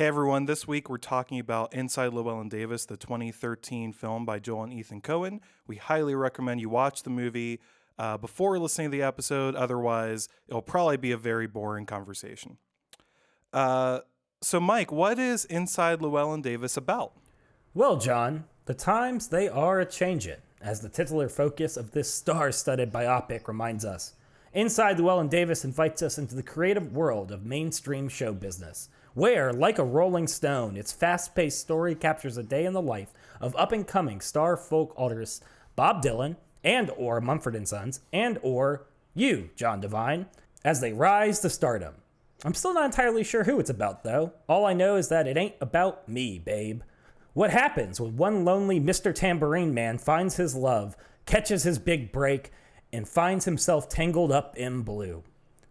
Hey everyone, this week we're talking about Inside Llewyn Davis, the 2013 film by Joel and Ethan Coen. We highly recommend you watch the movie uh, before listening to the episode, otherwise, it'll probably be a very boring conversation. Uh, so, Mike, what is Inside Llewyn Davis about? Well, John, the times they are a changin', as the titular focus of this star studded biopic reminds us. Inside Llewyn Davis invites us into the creative world of mainstream show business, where, like a rolling stone, its fast paced story captures a day in the life of up and coming star folk artists Bob Dylan and or Mumford and Sons and or you, John Devine, as they rise to stardom. I'm still not entirely sure who it's about though. All I know is that it ain't about me, babe. What happens when one lonely Mr. Tambourine Man finds his love, catches his big break, and finds himself tangled up in blue?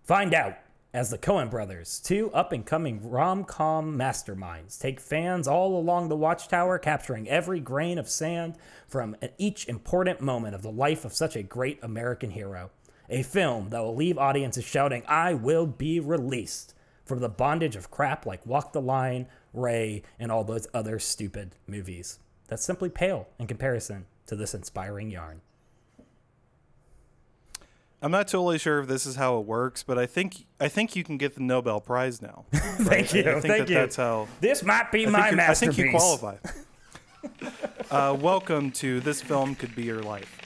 Find out as the Coen brothers, two up and coming rom com masterminds, take fans all along the Watchtower, capturing every grain of sand from each important moment of the life of such a great American hero. A film that will leave audiences shouting, I will be released from the bondage of crap like Walk the Line, Ray, and all those other stupid movies. That's simply pale in comparison to this inspiring yarn. I'm not totally sure if this is how it works, but I think I think you can get the Nobel Prize now. Thank you. I think Thank that you. That's how. This might be I my you're- I think you qualify. uh, welcome to this film could be your life.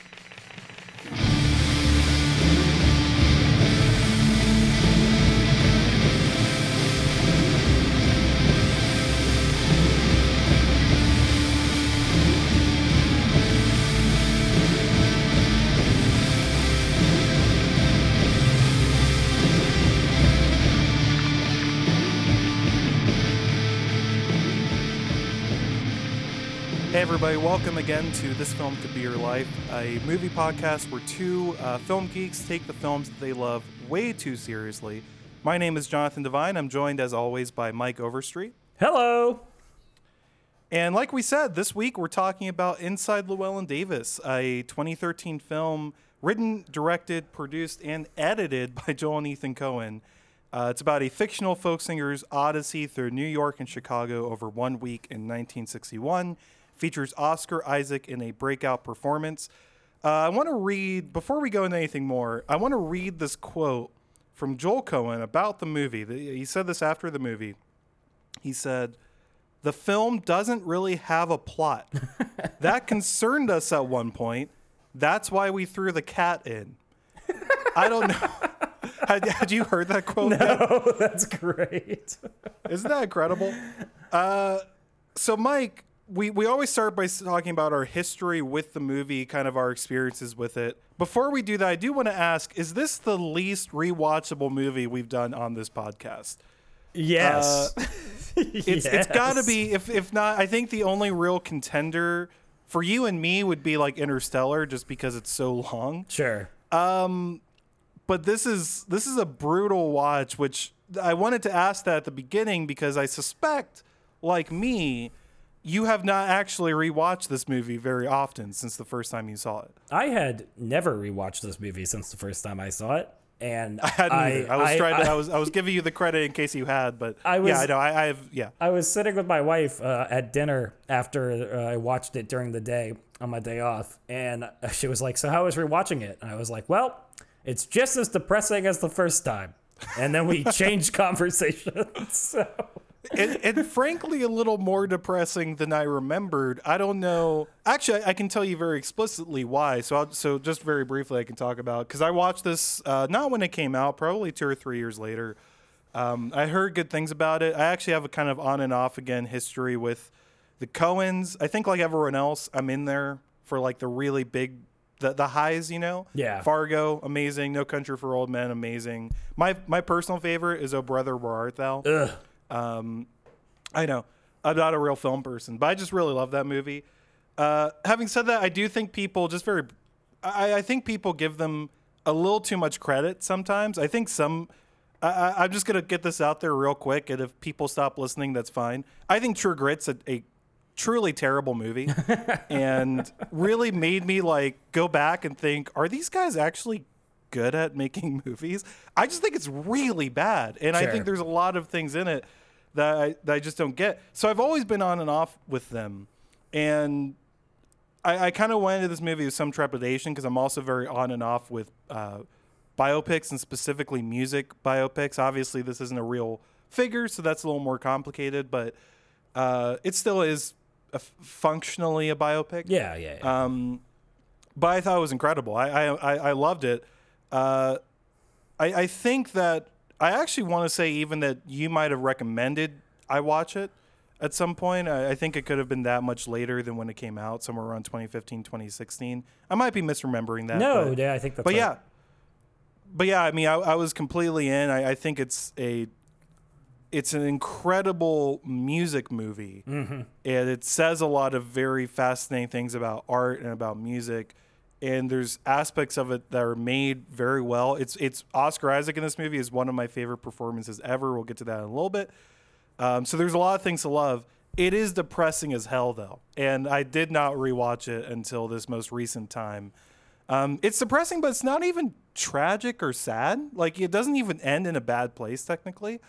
Everybody, welcome again to This Film Could Be Your Life, a movie podcast where two uh, film geeks take the films that they love way too seriously. My name is Jonathan Devine. I'm joined, as always, by Mike Overstreet. Hello. And like we said, this week we're talking about Inside Llewyn Davis, a 2013 film written, directed, produced, and edited by Joel and Ethan Coen. Uh, it's about a fictional folk singer's odyssey through New York and Chicago over one week in 1961. Features Oscar Isaac in a breakout performance. Uh, I want to read, before we go into anything more, I want to read this quote from Joel Coen about the movie. He said this after the movie. He said, the film doesn't really have a plot. that concerned us at one point. That's why we threw the cat in. I don't know. had, had you heard that quote? yet? Oh, that's great. Isn't that incredible? Uh, so, Mike, we, we always start by talking about our history with the movie, kind of our experiences with it. Before we do that, I do want to ask is this the least rewatchable movie we've done on this podcast? Yes. It's it's got to be if if not, I think the only real contender for you and me would be like Interstellar, just because it's so long. Sure. Um But this is this is a brutal watch, which I wanted to ask that at the beginning because I suspect, like me, you have not actually rewatched this movie very often since the first time you saw it. I had never rewatched this movie since the first time I saw it, and I hadn't I, either. I was trying to. I, I, was I was giving you the credit in case you had, but I was- yeah, I know. I, I have yeah. I was sitting with my wife uh, at dinner after uh, I watched it during the day on my day off, and she was like, "So how was rewatching it?" And I was like, "Well, it's just as depressing as the first time." And then we changed conversations. So. And, and frankly, a little more depressing than I remembered. I don't know. Actually, I, can tell you very explicitly why. So, I'll, so just very briefly, I can talk about because I watched this uh, not when it came out, probably two or three years later. Um, I heard good things about it. I actually have a kind of on and off again history with the Coens. I think like everyone else, I'm in there for like the really big. The, the highs, you know, Yeah. Fargo, amazing. No Country for Old Men, amazing. My my personal favorite is Oh Brother, Where Art Thou? Ugh. I know. I'm not a real film person, but I just really love that movie. Uh, having said that, I do think people just very, I, I think people give them a little too much credit sometimes. I think some, I, I, I'm just gonna get this out there real quick, and if people stop listening, that's fine. I think True Grit's a, a truly terrible movie, and really made me like go back and think, are these guys actually good at making movies? I just think it's really bad, and I think there's a lot of things in it that I, that I just don't get. So I've always been on and off with them, and I, I kind of went into this movie with some trepidation because I'm also very on and off with uh, biopics and specifically music biopics. Obviously, this isn't a real figure, so that's a little more complicated, but uh, it still is a f- functionally a biopic. Yeah, yeah. yeah. Um, but I thought it was incredible. I I, I, loved it. Uh, I I think that I actually want to say even that you might have recommended I watch it at some point. I, I think it could have been that much later than when it came out, somewhere around 2015, 2016. I might be misremembering that. no, but, yeah, I think that's. but right. yeah, but yeah, I mean, I, I was completely in. I, I think it's a, it's an incredible music movie, Mm-hmm. and it says a lot of very fascinating things about art and about music. And there's aspects of it that are made very well. It's it's Oscar Isaac in this movie is one of my favorite performances ever. We'll get to that in a little bit. Um, so there's a lot of things to love. It is depressing as hell though, and I did not rewatch it until this most recent time. Um, it's depressing, but it's not even tragic or sad. Like it doesn't even end in a bad place technically.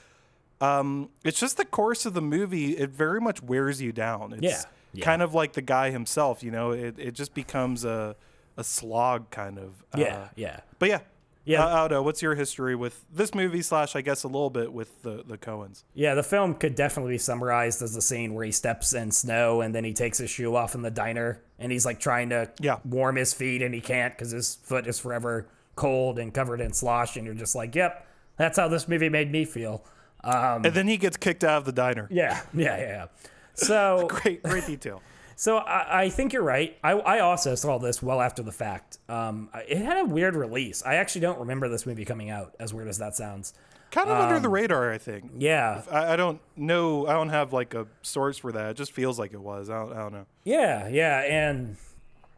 Um, it's just the course of the movie. It very much wears you down. It's Yeah, yeah. kind of like the guy himself. You know, it it just becomes a a slog kind of. Uh, Yeah, yeah. But yeah. Yeah. Uh, Aldo, what's your history with this movie slash I guess a little bit with the the Coens? Yeah, the film could definitely be summarized as the scene where he steps in snow and then he takes his shoe off in the diner and he's like trying to Yeah. warm his feet and he can't because his foot is forever cold and covered in slosh. And you're just like, yep, that's how this movie made me feel. Um, And then he gets kicked out of the diner. yeah, yeah, yeah. yeah. So, Great, great detail. So I, I think you're right. I, I also saw this well after the fact. Um, it had a weird release. I actually don't remember this movie coming out. As weird as that sounds. Kind of under Um, the radar, I think. Yeah, I, I don't know. I don't have like a source for that. It just feels like it was. I don't, I don't know. Yeah, yeah, and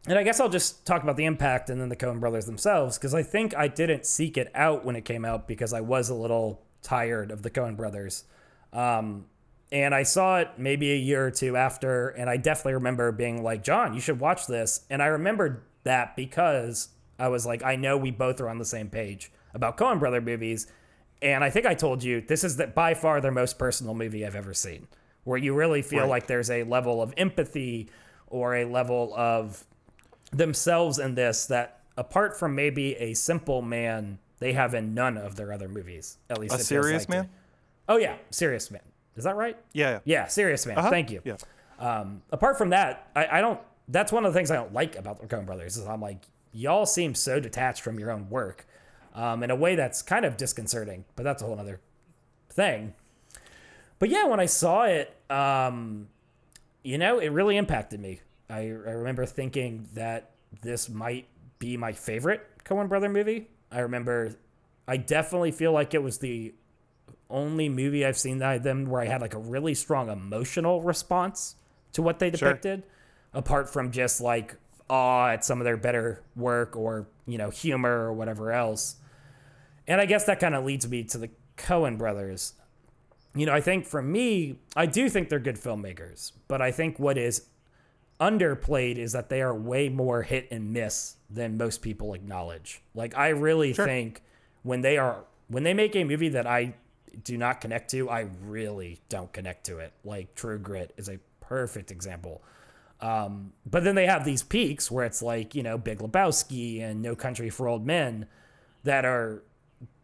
and I guess I'll just talk about the impact and then the Coen brothers themselves because I think I didn't seek it out when it came out because I was a little tired of the Coen brothers. Um, and I saw it maybe a year or two after, and I definitely remember being like, John, you should watch this. And I remembered that because I was like, I know we both are on the same page about Coen brother movies. And I think I told you this is the, by far their most personal movie I've ever seen, where you really feel Right. like there's a level of empathy or a level of themselves in this that, apart from maybe a simple man, they have in none of their other movies. At least A serious like man. Oh yeah, serious man. Is that right? Yeah. yeah. Yeah, serious man. Uh-huh. Thank you. Yeah. Um, apart from that, I, I don't. That's one of the things I don't like about the Coen Brothers is I'm like, y'all seem so detached from your own work, um, in a way that's kind of disconcerting. But that's a whole other thing. But yeah, when I saw it, um, you know, it really impacted me. I, I remember thinking that this might be my favorite Coen Brother movie. I remember, I definitely feel like it was the only movie I've seen that them where I had like a really strong emotional response to what they Sure. depicted, apart from just like awe at some of their better work or you know humor or whatever else. And I guess that kind of leads me to the Coen brothers. You know, I think for me, I do think they're good filmmakers, but I think what is underplayed is that they are way more hit and miss than most people acknowledge. Like I really think when they are when they make a movie that I do not connect to, I really don't connect to it. Like True Grit is a perfect example. Um, but then they have these peaks where it's like, you know, Big Lebowski and No Country for Old Men that are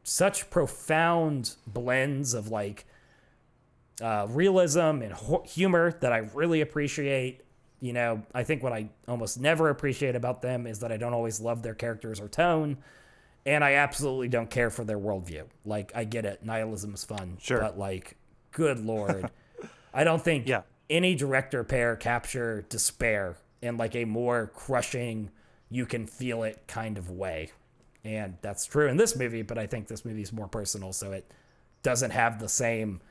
such profound blends of like uh, realism and hu- humor that I really appreciate. You know, I think what I almost never appreciate about them is that I don't always love their characters or tone, and I absolutely don't care for their worldview. Like, I get it, nihilism is fun, Sure. but like, good lord, I don't think Yeah. any director pair capture despair in like a more crushing, you can feel it kind of way. And that's true in this movie, but I think this movie is more personal, so it doesn't have the same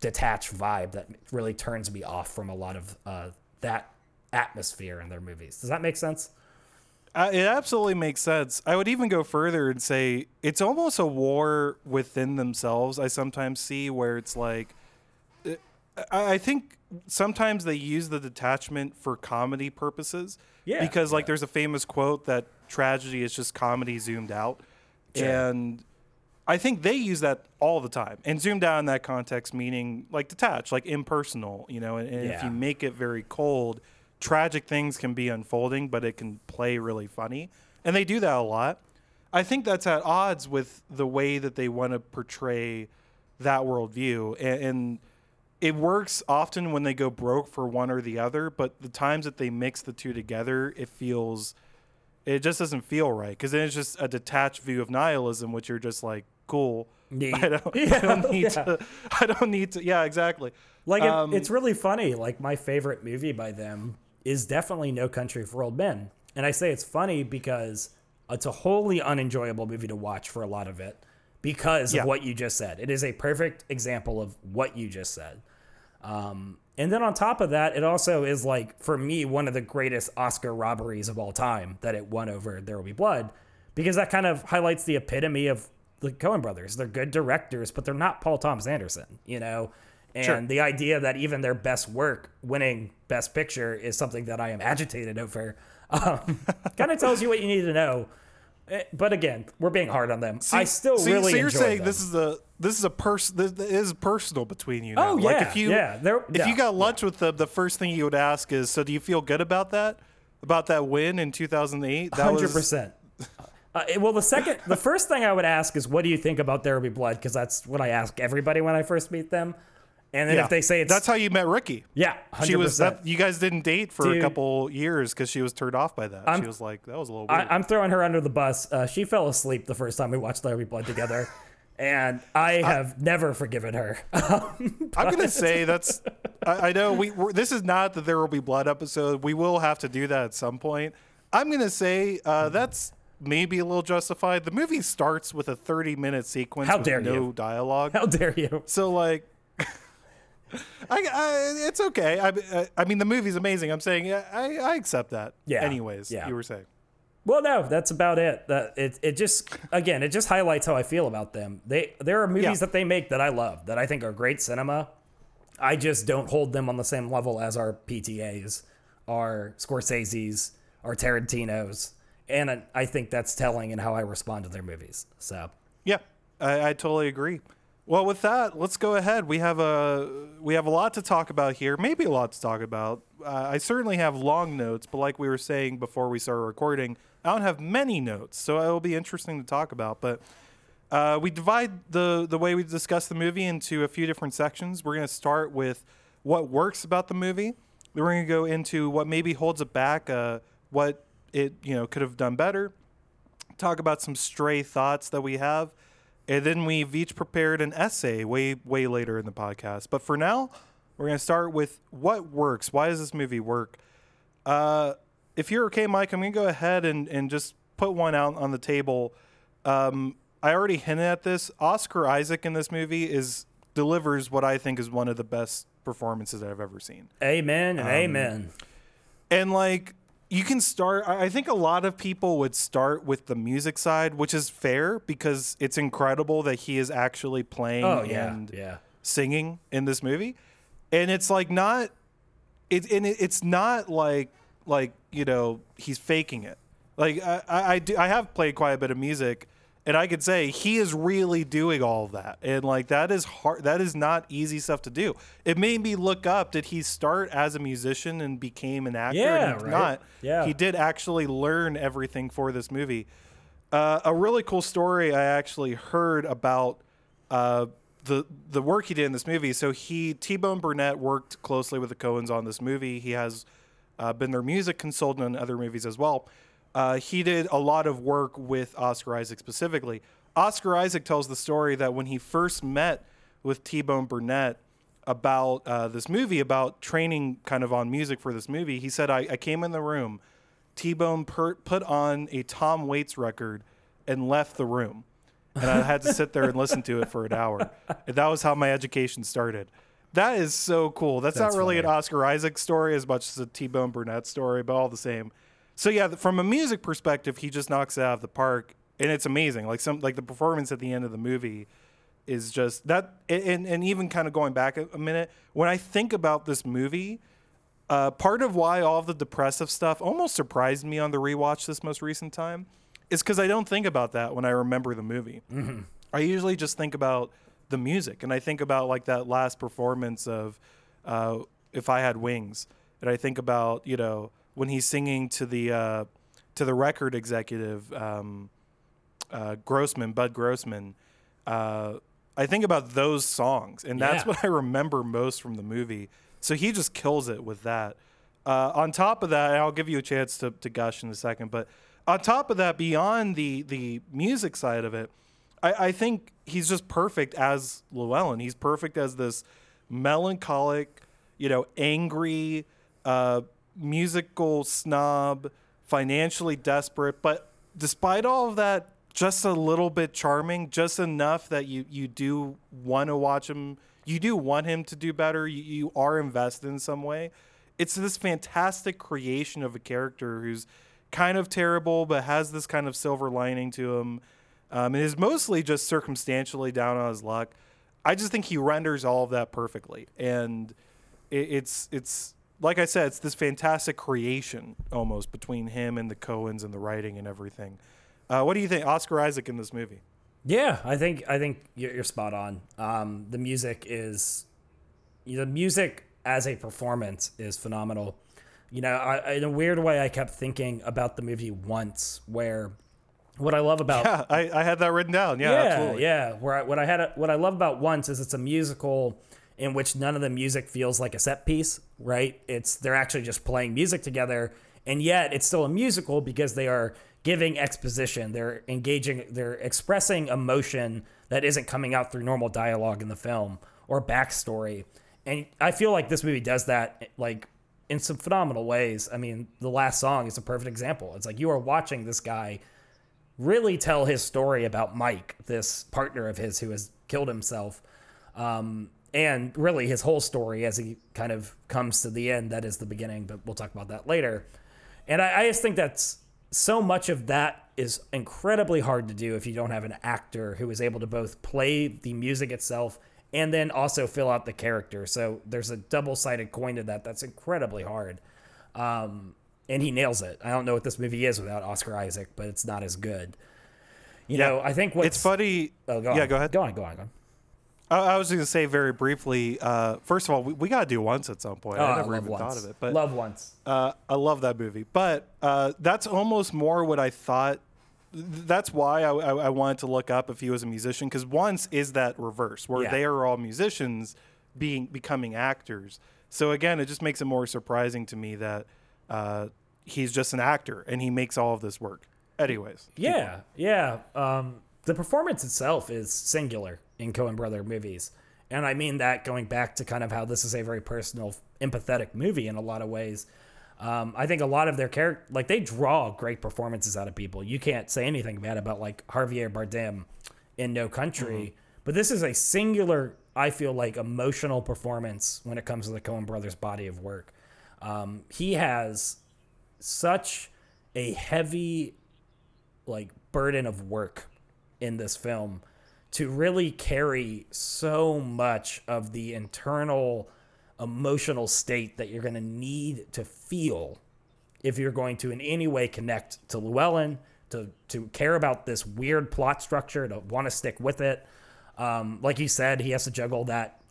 detached vibe that really turns me off from a lot of uh, that atmosphere in their movies. Does that make sense? Uh, it absolutely makes sense. I would even go further and say it's almost a war within themselves. I sometimes see where it's like, I, I think sometimes they use the detachment for comedy purposes. Yeah, Because like there's a famous quote that tragedy is just comedy zoomed out, Sure. and I think they use that all the time. And zoomed out in that context, meaning like detached, like impersonal, you know. And, and if you make it very cold, tragic things can be unfolding, but it can play really funny. And they do that a lot. I think that's at odds with the way that they want to portray that worldview. And, and it works often when they go broke for one or the other, but the times that they mix the two together, it feels, it just doesn't feel right. Because then it's just a detached view of nihilism, which you're just like, cool. Yeah. I don't, I don't need yeah. to. I don't need to. Yeah, exactly. Like it, Um, it's really funny. Like my favorite movie by them is definitely No Country for Old Men, and I say it's funny because it's a wholly unenjoyable movie to watch for a lot of it because Yeah. of what you just said. It is a perfect example of what you just said. Um, and then on top of that, it also is like for me one of the greatest Oscar robberies of all time that it won over There Will Be Blood, because that kind of highlights the epitome of the Coen Brothers. They're good directors, but they're not Paul Thomas Anderson, you know. And Sure. the idea that even their best work winning Best Picture is something that I am agitated over, um, kind of tells you what you need to know. Eh, But again, we're being hard on them. I still so, really So you're enjoy saying them. this is a this is a person this is personal between you. Now. Oh, like yeah, if you yeah, if yeah, you got lunch with them, the first thing you would ask is, "So do you feel good about that? About that win in 2008? Hundred percent. Uh, well, the second, the first thing I would ask is, "What do you think about There Will Be Blood?" Because that's what I ask everybody when I first meet them. And then yeah. if they say it's that's how you met Ricky. yeah, 100%. She was that you guys didn't date for Dude. a couple years because she was turned off by that. I'm- she was like, that was a little weird. I, I'm throwing her under the bus. Uh, she fell asleep the first time we watched There Will Be Blood together, and I have never forgiven her. I'm gonna say that's. I, I know we. We're, this is not the There Will Be Blood episode. We will have to do that at some point. I'm gonna say uh, that's maybe a little justified. The movie starts with a 30 minute sequence How with dare no you. dialogue. How dare you? So like, I, I it's okay. I, I I mean the movie's amazing. I'm saying I I, accept that. Yeah, Anyways, yeah. you were saying. Well, no, that's about it. That it it just again it just highlights how I feel about them. They there are movies Yeah. that they make that I love that I think are great cinema. I just don't hold them on the same level as our PTAs, our Scorsese's, our Tarantino's, and I- I think that's telling in how I respond to their movies. So Yeah, I, I totally agree. Well, with that, let's go ahead. We have a we have a lot to talk about here. Maybe a lot to talk about. Uh, I certainly have long notes, but like we were saying before we started recording, I don't have many notes, so it'll be interesting to talk about. But uh, we divide the the way we discuss the movie into a few different sections. We're going to start with what works about the movie. Then we're going to go into what maybe holds it back, uh, what it you know could have done better, talk about some stray thoughts that we have, and then we've each prepared an essay way way later in the podcast. But for now, we're gonna start with what works. Why does this movie work? Uh, if you're okay, Mike, I'm gonna go ahead and and just put one out on the table. Um, I already hinted at this. Oscar Isaac in this movie is delivers what I think is one of the best performances I've ever seen. amen and amen. And like you can start I think a lot of people would start with the music side, which is fair because it's incredible that he is actually playing Oh yeah, and yeah. singing in this movie. And it's like not it and it, it's not like like, you know, he's faking it. Like I, I, I do I have played quite a bit of music and I could say he is really doing all of that. And like that is hard that is not easy stuff to do. It made me look up, did he start as a musician and became an actor? Yeah, right. not. Yeah. He did actually learn everything for this movie. Uh, a really cool story I actually heard about uh, the the work he did in this movie. So he T Bone Burnett worked closely with the Coens on this movie. He has uh, been their music consultant on other movies as well. Uh, he did a lot of work with Oscar Isaac specifically. Oscar Isaac tells the story that when he first met with T Bone Burnett about uh, this movie, about training kind of on music for this movie, he said, I, I came in the room, T Bone per- put on a Tom Waits record and left the room. And I had to sit there and listen to it for an hour. And that was how my education started. That is so cool. That's, That's not really an. Oscar Isaac story as much as a T Bone Burnett story, but all the same. So yeah, from a music perspective, he just knocks it out of the park, and it's amazing. Like some like the performance at the end of the movie is just that, and and even kind of going back a, a minute, when I think about this movie, uh, part of why all the depressive stuff almost surprised me on the rewatch this most recent time is because I don't think about that when I remember the movie. I usually just think about the music, and I think about like that last performance of uh, "If I Had Wings," and I think about you know when he's singing to the uh, to the record executive um, uh, Grossman, Bud Grossman. Uh, I think about those songs, and that's Yeah. what I remember most from the movie. So he just kills it with that. Uh, on top of that, and I'll give you a chance to, to gush in a second, but on top of that, beyond the the music side of it, I, I think he's just perfect as Llewyn. He's perfect as this melancholic, you know, angry, uh, musical snob, financially desperate, but despite all of that, just a little bit charming, just enough that you you do want to watch him. You do want him to do better. You, you are invested in some way. It's this fantastic creation of a character who's kind of terrible, but has this kind of silver lining to him. Um, and is mostly just circumstantially down on his luck. I just think he renders all of that perfectly, and it, it's it's like I said, it's this fantastic creation almost between him and the Coens and the writing and everything. Uh, what do you think, Oscar Isaac in this movie? Yeah, I think I think you're, you're spot on. Um, the music is the music as a performance is phenomenal. You know, I, in a weird way, I kept thinking about the movie once, where what I love about Yeah, I, I had that written down. Yeah, yeah, absolutely. yeah. Where I, what I had, what I love about Once is it's a musical in which none of the music feels like a set piece, right? It's they're actually just playing music together, and yet it's still a musical because they are giving exposition. They're engaging. They're expressing emotion that isn't coming out through normal dialogue in the film or backstory. And I feel like this movie does that like in some phenomenal ways. I mean, the last song is a perfect example. It's like you are watching this guy really tell his story about Mike, this partner of his who has killed himself, um, and really his whole story as he kind of comes to the end. That is the beginning, but we'll talk about that later. And I, I just think that's so much of that is incredibly hard to do if you don't have an actor who is able to both play the music itself and then also fill out the character. So there's a double sided coin to that. That's incredibly hard. Um, and he nails it. I don't know what this movie is without Oscar Isaac, but it's not as good. You know, I think what's It's funny. Oh, go yeah, on. go ahead. Go on, go on, go on. I, I was going to say very briefly. Uh, first of all, we, we got to do once at some point. Oh, I never love even once. thought of it, but love once. Uh, I love that movie, but uh, that's almost more what I thought. That's why I, I, I wanted to look up if he was a musician because once is that reverse where Yeah. they are all musicians being becoming actors. So again, it just makes it more surprising to me that uh, he's just an actor and he makes all of this work. Anyways. Yeah, yeah. Um, the performance itself is singular in Coen Brother movies. And I mean that going back to kind of how this is a very personal, empathetic movie in a lot of ways. Um, I think a lot of their character, like they draw great performances out of people. You can't say anything bad about like Javier Bardem in No Country, but this is a singular, I feel like, emotional performance when it comes to the Coen Brothers body of work. Um, he has such a heavy like burden of work in this film to really carry so much of the internal emotional state that you're going to need to feel if you're going to in any way connect to Llewyn, to to care about this weird plot structure, to want to stick with it. Um, like you said, he has to juggle that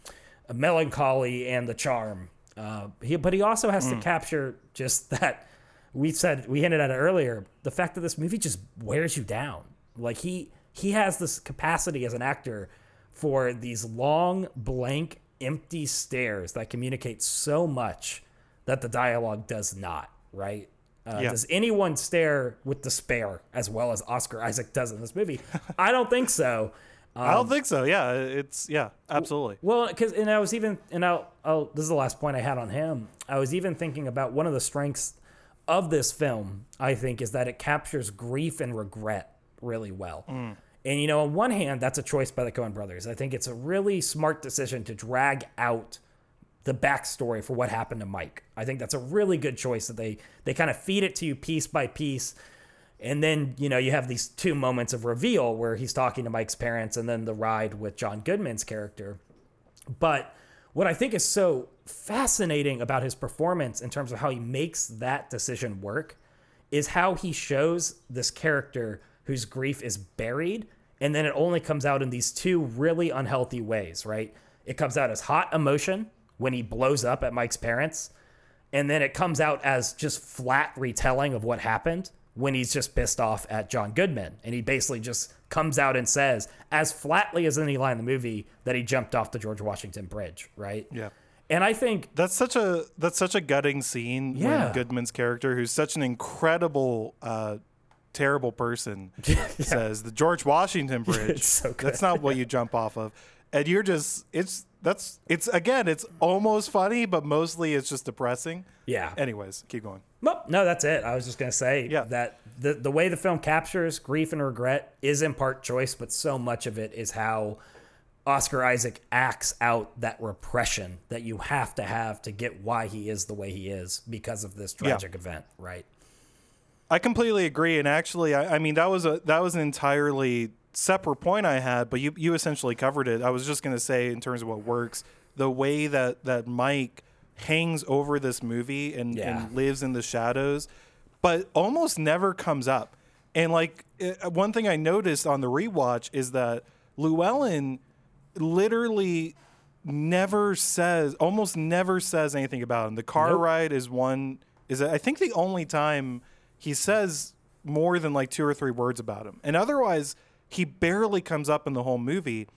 melancholy and the charm. Uh, he, but he also has to capture just that. We said we hinted at it earlier. The fact that this movie just wears you down. Like he he has this capacity as an actor for these long, blank, empty stares that communicate so much that the dialogue does not. Right? Uh, Yeah. Does anyone stare with despair as well as Oscar Isaac does in this movie? I don't think so. I don't think so. Yeah, it's yeah, absolutely. Well, because and I was even and I'll, I'll this is the last point I had on him. I was even thinking about one of the strengths of this film. I think is that it captures grief and regret really well. And you know, on one hand, that's a choice by the Coen brothers. I think it's a really smart decision to drag out the backstory for what happened to Mike. I think that's a really good choice that they they kind of feed it to you piece by piece. And then, you know, you have these two moments of reveal where he's talking to Mike's parents and then the ride with John Goodman's character. But what I think is so fascinating about his performance in terms of how he makes that decision work is how he shows this character whose grief is buried and then it only comes out in these two really unhealthy ways, right? It comes out as hot emotion when he blows up at Mike's parents, and then it comes out as just flat retelling of what happened when he's just pissed off at John Goodman. And he basically just comes out and says, as flatly as any line in the movie, that he jumped off the George Washington Bridge, right? Yeah. And I think That's such a that's such a gutting scene Yeah. when Goodman's character, who's such an incredible, uh, terrible person, says the George Washington Bridge. So. That's not what you jump off of, and you're just it's that's it's again it's almost funny, but mostly it's just depressing. Yeah. Anyways, keep going. Well, no, that's it. I was just going to say Yeah. that the, the way the film captures grief and regret is in part choice, but so much of it is how Oscar Isaac acts out that repression that you have to have to get why he is the way he is because of this tragic event, right? I completely agree, and actually, I, I mean that was a that was an entirely separate point I had, but you you essentially covered it. I was just gonna say in terms of what works, the way that that Mike hangs over this movie and, Yeah. and lives in the shadows, but almost never comes up. And like uh, one thing I noticed on the rewatch is that Llewyn literally never says almost never says anything about him. The car Nope. ride is one is I think the only time he says more than like two or three words about him. And otherwise he barely comes up in the whole movie.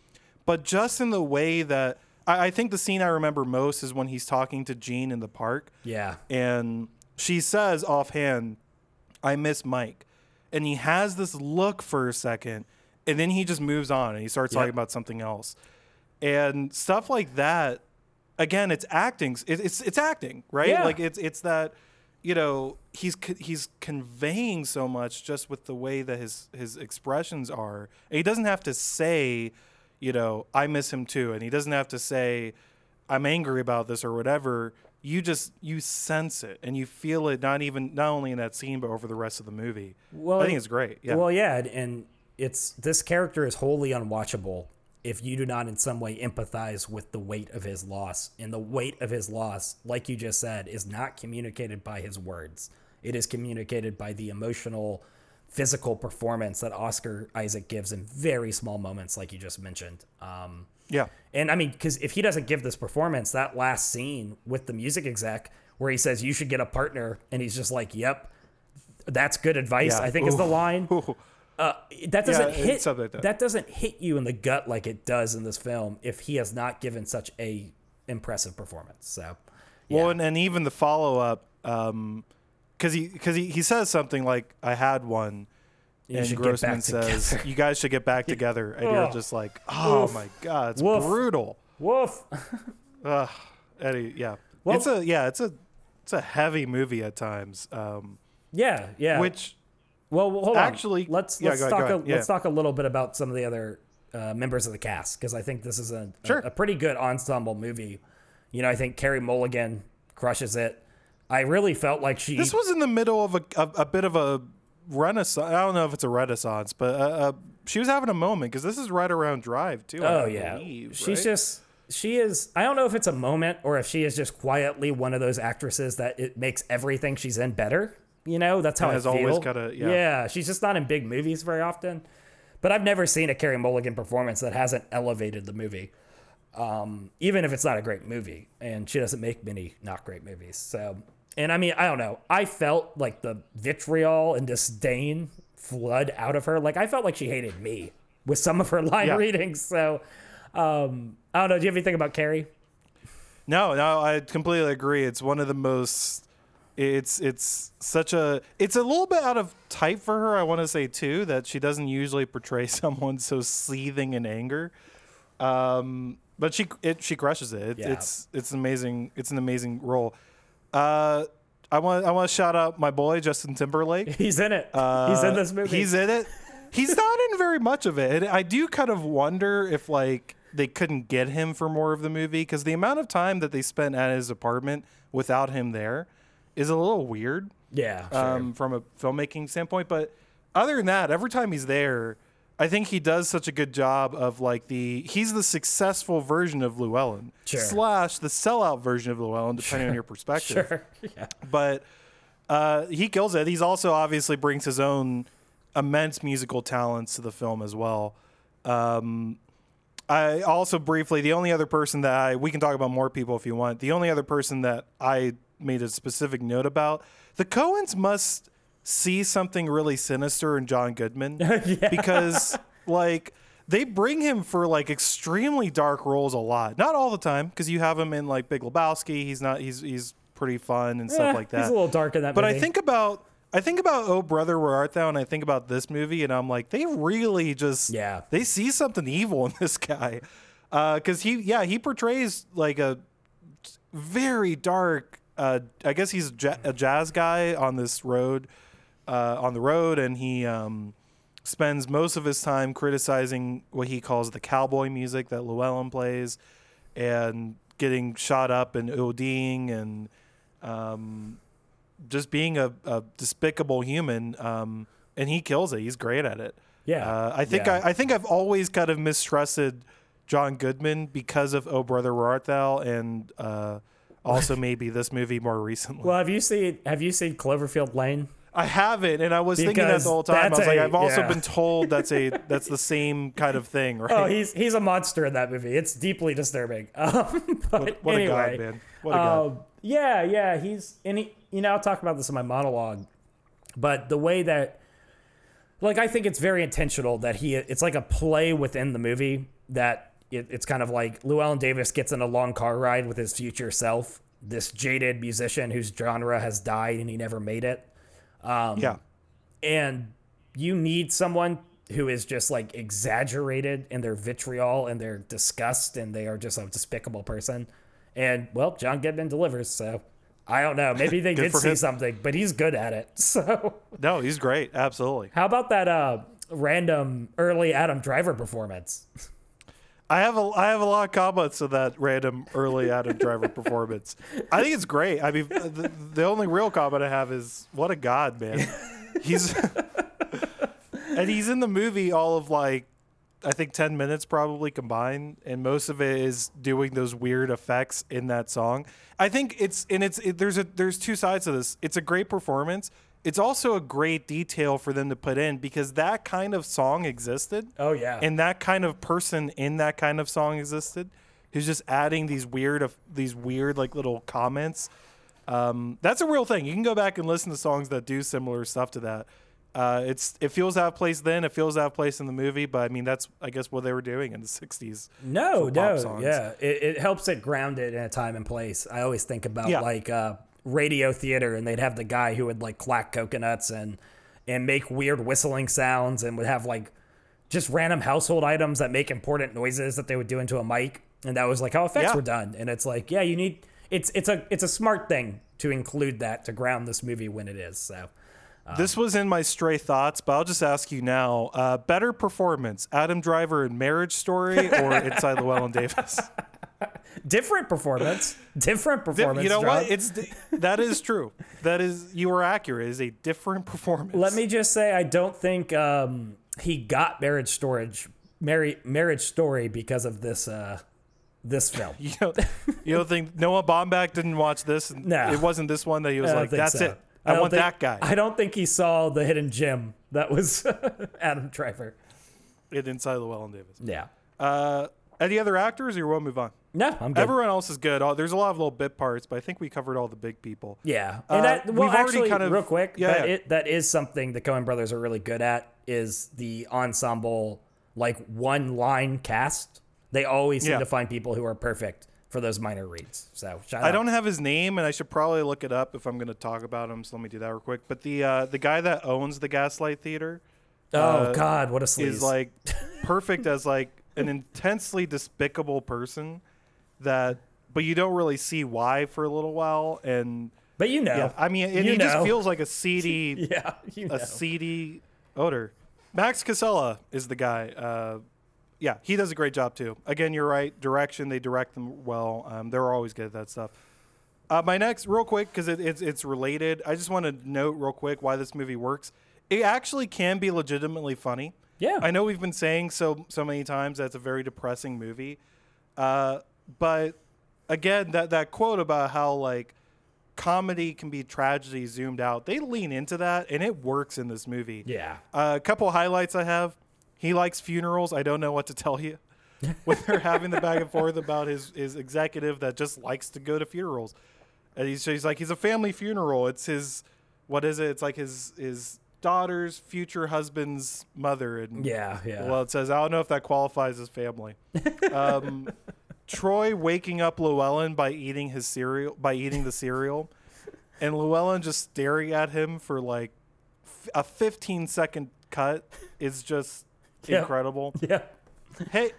But just in the way that I, I think the scene I remember most is when he's talking to Jean in the park Yeah. and she says offhand, I miss Mike. And he has this look for a second, and then he just moves on and he starts Yep. talking about something else. And stuff like that, again, it's acting. It, it's it's acting, right? Yeah. Like it's it's that, you know, he's he's conveying so much just with the way that his his expressions are. He doesn't have to say, you know, I miss him too, and he doesn't have to say, I'm angry about this or whatever. You just you sense it and you feel it not even not only in that scene but over the rest of the movie. Well, I think it's great. Yeah. Well, yeah, and- and it's this character is wholly unwatchable if you do not in some way empathize with the weight of his loss. And the weight of his loss, like you just said, is not communicated by his words. It is communicated by the emotional, physical performance that Oscar Isaac gives in very small moments, like you just mentioned. Um, yeah. and I mean, because if he doesn't give this performance, that last scene with the music exec where he says, You should get a partner, and he's just like, Yep, that's good advice, Yeah. I think is the line. Ooh. Uh, that doesn't it's hit like that. that. doesn't hit you in the gut like it does in this film if he has not given such a impressive performance. So, Well, and, and even the follow up, because he because he, he says something like, "I had one," You and Grossman says, together. "You guys should get back together," and you're just like, "Oh Woof. my god, it's Woof. brutal." woof. Ugh. Eddie, yeah, it's a yeah, it's a it's a heavy movie at times. Um, yeah, yeah. which well, well, hold actually- on. Let's let's ahead, talk a, ahead. Yeah. let's talk a little bit about some of the other uh, members of the cast because I think this is a, Sure. a a pretty good ensemble movie. You know, I think Carey Mulligan crushes it. I really felt like she. this was in the middle of a a, a bit of a renaissance. I don't know if it's a renaissance, but uh, uh, she was having a moment because this is right around Drive too. I Oh yeah, believe, she's right? just she is. I don't know if it's a moment or if she is just quietly one of those actresses that it makes everything she's in better. You know, that's how Has I feel. always gotta- yeah. she's just not in big movies very often. But I've never seen a Carey Mulligan performance that hasn't elevated the movie, um, even if it's not a great movie. And she doesn't make many not great movies. So, and I mean, I don't know. I felt like the vitriol and disdain flood out of her. Like I felt like she hated me with some of her line Yeah. readings. So, um, I don't know. Do you have anything about Carey? No, no, I completely agree. It's one of the most. It's it's such a it's a little bit out of type for her. I want to say too that she doesn't usually portray someone so seething in anger. Um, but she it she crushes it. it Yeah. It's it's amazing. It's an amazing role. Uh, I want I want to shout out my boy Justin Timberlake. He's in it. he's in this movie. Uh, He's in it. He's not in very much of it. And I do kind of wonder if like they couldn't get him for more of the movie because the amount of time that they spent at his apartment without him there is a little weird yeah. Sure. um, from a filmmaking standpoint. But other than that, every time he's there, I think he does such a good job of like the he's the successful version of Llewyn Sure. slash the sellout version of Llewyn, depending on your perspective sure. Yeah. but uh, he kills it. He's also obviously brings his own immense musical talents to the film as well. Um, I also briefly the only other person that I we can talk about more people if you want. The only other person that I made a specific note about the Coens must see something really sinister in John Goodman because like they bring him for like extremely dark roles a lot. Not all the time because you have him in like Big Lebowski. He's not. He's he's pretty fun and Eh, stuff like that. He's a little dark in that But movie. I think about I think about Oh Brother Where Art Thou and I think about this movie and I'm like they really just Yeah. they see something evil in this guy because he yeah he portrays like a very dark uh, I guess he's ja- a jazz guy on this road uh, on the road and he um, spends most of his time criticizing what he calls the cowboy music that Llewyn plays and getting shot up and ODing and um, just being a, a despicable human. Um, and he kills it. He's great at it. Yeah. Uh, I think Yeah. I, I think I've always kind of mistrusted John Goodman because of Oh Brother Where Art Thou and uh, also maybe this movie more recently. well, have you seen Have you seen Cloverfield Lane? I haven't, and I was thinking that the whole time. I was like, I've also yeah. been told that's a that's the same kind of thing, right? Oh, he's he's a monster in that movie. It's deeply disturbing. Um, but what, what anyway, a god, man! What a god! Um, yeah, yeah, he's and he, you know, I'll talk about this in my monologue, but the way that, like, I think it's very intentional that he, it's like a play within the movie that it, it's kind of like Llewyn Davis gets in a long car ride with his future self, this jaded musician whose genre has died and he never made it, um, yeah, and you need someone who is just like exaggerated in their vitriol and their disgust and they are just a despicable person and well john goodman delivers so i don't know maybe they did see him. something but he's good at it so no, he's great. Absolutely. how about that uh random early adam driver performance I have a I have a lot of comments to that random early Adam Driver performance. I think it's great. I mean, the, the only real comment I have is what a god, man. He's and he's in the movie all of like I think ten minutes probably combined, and most of it is doing those weird effects in that song. I think it's and it's it, there's a there's two sides to this. It's a great performance. It's also a great detail for them to put in because that kind of song existed oh yeah and that kind of person in that kind of song existed who's just adding these weird of these weird like little comments um, that's a real thing you can go back and listen to songs that do similar stuff to that uh, it's it feels out of place then it feels out of place in the movie but i mean that's i guess what they were doing in the 60s No, no, songs. yeah. It, it helps it grounded in a time and place. I always think about Yeah. like uh, radio theater, and they'd have the guy who would like clack coconuts and and make weird whistling sounds, and would have like just random household items that make important noises that they would do into a mic, and that was like how effects Yeah. were done. And it's like, yeah, you need it's it's a it's a smart thing to include that to ground this movie when it is. So this was in my stray thoughts but i'll just ask you now uh, better performance adam driver in marriage story or inside llewyn davis different performance, different performance. you know John. what it's that is true that is you were accurate it is a different performance Let me just say, I don't think um, he got marriage storage, marry, marriage story because of this uh, this film. You don't, you don't think Noah Baumbach didn't watch this? No. It wasn't this one that he was like, that's so. it. I, don't want think- that guy I don't think he saw the hidden gem that was Adam Driver. in Inside Llewyn Davis. Yeah. Uh, any other actors or we'll move on? No, I'm good. Everyone else is good. Oh, there's a lot of little bit parts, but I think we covered all the big people. Yeah, Uh, and that, well, we've already actually, kind of- real quick, yeah, that, yeah. It, that is something the Coen Brothers are really good at is the ensemble, like one line cast. They always seem Yeah. to find people who are perfect for those minor reads. So shout I out. don't have his name, and I should probably look it up if I'm going to talk about him. So let me do that real quick. But the uh, the guy that owns the Gaslight Theater Oh uh, God, what a sleaze! is like perfect as like an intensely despicable person that, but you don't really see why for a little while, and but you know, Yeah, I mean, it, he just feels like a seedy, yeah, you know. a seedy odor. Max Casella is the guy. Uh, yeah, he does a great job too. Again, you're right. Direction, they direct them well. Um, they're always good at that stuff. Uh, my next, real quick, because it, it's it's related. I just want to note real quick why this movie works. It actually can be legitimately funny. Yeah. I know we've been saying so so many times that it's a very depressing movie, uh, but again, that that quote about how like comedy can be tragedy zoomed out, they lean into that, and it works in this movie. yeah, Uh, a couple highlights I have. He likes funerals. I don't know what to tell you. when they're having the back and forth about his his executive that just likes to go to funerals, and he's he's like he's a family funeral. It's his what is it? It's like his his daughter's future husband's mother, and Yeah, yeah. well, it says I don't know if that qualifies as family. um, Troy waking up Llewyn by eating his cereal by eating the cereal, and Llewyn just staring at him for like f- a 15 second cut is just Yeah. incredible. yeah. Hey,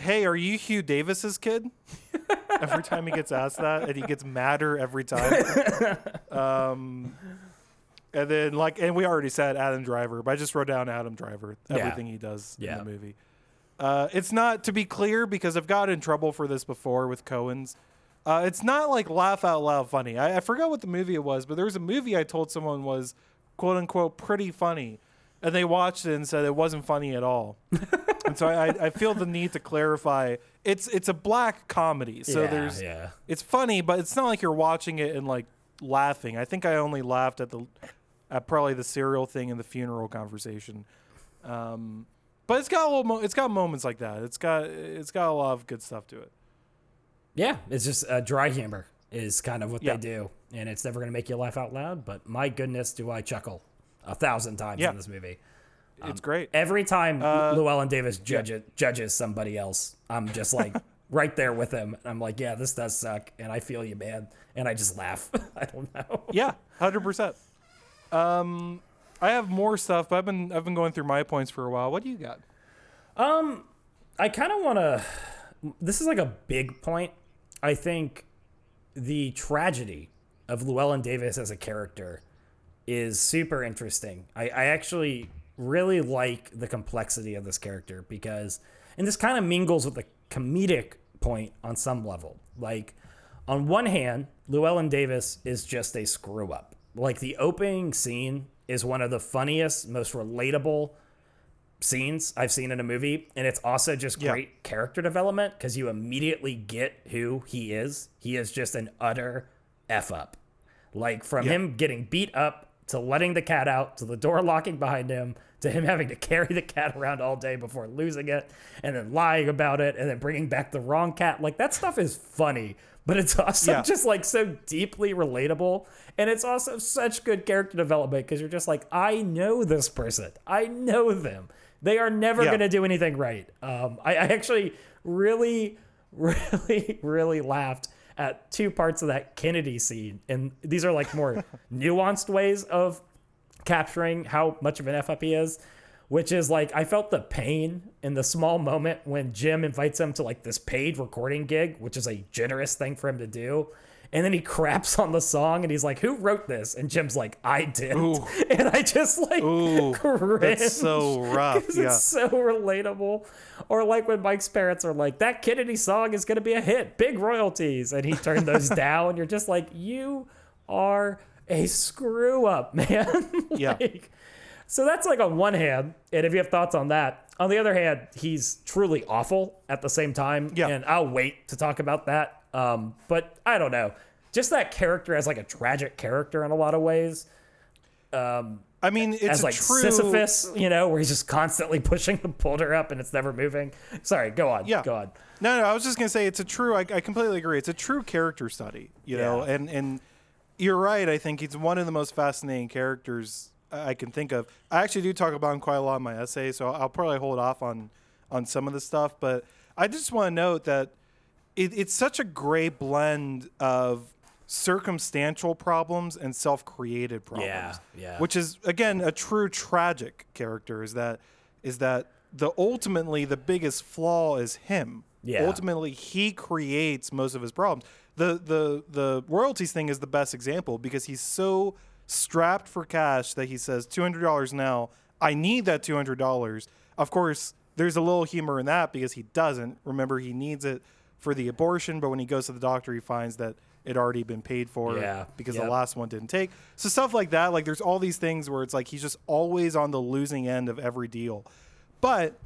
hey, are you Hugh Davis's kid? every time he gets asked that, and he gets madder every time. Um, and then like, and we already said Adam Driver, but I just wrote down Adam Driver. Yeah. Everything he does Yeah. in the movie. Uh, it's not to be clear because I've got in trouble for this before with Coens. Uh, it's not like laugh out loud funny. I, I forgot what the movie it was, but there was a movie I told someone was quote unquote pretty funny, and they watched it and said it wasn't funny at all. and so I, I feel the need to clarify. It's it's a black comedy, so yeah, there's yeah. it's funny, but it's not like you're watching it and like laughing. I think I only laughed at the at probably the cereal thing and the funeral conversation. Um, but it's got a little mo- it's got moments like that. It's got it's got a lot of good stuff to it. Yeah, it's just a dry humor is kind of what Yeah. they do, and it's never going to make you laugh out loud. But my goodness, do I chuckle a thousand times Yeah. in this movie? It's great. Every time Uh, Llewyn Davis judges judges somebody else, I'm just like right there with him. I'm like, yeah, this does suck, and I feel you, man, and I just laugh. I don't know. Yeah, hundred percent. Um, I have more stuff, but I've been I've been going through my points for a while. What do you got? Um, I kind of want to. This is like a big point. I think the tragedy of Llewyn Davis as a character is super interesting. I, I actually really like the complexity of this character because, and this kind of mingles with the comedic point on some level. Like, on one hand, Llewyn Davis is just a screw up. Like, the opening scene is one of the funniest, most relatable scenes I've seen in a movie, and it's also just Yeah. great character development because you immediately get who he is. He is just an utter f up. Like from Yeah. him getting beat up to letting the cat out to the door locking behind him to him having to carry the cat around all day before losing it and then lying about it and then bringing back the wrong cat. Like that stuff is funny, but it's also Yeah. just like so deeply relatable. And it's also such good character development because you're just like, I know this person. I know them. They are never Yeah. going to do anything right. Um, I, I actually really, really, really laughed at two parts of that Kennedy scene. And these are like more nuanced ways of capturing how much of an F up he is, which is like I felt the pain in the small moment when Jim invites him to like this paid recording gig, which is a generous thing for him to do. And then he craps on the song and he's like, Who wrote this? And Jim's like, I did. Ooh. And I just like Ooh, cringe. That's so rough. Yeah. It's so relatable. Or like when Mike's parents are like, that Kennedy song is going to be a hit, big royalties. And he turned those down. You're just like, you are a screw up, man. Yeah. So that's like on one hand. And if you have thoughts on that, on the other hand, he's truly awful at the same time. Yeah. And I'll wait to talk about that. Um, but I don't know. Just that character as like a tragic character in a lot of ways Um, I mean, it's as a like true. Sisyphus, you know, where he's just constantly pushing the boulder up and it's never moving. Sorry, go on. Yeah. Go on. No, no, I was just gonna say it's a true. I, I completely agree. It's a true character study, you know, and and you're right. I think he's one of the most fascinating characters I can think of. I actually do talk about him quite a lot in my essay, so I'll probably hold off on on some of the stuff. But I just want to note that it, it's such a great blend of circumstantial problems and self-created problems. Yeah, yeah. Which is again a true tragic character. Is that is that the ultimately the biggest flaw is him. Yeah. Ultimately, he creates most of his problems. The the the royalties thing is the best example because he's so strapped for cash that he says two hundred dollars now. I need that two hundred dollars. Of course, there's a little humor in that because he doesn't. Remember, he needs it for the abortion, but when he goes to the doctor, he finds that it already been paid for Yeah. because Yep. the last one didn't take. So stuff like that. Like there's all these things where it's like he's just always on the losing end of every deal. But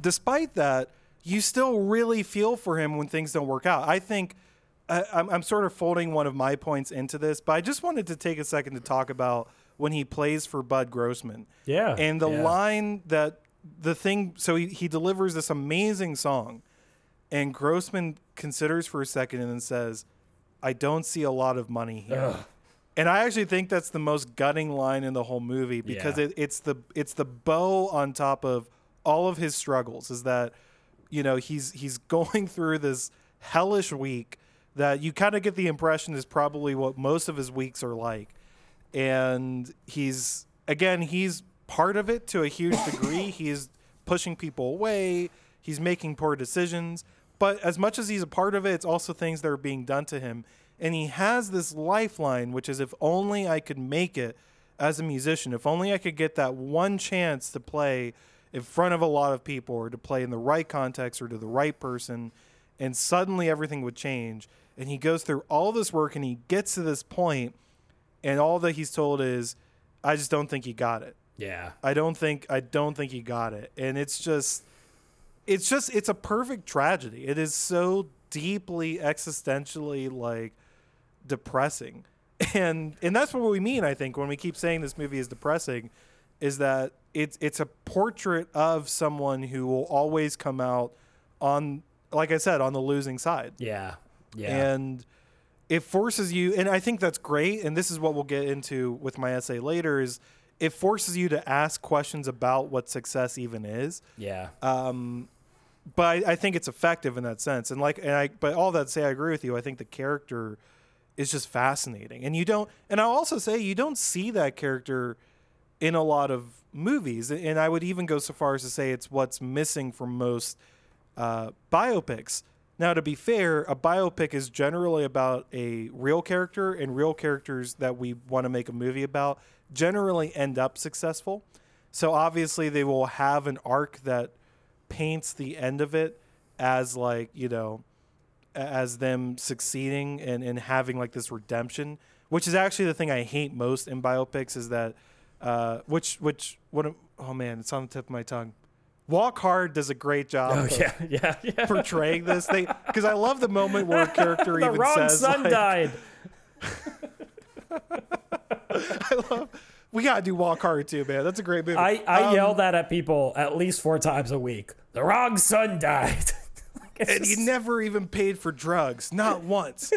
despite that, you still really feel for him when things don't work out. I think I, I'm, I'm sort of folding one of my points into this, but I just wanted to take a second to talk about when he plays for Bud Grossman. Yeah, And the yeah. line that the thing so he, he delivers this amazing song and Grossman considers for a second and then says, I don't see a lot of money here. And I actually think that's the most gutting line in the whole movie because Yeah. it, it's the it's the bow on top of all of his struggles is that you know he's he's going through this hellish week that you kind of get the impression is probably what most of his weeks are like. And he's again he's part of it to a huge degree. He's pushing people away. He's making poor decisions. But as much as he's a part of it it's also things that are being done to him. And he has this lifeline which is if only i could make it as a musician if only i could get that one chance to play in front of a lot of people or to play in the right context or to the right person and suddenly everything would change and he goes through all this work and he gets to this point and all that he's told is i just don't think he got it. Yeah. i don't think i don't think he got it. And it's just it's just it's a perfect tragedy. It is so deeply existentially like depressing. And and that's what we mean i think when we keep saying this movie is depressing is that it's it's a portrait of someone who will always come out on like i said on the losing side. Yeah. Yeah. and it forces you and i think that's great and this is what we'll get into with my essay later is it forces you to ask questions about what success even is yeah. um, but I, I think it's effective in that sense and like and i but all that to say i agree with you i think the character is just fascinating and you don't and i'll also say you don't see that character in a lot of movies and i would even go so far as to say it's what's missing from most uh, biopics now to be fair a biopic is generally about a real character and real characters that we want to make a movie about generally end up successful. So obviously they will have an arc that paints the end of it as like you know as them succeeding and, and having like this redemption which is actually the thing i hate most in biopics is that uh, which which what oh man it's on the tip of my tongue walk hard does a great job Oh yeah. Yeah. Yeah. portraying this thing because i love the moment where a character even says the even wrong says son like, died. I love we gotta do walk hard too man that's a great movie I, I Um, yell that at people at least four times a week. The wrong son died. Like, and he never even paid for drugs, not once.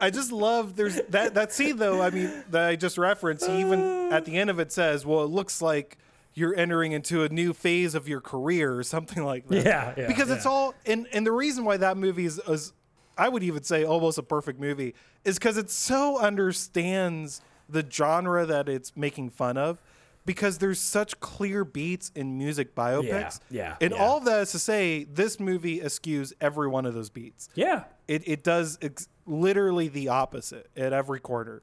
I just love there's that that scene though. I mean that I just referenced. He even at the end of it says, "Well, it looks like you're entering into a new phase of your career or something like that." Yeah, yeah, because it's all and and the reason why that movie is, is I would even say almost a perfect movie is because it so understands the genre that it's making fun of. Because there's such clear beats in music biopics. yeah, And yeah. all of that is to say, this movie eschews every one of those beats. yeah. It, it does ex- literally the opposite at every quarter.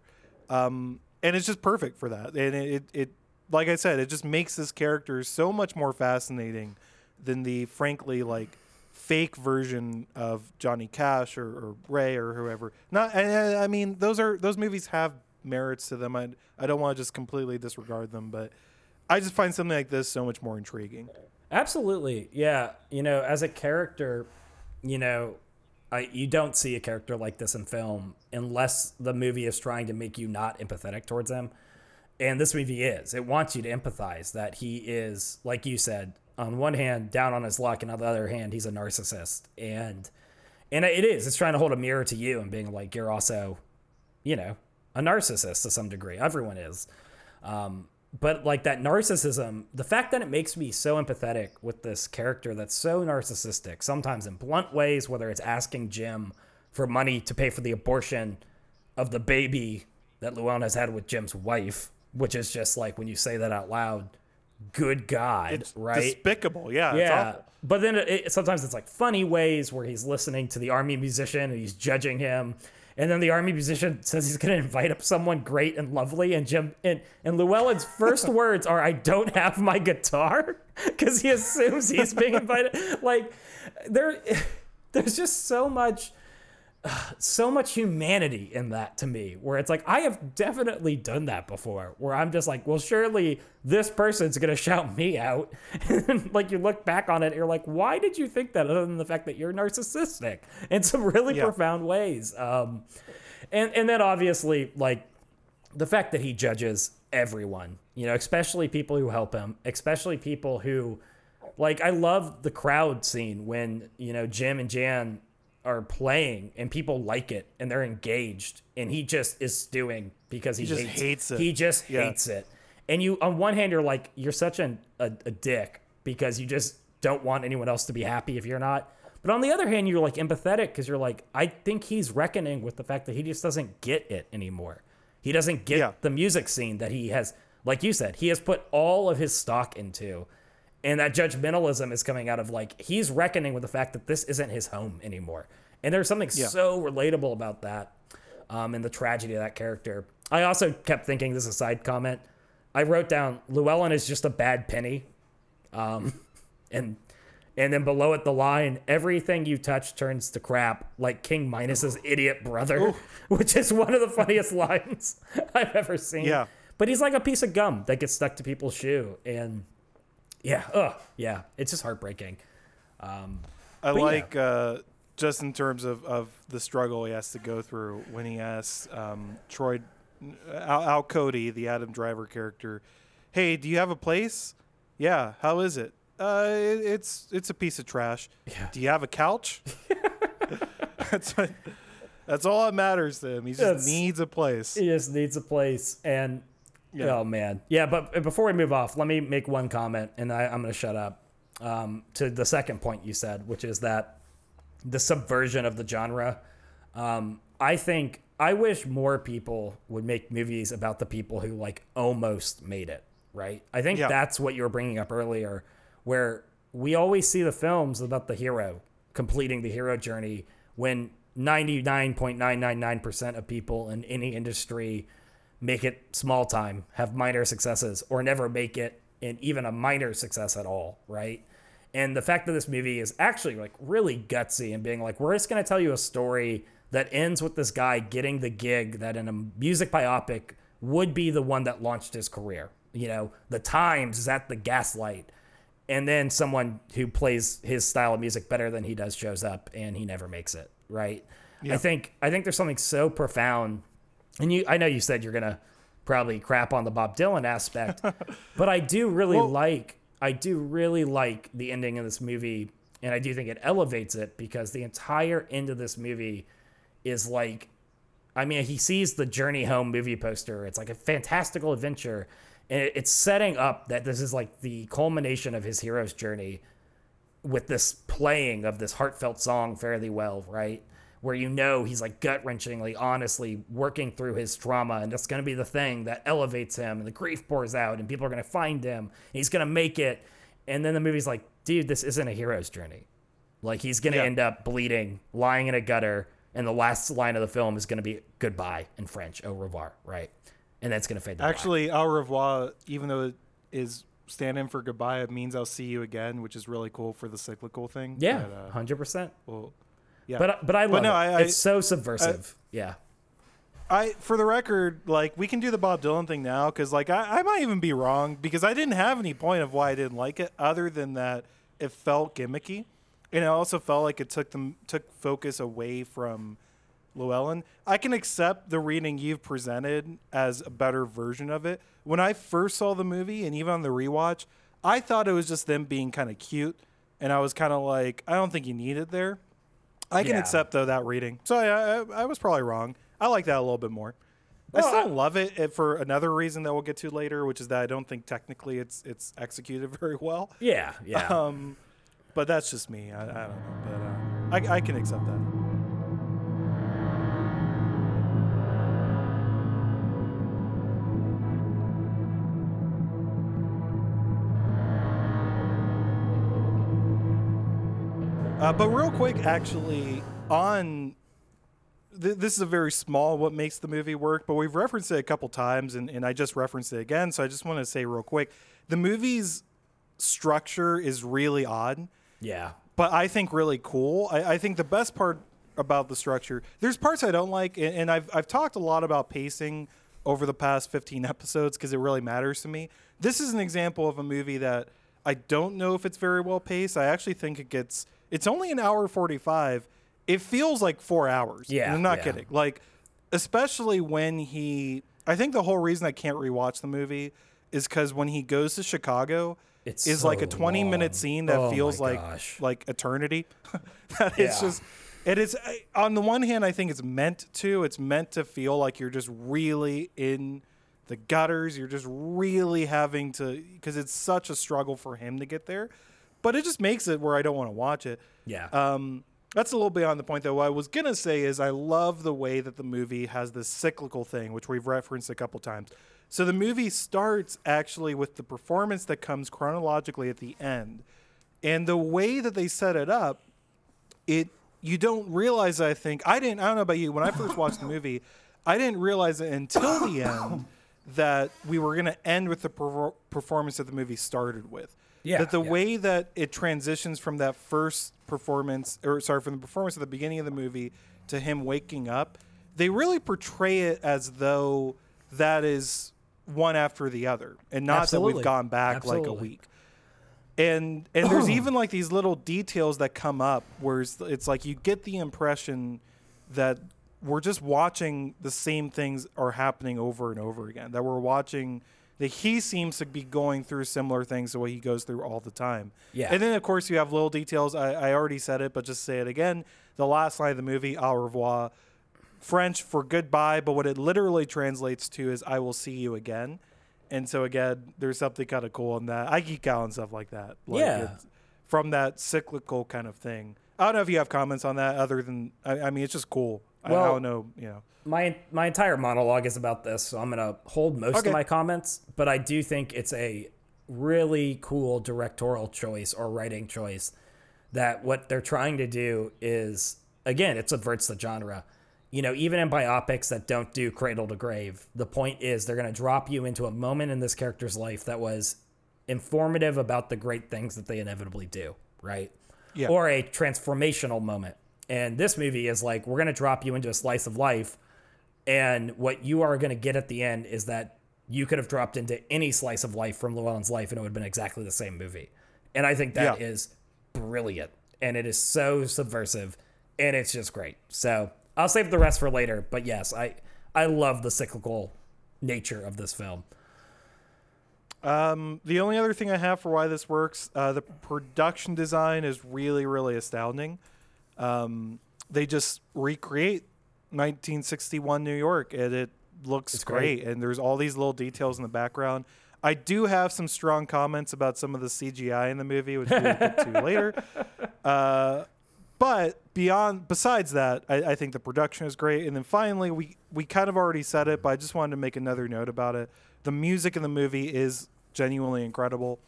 Um, and it's just perfect for that. And it, it, it, like I said, it just makes this character so much more fascinating than the frankly like fake version of Johnny Cash or, or Ray or whoever. Not, I, I mean, those are those movies have merits to them. I, I don't want to just completely disregard them, but I just find something like this so much more intriguing. Absolutely. Yeah. You know, as a character, you know, I, you don't see a character like this in film unless the movie is trying to make you not empathetic towards him. And this movie is. It wants you to empathize that he is, like you said, on one hand, down on his luck, and on the other hand, he's a narcissist. And and it is. It's trying to hold a mirror to you and being like, you're also, you know, a narcissist to some degree. Everyone is. Um, but like that narcissism, the fact that it makes me so empathetic with this character that's so narcissistic, sometimes in blunt ways, whether it's asking Jim for money to pay for the abortion of the baby that Llewyn has had with Jim's wife, which is just like when you say that out loud, good God, It's right? despicable. Yeah. It's yeah. But then it, it, sometimes it's like funny ways where he's listening to the army musician and he's judging him. And then the army musician says he's going to invite up someone great and lovely. And Jim and, and Llewyn's first words are, I don't have my guitar. Because he assumes he's being invited. Like, there, there's just so much so much humanity in that to me where it's like i have definitely done that before where i'm just like well surely this person's gonna shout me out and like you look back on it you're like why did you think that other than the fact that you're narcissistic in some really Yeah. profound ways um and and then obviously like the fact that he judges everyone, you know, especially people who help him, especially people who Like I love the crowd scene when you know Jim and Jan are playing and people like it and they're engaged and he just is stewing because he, just hates, hates it. He just Yeah. hates it. And you on one hand you're like you're such an, a, a dick because you just don't want anyone else to be happy if you're not. But on the other hand you're like empathetic because you're like I think he's reckoning with the fact that he just doesn't get it anymore. He doesn't get Yeah. the music scene that he has like you said he has put all of his stock into and that judgmentalism is coming out of like he's reckoning with the fact that this isn't his home anymore. And there's something Yeah. so relatable about that um, and the tragedy of that character. I also kept thinking this is a side comment i wrote down llewyn is just a bad penny. Um, and and then below it the line everything you touch turns to crap like king Midas's idiot brother which is one of the funniest lines i've ever seen. Yeah. but he's like a piece of gum that gets stuck to people's shoe and yeah, ugh, yeah, it's just heartbreaking. I But yeah. like uh, just in terms of, of the struggle he has to go through when he asks um, Troy, Al, Al Cody, the Adam Driver character, "Hey, do you have a place? Yeah, how is it? Uh, it, it's it's a piece of trash. Yeah. Do you have a couch? that's what, that's all that matters to him. He just That's- needs a place. He just needs a place, and Yeah. oh man, yeah. But before we move off, let me make one comment, and I, I'm going to shut up um, to the second point you said, which is that the subversion of the genre. Um, I think I wish more people would make movies about the people who like almost made it. Right. I think Yeah. that's what you were bringing up earlier, where we always see the films about the hero completing the hero journey when 99.999% of people in any industry make it small time, have minor successes, or never make it in even a minor success at all, right? And the fact that this movie is actually like really gutsy and being like, we're just going to tell you a story that ends with this guy getting the gig that in a music biopic would be the one that launched his career. You know, the Times is at the gaslight. And then someone who plays his style of music better than he does shows up and he never makes it, right? I think I think there's something so profound and you I know you said you're gonna probably crap on the Bob Dylan aspect, but I do really Well- like I do really like the ending of this movie, and I do think it elevates it because the entire end of this movie is like I mean, he sees the Journey Home movie poster. It's like a fantastical adventure. And it's setting up that this is like the culmination of his hero's journey with this playing of this heartfelt song fairly well, right? Where you know he's like gut wrenchingly, honestly working through his trauma, and that's going to be the thing that elevates him, and the grief pours out, and people are going to find him, and he's going to make it. And then the movie's like, dude, this isn't a hero's journey. Like he's going to Yeah. end up bleeding, lying in a gutter, and the last line of the film is going to be goodbye in French, au revoir, right? And that's going to fade to black. Actually, au revoir, even though it is stand in for goodbye, it means I'll see you again, which is really cool for the cyclical thing. yeah, uh, hundred percent. well, yeah. But but I love no, it. I- I- it's so subversive. yeah. I, for the record, like we can do the Bob Dylan thing now because, like, I, I might even be wrong because I didn't have any point of why I didn't like it, other than that it felt gimmicky, and it also felt like it took them took focus away from Llewyn. I can accept the reading you've presented as a better version of it. When I first saw the movie, and even on the rewatch, I thought it was just them being kind of cute, and I was kind of like, I don't think you need it there. I can Yeah. accept though that reading. So I, I, I was probably wrong. I like that a little bit more. I still I- love it uh, for another reason that we'll get to later, which is that I don't think technically it's it's executed very well. Yeah, yeah. Um, but that's just me. I, I don't know, but uh, I, I can accept that. Uh, but real quick, actually, on th- this is a very small what makes the movie work, but we've referenced it a couple times, and, and I just referenced it again. So I just want to say real quick, the movie's structure is really odd yeah. but I think really cool. I, I think the best part about the structure, there's parts I don't like, and, and I've I've talked a lot about pacing over the past 15 episodes because it really matters to me. This is an example of a movie that I don't know if it's very well paced. I actually think it gets. It's only an hour 45. It feels like four hours. Yeah, I'm not yeah. kidding. Like, especially when he. I think the whole reason I can't rewatch the movie is because when he goes to Chicago It's is like a so 20 minute scene that Oh feels like gosh. like eternity. that it's Yeah. just it is on the one hand I think it's meant to it's meant to feel like you're just really in the gutters, you're just really having to cuz it's such a struggle for him to get there. But it just makes it where I don't want to watch it. Yeah. Um, that's a little beyond the point, though. What I was gonna say is I love the way that the movie has this cyclical thing, which we've referenced a couple times. So the movie starts actually with the performance that comes chronologically at the end, and the way that they set it up, it you don't realize. I think I didn't. I don't know about you. When I first watched the movie, I didn't realize it until the end that we were gonna end with the per- performance that the movie started with Yeah, that the yeah. way that it transitions from that first performance or sorry from the performance at the beginning of the movie to him waking up they really portray it as though that is one after the other and not that we've gone back like a week. And and there's even like these little details that come up where it's, it's like you get the impression that we're just watching the same things are happening over and over again that we're watching that he seems to be going through similar things the way he goes through all the time Yeah. and then of course you have little details i, I already said it but just say it again the last line of the movie au revoir French for goodbye, but what it literally translates to is "I will see you again." And so again, there's something kind of cool in that. I geek out on stuff like that. Like Yeah. it's from that cyclical kind of thing. I don't know if you have comments on that, other than I, I mean, it's just cool. I, I Well- don't know, you know. my my entire monologue is about this, so I'm gonna hold most Okay. of my comments. But I do think it's a really cool directorial choice or writing choice that what they're trying to do is again it subverts the genre. You know, even in biopics that don't do cradle to grave, the point is they're going to drop you into a moment in this character's life that was informative about the great things that they inevitably do, right? Yeah. Or a transformational moment. And this movie is like, we're going to drop you into a slice of life and what you are going to get at the end is that you could have dropped into any slice of life from Llewyn's life and it would have been exactly the same movie. And I think that is Yeah. brilliant. And it is so subversive and it's just great. So I'll save the rest for later. But yes, I, I love the cyclical nature of this film. Um, the only other thing I have for why this works, uh, the production design is really, really astounding. Um, they just recreate 1961 New York, and it looks It's great. great. And there's all these little details in the background. I do have some strong comments about some of the CGI in the movie, which we'll get to later. Uh, but beyond, besides that, I, I think the production is great. And then finally, we we kind of already said it, but I just wanted to make another note about it. The music in the movie is genuinely incredible.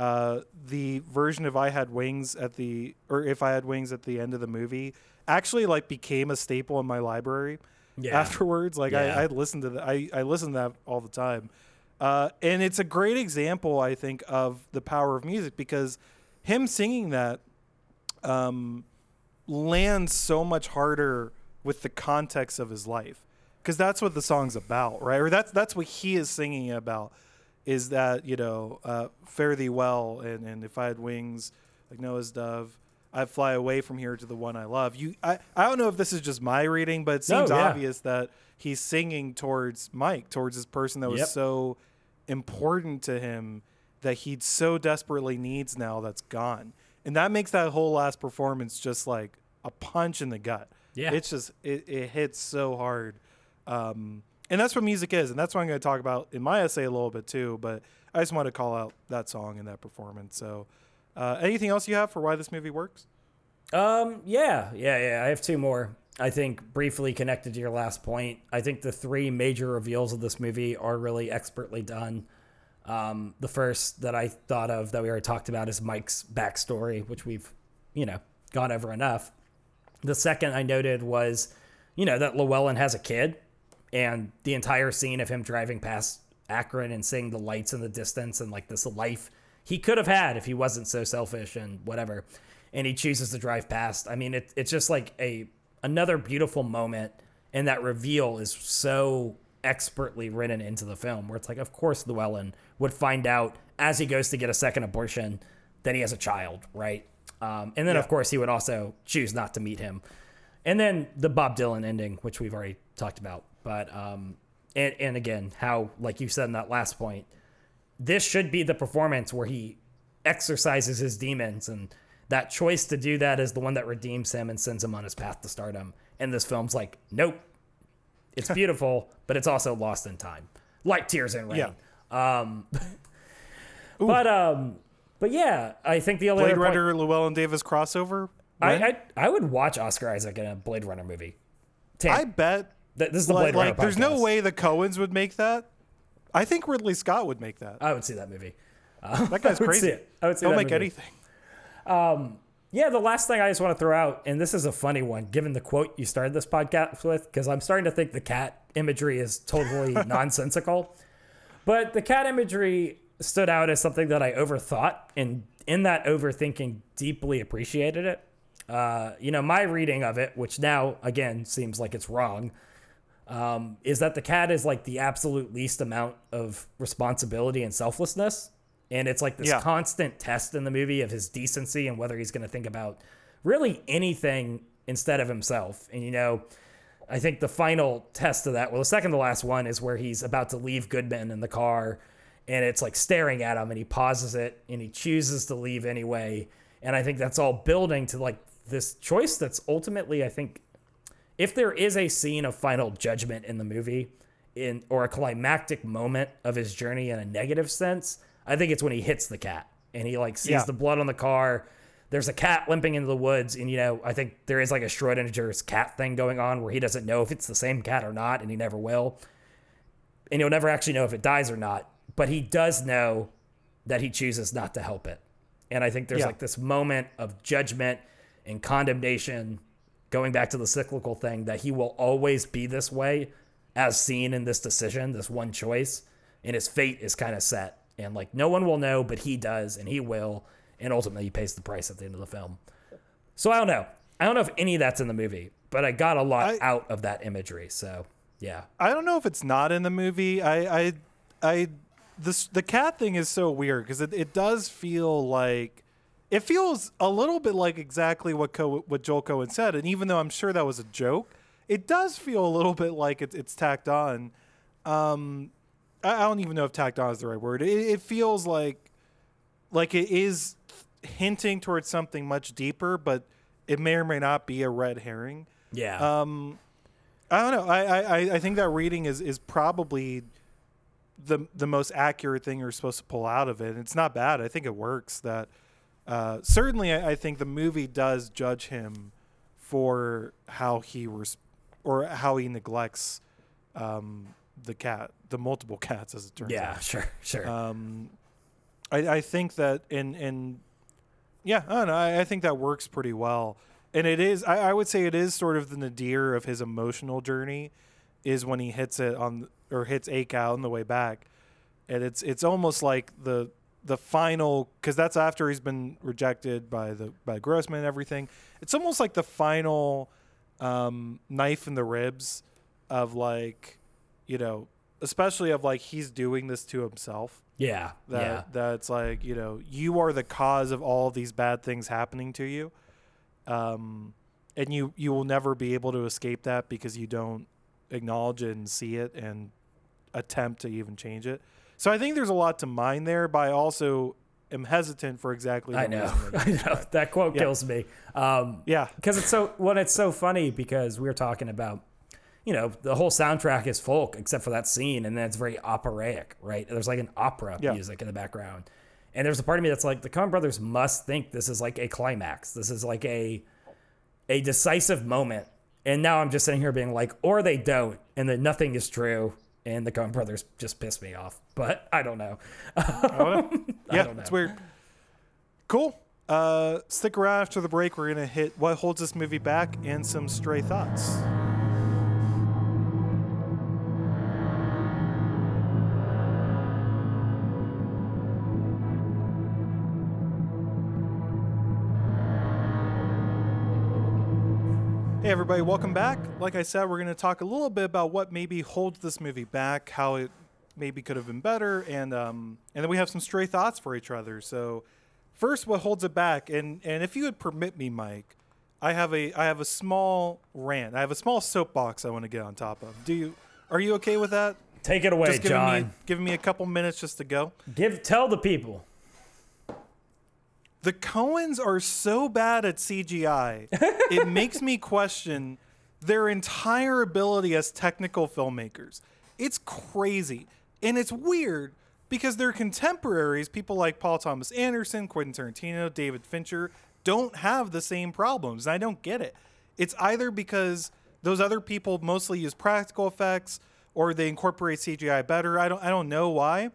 Uh, the version of "I Had Wings" at the or "If I Had Wings" at the end of the movie actually like became a staple in my library. Yeah. Afterwards, like Yeah. I, I listened to that. I I listened to that all the time. Uh, and it's a great example, I think, of the power of music because him singing that um, lands so much harder with the context of his life because that's what the song's about, right? Or that's that's what he is singing about is that you know uh, fare thee well and and if I had wings like Noah's dove. I'd fly away from here to the one I love. You, I, I don't know if this is just my reading, but it No, seems yeah. obvious that he's singing towards Mike, towards this person that was Yep. so important to him that he so desperately needs now that's gone. And that makes that whole last performance just like a punch in the gut. Yeah. It's just, it, it hits so hard. Um, and that's what music is. And that's what I'm going to talk about in my essay a little bit too. But I just want to call out that song and that performance. So, uh, anything else you have for why this movie works? Um, yeah, yeah, yeah. I have two more. I think briefly connected to your last point. I think the three major reveals of this movie are really expertly done. Um, the first that I thought of that we already talked about is Mike's backstory, which we've, you know, gone over enough. The second I noted was, you know, that Llewyn has a kid, and the entire scene of him driving past Akron and seeing the lights in the distance and like this life he could have had if he wasn't so selfish and whatever. And he chooses to drive past. I mean, it, it's just like a another beautiful moment, and that reveal is so expertly written into the film. Where it's like, of course, Llewyn would find out as he goes to get a second abortion that he has a child, right? Um, and then, of course, he would also choose not to meet him. And then the Bob Dylan ending, which we've already talked about. But um, and and again, how like you said in that last point, this should be the performance where he exercises his demons and that choice to do that is the one that redeems him and sends him on his path to stardom. And this film's like, nope. It's beautiful, but it's also lost in time. Like tears in rain. Yeah. Um but um but yeah, I think the only Blade other point- Runner, Llewyn Davis crossover. I, I I would watch Oscar Isaac in a Blade Runner movie. Tam, I bet th- this is the like, Runner like there's no way the Coens would make that. I think Ridley Scott would make that. I would see that movie. That guy's crazy. I would see crazy. it. I would see He'll make movie. anything. Yeah, the last thing I just want to throw out, and this is a funny one, given the quote you started this podcast with, because I'm starting to think the cat imagery is totally nonsensical. But the cat imagery stood out as something that I overthought, and in that overthinking, deeply appreciated it. Uh, you know, my reading of it, which now again seems like it's wrong, um, is that the cat is like the absolute least amount of responsibility and selflessness. And it's like this Yeah. constant test in the movie of his decency and whether he's going to think about really anything instead of himself. And, you know, I think the final test of that, well, the second to last one is where he's about to leave Goodman in the car and it's like staring at him and he pauses it and he chooses to leave anyway. And I think that's all building to like this choice that's ultimately, I think, if there is a scene of final judgment in the movie in or a climactic moment of his journey in a negative sense, I think it's when he hits the cat and he like sees Yeah. the blood on the car. There's a cat limping into the woods, and you know, I think there is like a Schrodinger's cat thing going on where he doesn't know if it's the same cat or not, and he never will. And he'll never actually know if it dies or not. But he does know that he chooses not to help it. And I think there's Yeah. like this moment of judgment and condemnation going back to the cyclical thing that he will always be this way as seen in this decision, this one choice, and his fate is kind of set. And like no one will know, but he does, and he will, and ultimately he pays the price at the end of the film. So I don't know. I don't know if any of that's in the movie, but I got a lot I- out of that imagery. So yeah. I don't know if it's not in the movie. I, I, I, this the cat thing is so weird because it, it does feel like it feels a little bit like exactly what Co- what Joel Coen said, and even though I'm sure that was a joke, it does feel a little bit like it's it's tacked on. Um, I, I don't even know if tacked on is the right word. It, it feels like like it is hinting towards something much deeper, but it may or may not be a red herring. Yeah. Um, I don't know. I, I, I- I think that reading is, is probably the the most accurate thing you're supposed to pull out of it. It's not bad. I think it works. That uh, certainly, I, I think the movie does judge him for how he res- or how he neglects um, the cat, the multiple cats, as it turns yeah, out. Yeah, sure, sure. Um, I, I think that in in yeah, I don't know. I, I think that works pretty well, and it is. I, I would say it is sort of the nadir of his emotional journey, is when he hits it on or hits Aiko on the way back, and it's it's almost like the the final because that's after he's been rejected by the by Grossman and everything. It's almost like the final um, knife in the ribs of like, you know, especially of like he's doing this to himself yeah, that yeah. that's like you know you are the cause of all these bad things happening to you um and you you will never be able to escape that because you don't acknowledge it and see it and attempt to even change it so i think there's a lot to mine there but i also am hesitant for exactly I know. I know. That quote Yeah. kills me. Um, yeah because it's so when it's so funny because we're talking about you know the whole soundtrack is folk except for that scene and then it's very operatic right there's like an opera Yeah. music in the background and there's a part of me that's like the Coen brothers must think this is like a climax this is like a a decisive moment and now i'm just sitting here being like or they don't and that nothing is true and the Coen brothers just piss me off but i don't know. Yeah don't it's weird. Cool. Uh stick around after the break. We're gonna hit what holds this movie back and some stray thoughts Hey everybody, welcome back. Like I said, we're going to talk a little bit about what maybe holds this movie back, how it maybe could have been better, and um, and then we have some stray thoughts for each other. So, first, what holds it back, and and if you would permit me, Mike, I have a I have a small rant. I have a small soapbox I want to get on top of. Do you? Are you okay with that? take it away Just giving john me giving me a couple minutes just to go. give tell the people the Coens are so bad at CGI, it makes me question their entire ability as technical filmmakers. It's crazy. And it's weird because their contemporaries, people like Paul Thomas Anderson, Quentin Tarantino, David Fincher, don't have the same problems. I don't get it. It's either because those other people mostly use practical effects or they incorporate CGI better. I don't I don't know why.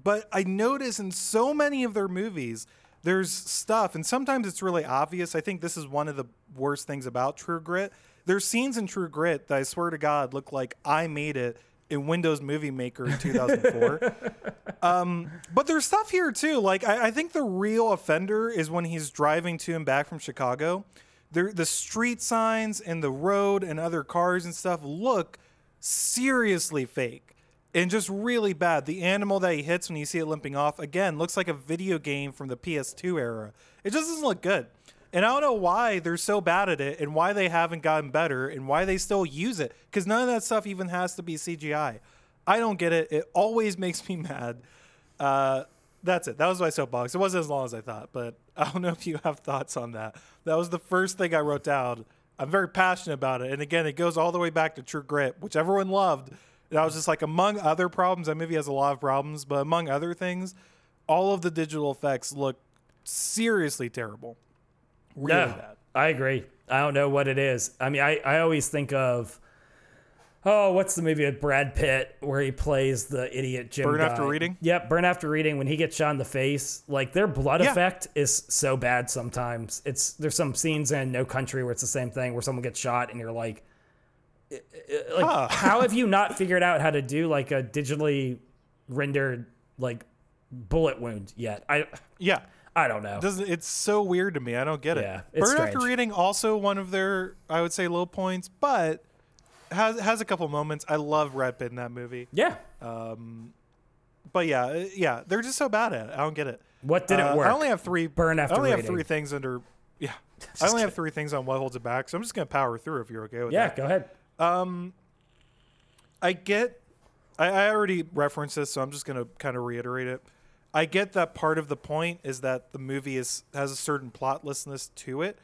But I notice in so many of their movies there's stuff and sometimes it's really obvious. I think this is one of the worst things about True Grit. There's scenes in True Grit that I swear to God look like I made it in Windows Movie Maker in 2004. um, but there's stuff here too. Like I, I, think the real offender is when he's driving to and back from Chicago. There, the street signs and the road and other cars and stuff look seriously fake and just really bad. The animal that he hits when you see it limping off again looks like a video game from the PS2 era. It just doesn't look good. And I don't know why they're so bad at it and why they haven't gotten better and why they still use it because none of that stuff even has to be CGI. I don't get it. It always makes me mad. Uh, that's it. That was my soapbox. It wasn't as long as I thought, but I don't know if you have thoughts on that. That was the first thing I wrote down. I'm very passionate about it. And again, it goes all the way back to True Grit, which everyone loved. And I was just like, among other problems, that movie has a lot of problems, but among other things, all of the digital effects look seriously terrible really yeah, bad. I agree. I don't know what it is. I mean, I, I always think of oh, what's the movie with Brad Pitt where he plays the idiot Jim? Burn guy? after reading. Yep, burn after reading. When he gets shot in the face, like their blood yeah. effect is so bad. Sometimes it's there's some scenes in No Country where it's the same thing where someone gets shot and you're like, like huh. how have you not figured out how to do like a digitally rendered like bullet wound yet? I yeah. I don't know. Doesn't it's so weird to me. I don't get it. Yeah, Burn strange. After Reading also one of their I would say low points, but has has a couple moments. I love Pitt in that movie. Yeah. Um, but yeah, uh, yeah, they're just so bad at it. I don't get it. What didn't uh, work? I only have three. Burn after. I only have three things under. Yeah, I only kidding. have three things on what holds it back. So I'm just gonna power through if you're okay with yeah, that. Yeah, go ahead. Um, I get. I, I already referenced this, so I'm just gonna kind of reiterate it. I get that part of the point is that the movie is has a certain plotlessness to it,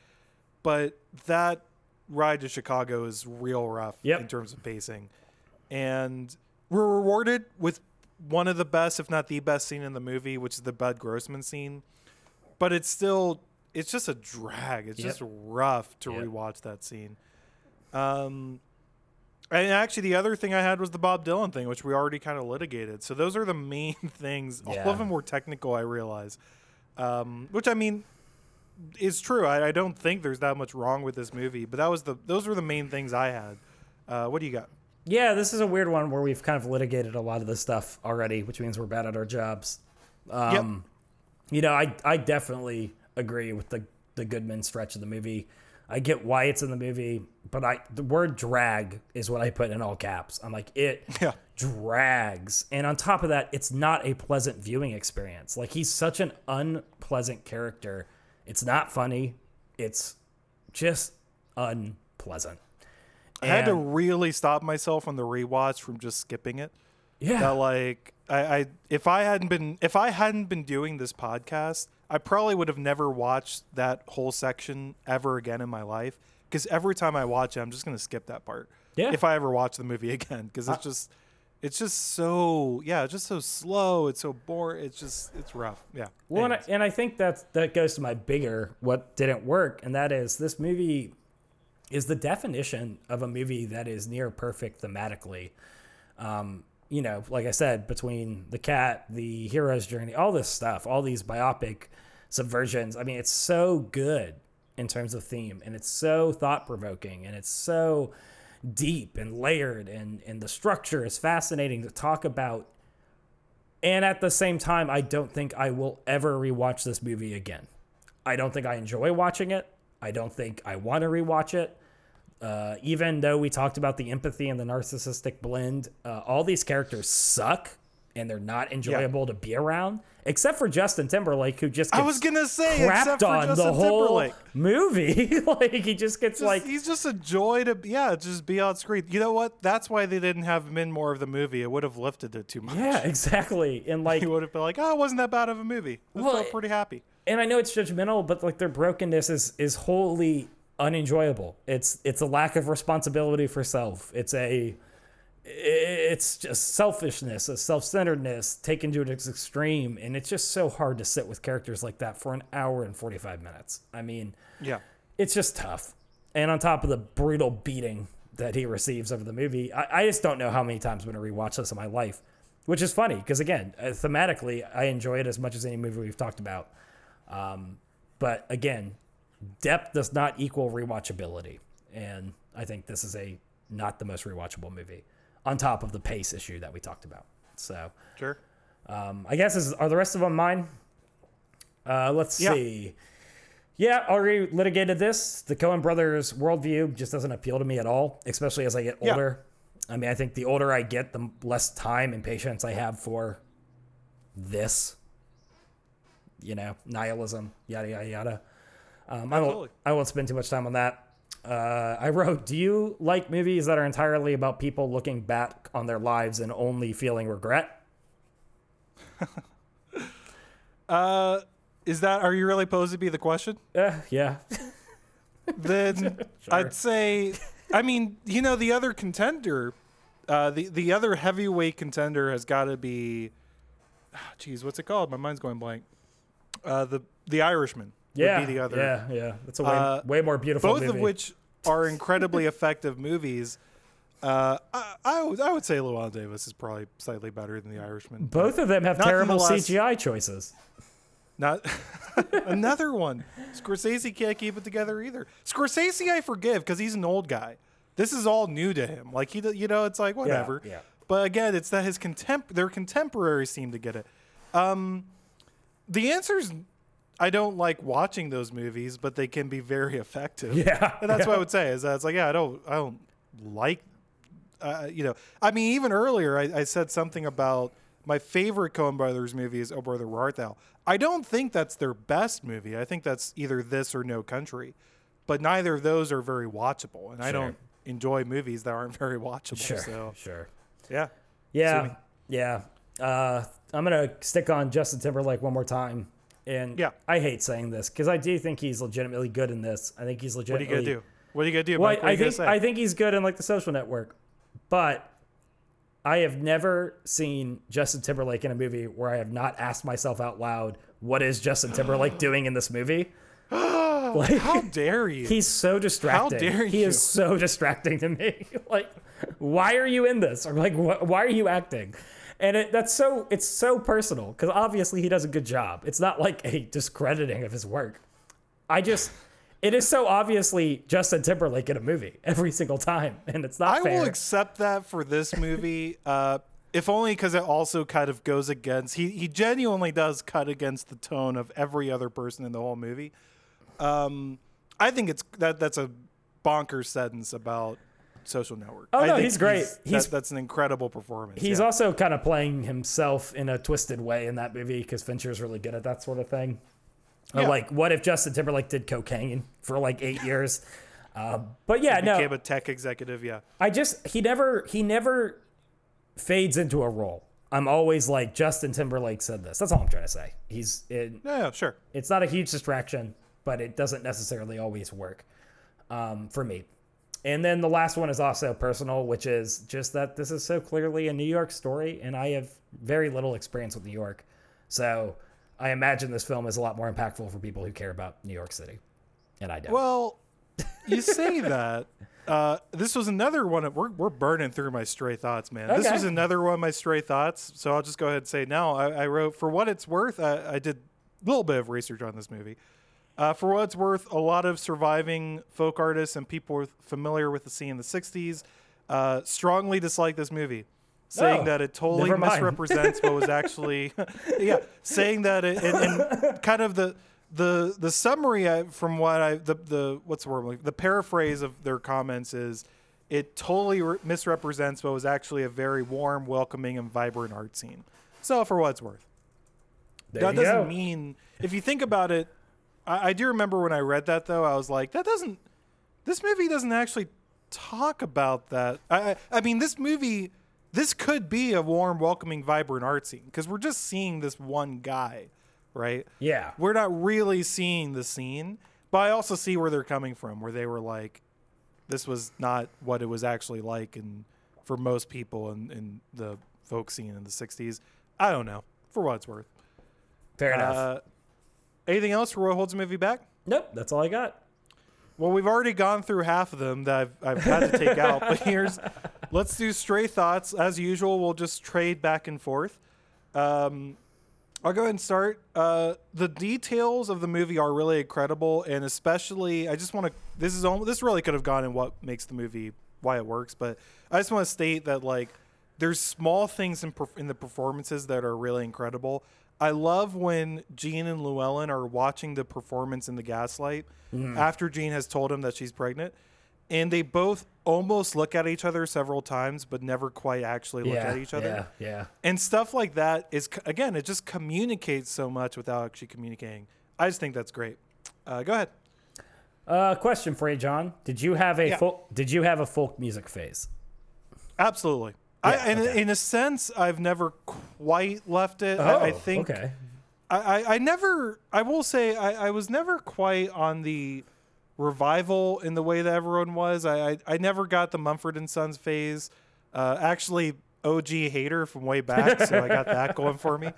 but that ride to Chicago is real rough yep. in terms of pacing. And we're rewarded with one of the best, if not the best scene in the movie, which is the Bud Grossman scene. But it's still it's just a drag. It's yep. just rough to yep. rewatch that scene. Um and actually, the other thing I had was the Bob Dylan thing, which we already kind of litigated. So those are the main things. Yeah. All of them were technical, I realize. Um, which I mean is true. I, I, don't think there's that much wrong with this movie, but that was the those were the main things I had. Uh, what do you got? Yeah, this is a weird one where we've kind of litigated a lot of this stuff already, which means we're bad at our jobs. Um, yep. You know, I I definitely agree with the the Goodman stretch of the movie. I get why it's in the movie, but I the word drag is what I put in all caps. I'm like it yeah. drags. And on top of that, it's not a pleasant viewing experience. Like he's such an unpleasant character. It's not funny. It's just unpleasant. I had to really stop myself on the rewatch from just skipping it. Yeah. That like I, I if I hadn't been if I hadn't been doing this podcast, I probably would have never watched that whole section ever again in my life. Because every time I watch it, I'm just gonna skip that part. Yeah. If I ever watch the movie again, because it's just, it's just so yeah, it's just so slow. It's so boring. It's just it's rough. Yeah. Well, and I, and I think that that goes to my bigger what didn't work, and that is this movie is the definition of a movie that is near perfect thematically. Um, you know, like I said, between the cat, the hero's journey, all this stuff, all these biopic subversions. I mean, it's so good in terms of theme and it's so thought provoking and it's so deep and layered and, and the structure is fascinating to talk about. And at the same time, I don't think I will ever rewatch this movie again. I don't think I enjoy watching it. I don't think I want to rewatch it. Uh, even though we talked about the empathy and the narcissistic blend, uh, all these characters suck and they're not enjoyable to be around, except for Justin Timberlake, who just gets I was gonna say, except crapped for on Justin the whole Timberlake. movie. like he just gets Just- like he's just a joy to yeah, just be on screen. You know what? That's why they didn't have him in more of the movie. It would have lifted it too much. yeah, exactly. And like He would have been like, oh, it wasn't that bad of a movie. I Well, felt pretty happy. and I know it's judgmental, but like their brokenness is is wholly unenjoyable. It's it's a lack of responsibility for self. It's a it's just selfishness, a self-centeredness taken to its extreme, and it's just so hard to sit with characters like that for an hour and 45 minutes. I mean, Yeah. it's just tough. And on top of the brutal beating that he receives over the movie, I, I just don't know how many times I'm going to rewatch this in my life, which is funny because, again, uh, thematically, I enjoy it as much as any movie we've talked about. Um, but again, depth does not equal rewatchability. And I think this is a not the most rewatchable movie on top of the pace issue that we talked about. So Sure. um, I guess is, are the rest of them mine? Uh, let's Yeah. see. Yeah, already litigated this. The Coen brothers' worldview just doesn't appeal to me at all, especially as I get older. Yeah. older. I mean, I think the older I get, the less time and patience I have for this. You know, nihilism, yada yada yada. Um, I won't. I won't spend too much time on that. Uh, I wrote, "Do you like movies that are entirely about people looking back on their lives and only feeling regret?" Uh, is that are you really supposed to be the question? Uh, yeah. Then I'd say, I mean, you know, the other contender, uh, the the other heavyweight contender has got to be, geez, what's it called? My mind's going blank. Uh, the the Irishman. Yeah, Would be the other. yeah, yeah. That's a way, Uh, way more beautiful. both of which are incredibly effective movies. Uh, I, I would I would say Llewyn Davis is probably slightly better than the Irishman. both of them have terrible CGI choices. Not another one. Scorsese can't keep it together either. Scorsese, I forgive because he's an old guy. This is all new to him. Like he, you know, it's like whatever. yeah. But again, it's that his contem- their contemporaries seem to get it. Um, the answer's I don't like watching those movies, but they can be very effective. Yeah, and that's yeah. what I would say. Is that it's like, yeah, I don't, I don't like, uh, you know, I mean, even earlier I, I said something about my favorite Coen Brothers movie is Oh Brother Where Art Thou. I don't think that's their best movie. I think that's either this or No Country, but neither of those are very watchable, and I don't enjoy movies that aren't very watchable. Sure, So sure. yeah, Yeah, yeah. Uh, I'm gonna stick on Justin Timberlake one more time, and Yeah. I hate saying this because I do think he's legitimately good in this. I think he's legitimately. what are you gonna do? What are you gonna do? Well, What are I you gonna think say? I think he's good in like the Social Network, but I have never seen Justin Timberlake in a movie where I have not asked myself out loud, "What is Justin Timberlake doing in this movie?" like, How dare you? he's so distracting. How dare you? He is so distracting to me. like, why are you in this? Or like, wh- why are you acting? And it, that's so it's so personal because obviously he does a good job. It's not like a discrediting of his work. I just. It is so obviously Justin Timberlake in a movie every single time, and it's not I fair. will accept that for this movie, uh, if only because it also kind of goes against. He he genuinely does cut against the tone of every other person in the whole movie. Um, I think it's that that's a bonkers sentence about Social Network. Oh, I no, think he's great. that- He's- that's an incredible performance. He's yeah. also kind of playing himself in a twisted way in that movie because Fincher's really good at that sort of thing. Yeah. like, what if Justin Timberlake did cocaine for like eight years? Uh, but yeah, no, became a tech executive. Yeah, I just he never he never fades into a role. I'm always like Justin Timberlake said this. That's all I'm trying to say. He's in, yeah, yeah, sure. it's not a huge distraction, but it doesn't necessarily always work um, for me. And then the last one is also personal, which is just that this is so clearly a New York story, and I have very little experience with New York. So I imagine this film is a lot more impactful for people who care about New York City. And I don't. Well, you say that. Uh, this was another one. Of, we're we're burning through my stray thoughts, man. Okay. This was another one of my stray thoughts. So I'll just go ahead and say now. I, I wrote for what it's worth. I, I did a little bit of research on this movie. Uh, for what it's worth, a lot of surviving folk artists and people familiar with the scene in the '60s uh, strongly dislike this movie, saying Oh, that it totally misrepresents what was actually, yeah, saying that it and, and kind of the the the summary I, from what I the the what's the word the paraphrase of their comments is it totally re- misrepresents what was actually a very warm, welcoming, and vibrant art scene. So, for what it's worth, There that doesn't go. mean if you think about it. I, I do remember when I read that though, I was like, that doesn't. This movie doesn't actually talk about that. I, I, I mean, this movie, this could be a warm, welcoming, vibrant art scene because we're just seeing this one guy, right? Yeah. we're not really seeing the scene, but I also see where they're coming from, where they were like, this was not what it was actually like, and for most people in, in the folk scene in the '60s, I don't know. For what it's worth. Fair enough. Uh, anything else for Roy holds the movie back? nope, that's all I got. Well, we've already gone through half of them that I've, I've had to take out, but here's let's do stray thoughts. As usual, we'll just trade back and forth. Um, I'll go ahead and start. Uh, the details of the movie are really incredible, and especially, I just want to. This is almost, this really could have gone in what makes the movie why it works, but I just want to state that like there's small things in in the performances that are really incredible. I love when Jean and Llewyn are watching the performance in the gaslight after Jean has told him that she's pregnant, and they both almost look at each other several times, but never quite actually look yeah. at each other Yeah. Yeah. and stuff like that is again it just communicates so much without actually communicating i just think that's great uh, go ahead Uh, question for you, John. Did you have a Yeah. folk? Did you have a folk music phase? absolutely I, Yeah, in, okay. in a sense i've never quite left it. I, I think Oh, Okay. I, I, I never i will say I, I was never quite on the revival in the way that everyone was. I i, I never got the mumford and sons phase. Uh, actually og hater from way back so i got that going for me.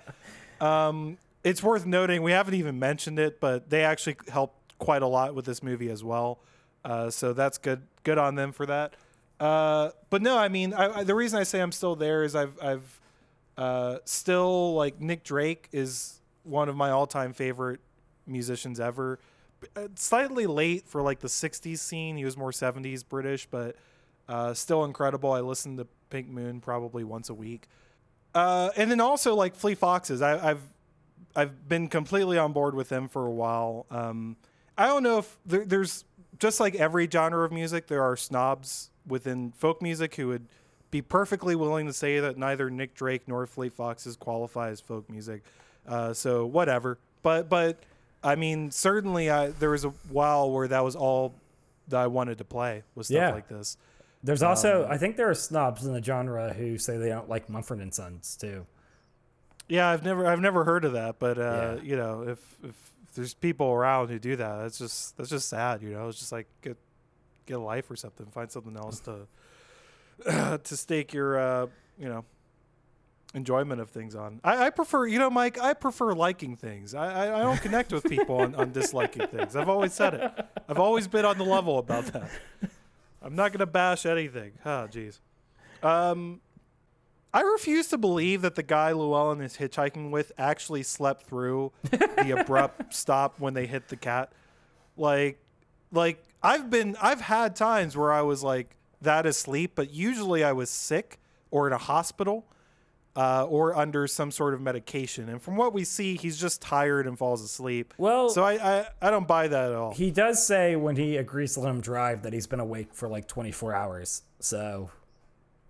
Um, it's worth noting we haven't even mentioned it but they actually helped quite a lot with this movie as well. Uh, so that's good good on them for that uh, but no i mean I, I, the reason i say i'm still there is i've i've uh, still like Nick Drake is one of my all-time favorite musicians ever. Uh, Slightly late for like the '60s scene. He was more '70s British, but uh, still incredible. I listen to Pink Moon probably once a week. Uh, and then also like Fleet Foxes. I, I've I've been completely on board with them for a while. Um, I don't know if there, there's just like every genre of music, there are snobs within folk music who would be perfectly willing to say that neither Nick Drake nor Fleet Foxes qualify as folk music. Uh, so whatever. But but I mean, certainly I, there was a while where that was all that I wanted to play was stuff Yeah. like this. There's also, Um, I think there are snobs in the genre who say they don't like Mumford and Sons too. Yeah, I've never I've never heard of that, but uh, Yeah. you know, if, if if there's people around who do that, that's just that's just sad. You know, it's just like get a life or something. Find something else to to stake your uh, you know enjoyment of things on. I, I prefer, you know, Mike. I prefer liking things. I I, I don't connect with people on, on disliking things. I've always said it. I've always been on the level about that. I'm not gonna bash anything. Oh, jeez. Um, I refuse to believe that the guy Llewyn is hitchhiking with actually slept through the abrupt stop when they hit the cat. Like, like I've been, I've had times where I was like that asleep, but usually I was sick or in a hospital. Uh, or under some sort of medication, and from what we see, he's just tired and falls asleep. Well- so I, I, I don't buy that at all. He does say when he agrees to let him drive that he's been awake for like 24 hours. So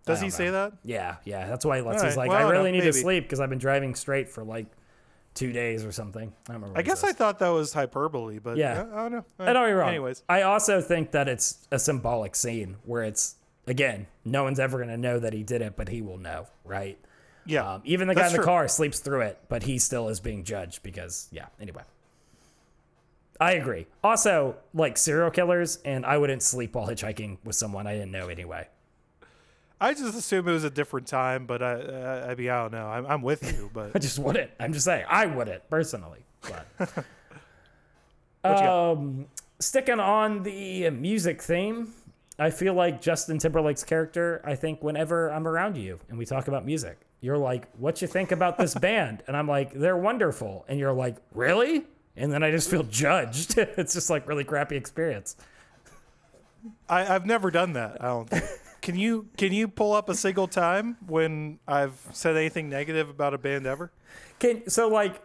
Does he don't say that? yeah, yeah, that's why he lets. All He's right, like, well, I really no, need to sleep because I've been driving straight for like two days or something. I don't remember. I guess I thought that was hyperbole, but Yeah. I, I don't know. I don't get wrong. Anyways, I also think that it's a symbolic scene where it's again, no one's ever gonna know that he did it, but he will know, right? yeah. Um, even the guy in the true. car sleeps through it, but he still is being judged because, yeah. Anyway, I agree. Also, like serial killers, and I wouldn't sleep while hitchhiking with someone I didn't know anyway. I just assume it was a different time, but I, I, I mean, I don't know. I'm, I'm with you, but I just wouldn't. I'm just saying, I wouldn't personally. But um, sticking on the music theme, I feel like Justin Timberlake's character. I think whenever I'm around you and we talk about music, you're like, "What you think about this band?" And I'm like, "They're wonderful," and you're like, "Really?" And then I just feel judged. it's just like really crappy experience. I, I've never done that. I don't. Think. Can you can you pull up a single time when I've said anything negative about a band ever? Can so like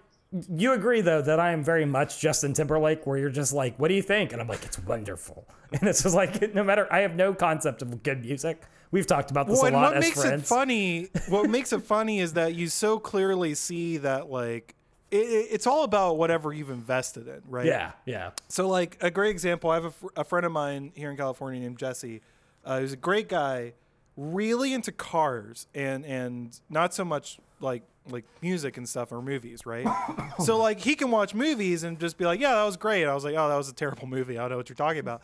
you agree though that I am very much Justin Timberlake, where you're just like, "What do you think?" And I'm like, "It's wonderful." And it's just like, no matter, I have no concept of good music. We've talked about this Well, a lot what as makes friends. it funny, what makes it funny is that you so clearly see that like it, it- it's all about whatever you've invested in, right? Yeah, yeah. So, like a great example, I have a, fr- a friend of mine here in California named Jesse. Uh, he's a great guy, really into cars and and not so much like like music and stuff or movies, right? so like he can watch movies and just be like, yeah, that was great. I was like, oh, that was a terrible movie. I don't know what you're talking about.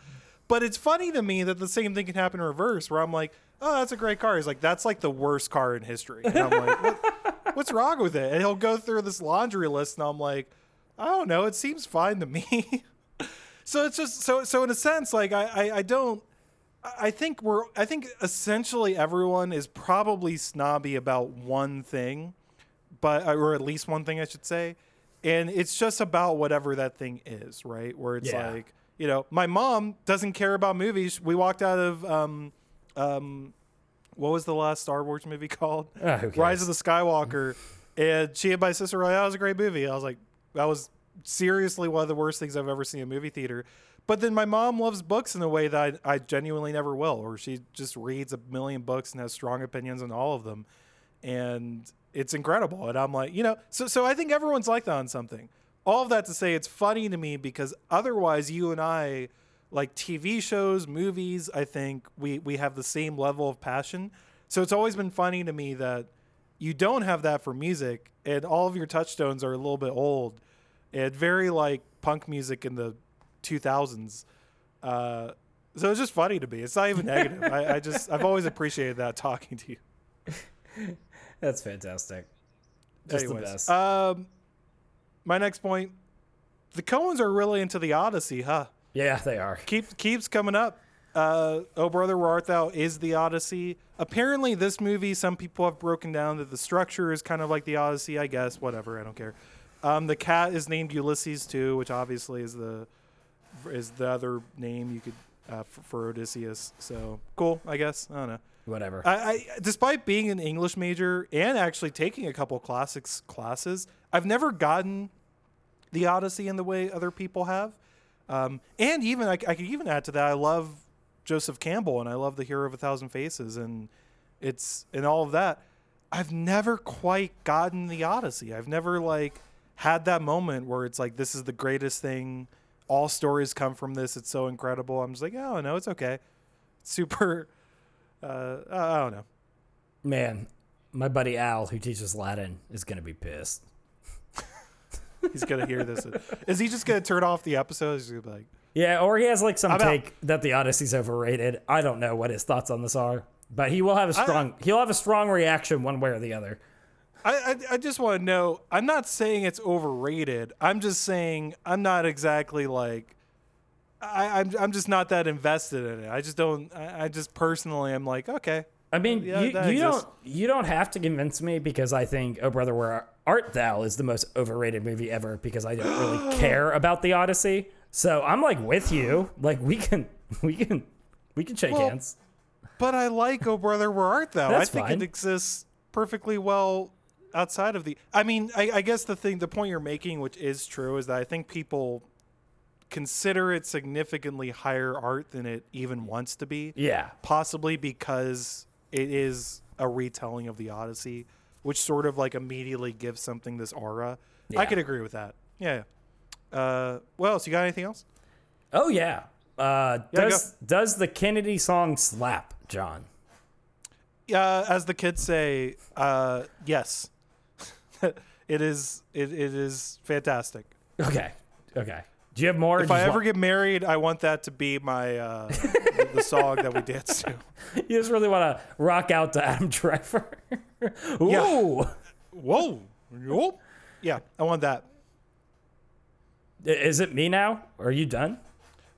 But it's funny to me that the same thing can happen in reverse, where I'm like, oh, that's a great car. He's like, that's like the worst car in history. And I'm like, what, what's wrong with it? And he'll go through this laundry list, and I'm like, I don't know. It seems fine to me. so it's just so so in a sense, like I I, I don't. I think we're. I think essentially everyone is probably snobby about one thing, but or at least one thing I should say, and it's just about whatever that thing is, right? Where it's Yeah. like you know, my mom doesn't care about movies. We walked out of um, um, what was the last Star Wars movie called? Ah, Rise of the Skywalker. and she and my sister were like, that was a great movie. I was like, that was seriously one of the worst things I've ever seen in a movie theater. But then my mom loves books in a way that I, I genuinely never will, or she just reads a million books and has strong opinions on all of them. And it's incredible. And I'm like, you know, so so I think everyone's like that on something. All of that to say it's funny to me because otherwise you and I like TV shows, movies, I think we we have the same level of passion. So it's always been funny to me that you don't have that for music and all of your touchstones are a little bit old and very like punk music in the 2000s. Uh, so it's just funny to me. It's not even negative. I, I just I've always appreciated that talking to you. That's fantastic. Just the best. um, my next point: the Coens are really into the Odyssey, huh? yeah, they are. Keep keeps coming up. Uh, oh brother, where art thou? Is the Odyssey? Apparently, this movie, some people have broken down that the structure is kind of like the Odyssey. I guess whatever. I don't care. Um, the cat is named Ulysses too, which obviously is the is the other name you could uh, for, for Odysseus. So cool, I guess. I don't know. Whatever. I, I despite being an English major and actually taking a couple classics classes, I've never gotten the Odyssey in the way other people have. Um, and even I, I could even add to that, I love Joseph Campbell and I love the Hero of a Thousand Faces and it's and all of that. I've never quite gotten the Odyssey. I've never like had that moment where it's like this is the greatest thing. All stories come from this. It's so incredible. I'm just like, oh no, it's okay. It's super. Uh, I don't know. Man, my buddy Al, who teaches Latin, is gonna be pissed. He's gonna hear this. Is he just gonna turn off the episode? He's gonna be like, Yeah, or he has like some I'm out. take that the Odyssey's overrated. I don't know what his thoughts on this are, but he will have a strong he'll have a strong reaction one way or the other. I, I, I just want to know. I'm not saying it's overrated. I'm just saying I'm not exactly like. I, I'm I'm just not that invested in it. I just don't. I, I just personally I'm like, okay, I mean, Yeah, you, you don't you don't have to convince me because I think Oh Brother Where Art Thou is the most overrated movie ever because I don't really care about the Odyssey. So I'm like with you. Like we can we can we can shake Well, hands. but I like Oh Brother Where Art Thou. That's I think fine. it exists perfectly well outside of the. I mean, I, I guess the thing, the point you're making, which is true, is that I think people consider it significantly higher art than it even wants to be. Yeah. possibly because it is a retelling of the Odyssey, which sort of like immediately gives something this aura. I could agree with that. Yeah. yeah. Uh, what else? You got anything else? Oh yeah. Uh, Yeah, does does the Kennedy song slap, John? Yeah, as the kids say, uh, yes. it is. It, it is fantastic. Okay. Okay. Do you have more? If I ever want- get married, I want that to be my uh, the, the song that we dance to. you just really want to rock out to Adam Driver. Ooh. Whoa, whoa. Yeah, I want that. Is it me now? Are you done?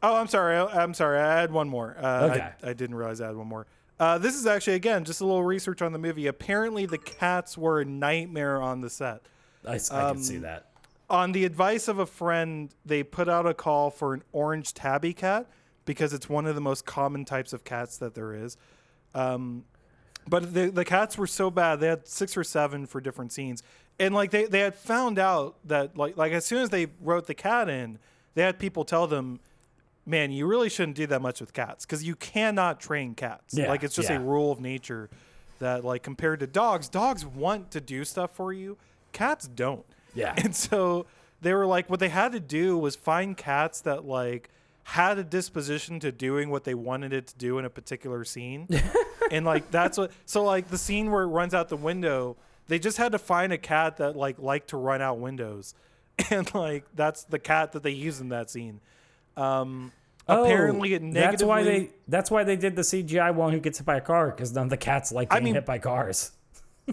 Oh, I'm sorry. I'm sorry. I had one more. Uh, Okay. I, I didn't realize I had one more. Uh, this is actually again just a little research on the movie. Apparently, the cats were a nightmare on the set. I, can Um, see that. On the advice of a friend, they put out a call for an orange tabby cat because it's one of the most common types of cats that there is. Um, But the the cats were so bad. They had six or seven for different scenes, and like they, they had found out that like like as soon as they wrote the cat in, they had people tell them, "Man, you really shouldn't do that much with cats because you cannot train cats. Yeah, like it's just yeah. a rule of nature that like compared to dogs, dogs want to do stuff for you, cats don't. Yeah. And so they were like, what they had to do was find cats that like had a disposition to doing what they wanted it to do in a particular scene. and like that's what so like the scene where it runs out the window, they just had to find a cat that like liked to run out windows. And like that's the cat that they used in that scene. Um apparently it Oh, negatively that's why they that's why they did the CGI one who gets hit by a car because none of the cats like getting mean- hit by cars.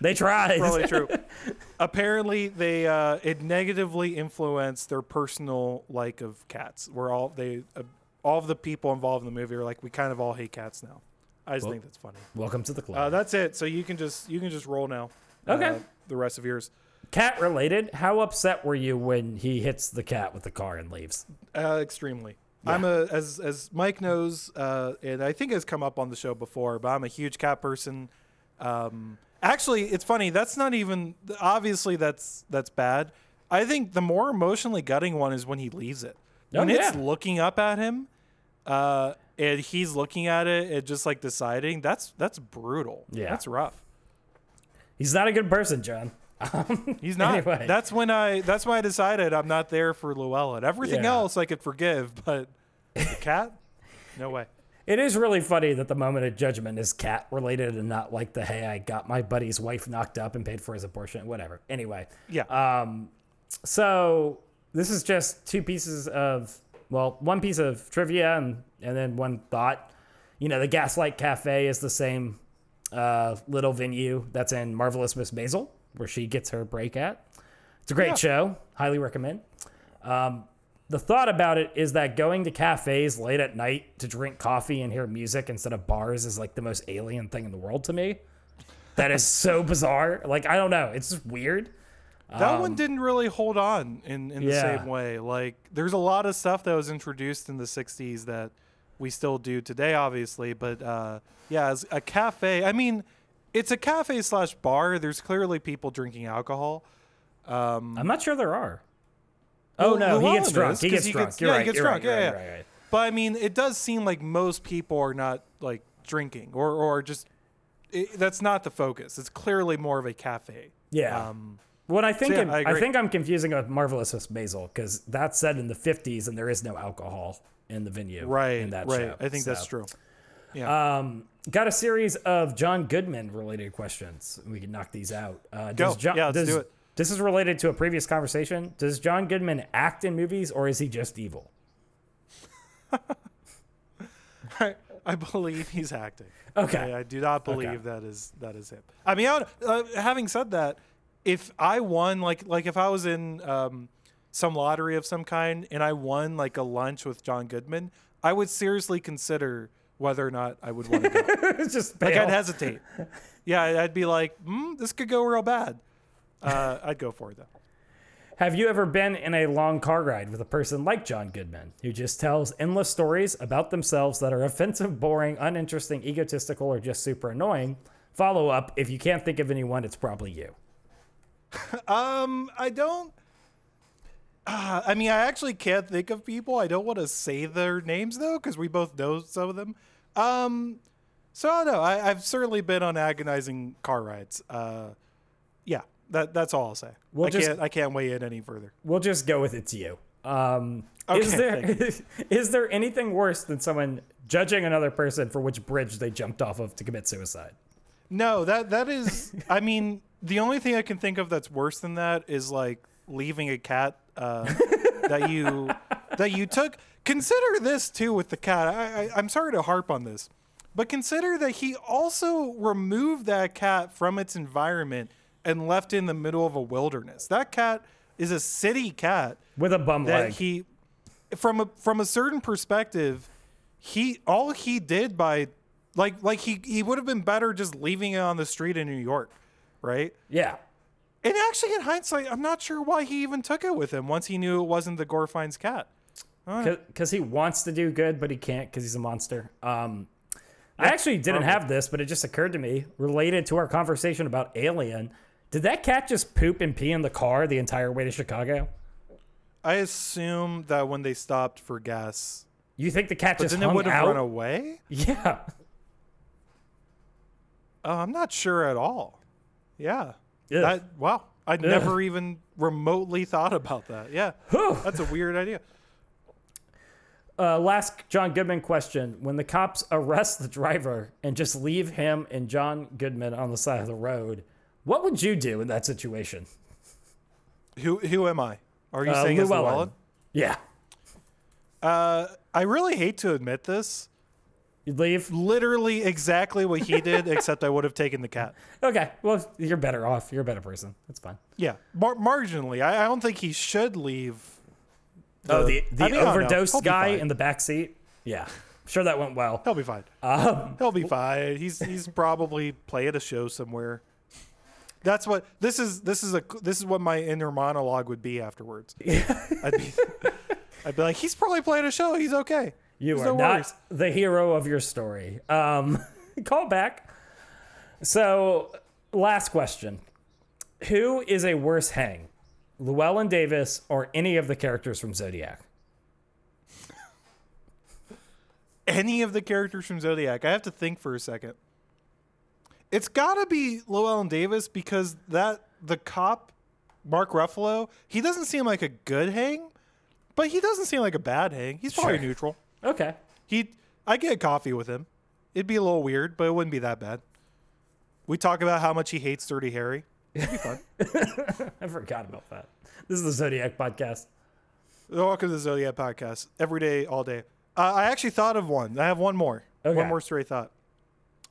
they tried. probably true. Apparently, they uh, it negatively influenced their personal like of cats. Where all they uh, all of the people involved in the movie are like, we kind of all hate cats now. I just Well- think that's funny. Welcome to the club. Uh, that's it. So you can just you can just roll now. Okay. Uh, the rest of yours, cat related. How upset were you when he hits the cat with the car and leaves? uh, extremely. I'm a as as Mike knows, uh, and I think has come up on the show before, but I'm a huge cat person. Um, actually, it's funny. That's not even obviously that's that's bad. I think the more emotionally gutting one is when he leaves it. Oh, when it's looking up at him, uh, and he's looking at it and just like deciding. That's that's brutal. Yeah. that's rough. He's not a good person, John. He's not. Anyway. That's when I. That's why I decided I'm not there for Llewyn. Everything Yeah. else I could forgive, but the cat, no way. It is really funny that the moment of judgment is cat related and not like the hey, I got my buddy's wife knocked up and paid for his abortion, whatever. Anyway, Yeah. um, so this is just two pieces of well, one piece of trivia and and then one thought. You know, the Gaslight Cafe is the same uh, little venue that's in Marvelous Miss Maisel, where she gets her break at. It's a great Yeah. show. Highly recommend. Um, the thought about it is that going to cafes late at night to drink coffee and hear music instead of bars is like the most alien thing in the world to me. That is so bizarre. Like I don't know. It's just weird. That one didn't really hold on in, in the Um, yeah. same way. Like, there's a lot of stuff that was introduced in the 60s that we still do today, obviously. But uh, yeah, as a cafe, I mean, it's a cafe slash bar. There's clearly people drinking alcohol. I'm not sure there are. Oh Well, no, he gets drunk. is, He gets he drunk. gets- yeah, he gets drunk, Right, yeah, yeah. right, right, right. But I mean, it does seem like most people are not like drinking or, or just. It, that's not the focus. It's clearly more of a cafe. Yeah. Um, What I think yeah, I'm- I I, think I'm confusing with Marvelous Miss Maisel because that's said in the 50s and there is no alcohol in the venue. right. In that right. show. I think that's true. Yeah. Um, got a series of John Goodman related questions. We can knock these out. Uh, Go. John, Yeah, let's does- do it. This is related to a previous conversation. Does John Goodman act in movies or is he just evil? I, I believe he's acting. Okay. I, I do not believe that is that is him. I mean, I would, uh, having said that, if I won, like like if I was in um, some lottery of some kind and I won like a lunch with John Goodman, I would seriously consider whether or not I would want to go. it's just like. I'd hesitate. Yeah, I'd I'd be like, mm, this could go real bad. Uh, I'd go for it though. Have you ever been in a long car ride with a person like John Goodman, who just tells endless stories about themselves that are offensive, boring, uninteresting, egotistical, or just super annoying? Follow up if you can't think of anyone, it's probably you. Um, I don't. Uh, I mean, I actually can't think of people. I don't want to say their names though, because we both know some of them. Um, so I don't know. I, I've certainly been on agonizing car rides. Uh, yeah, that that's all I'll say. We'll I just- can't I can't weigh in any further. We'll just go with it's you. Um, okay, is there is there anything worse than someone judging another person for which bridge they jumped off of to commit suicide? No, that that is. I mean, the only thing I can think of that's worse than that is like leaving a cat uh, that you that you took. Consider this too with the cat. I, I I'm sorry to harp on this, but consider that he also removed that cat from its environment and left it in the middle of a wilderness. That cat is a city cat With a bum that leg. he from a from a certain perspective he all he did by like like he he would have been better just leaving it on the street in New York right yeah. and actually in hindsight I'm not sure why he even took it with him once he knew it wasn't the Gorfeins cat because he wants to do good, but he can't because he's a monster. Um, I actually didn't have this, but it just occurred to me related to our conversation about Alien. Did that cat just poop and pee in the car the entire way to Chicago? I assume that when they stopped for gas, You think the cat but just then it hung would have out? run away. Yeah. Oh, I'm not sure at all. Yeah. Ugh. That wow. I never even remotely thought about that. Yeah. Whew. That's a weird idea. Uh, last John Goodman question: When the cops arrest the driver and just leave him and John Goodman on the side of the road, what would you do in that situation? Who who am I? Are you Uh, saying Llewyn. Llewyn? Yeah, Uh, I really hate to admit this. you'd leave. Literally exactly what he did, except I would have taken the cat. Okay, well you're better off. You're a better person. That's fine. Yeah, mar- marginally. I, I don't think he should leave. Oh, the the I mean, overdose guy in the back seat. Yeah, sure that went well. He'll be fine. Um, He'll be fine. He's he's probably playing a show somewhere. That's what this is. This is a this is what my inner monologue would be afterwards. Yeah. I'd be I'd be like, he's probably playing a show. He's okay. You There's are no not worries. the hero of your story. Um, call back. So, last question: Who is a worse hang, Llewyn Davis or any of the characters from Zodiac? any of the characters from Zodiac. I have to think for a second. It's got to be Llewyn Davis because that the cop Mark Ruffalo, he doesn't seem like a good hang, but he doesn't seem like a bad hang. He's probably Sure. neutral. Okay, He I get coffee with him. It'd be a little weird, but it wouldn't be that bad. We talk about how much he hates Dirty Harry. It'd be fun. I forgot about that. This is the Zodiac podcast. Welcome to the Zodiac podcast. Every day, all day. Uh, I actually thought of one. I have one more. Okay. One more stray thought.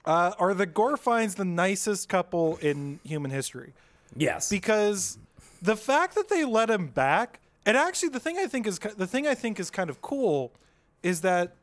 Uh, are the Gorfeins the nicest couple in human history? Yes. Because the fact that they let him back, and actually the thing I think is the thing I think is kind of cool, is that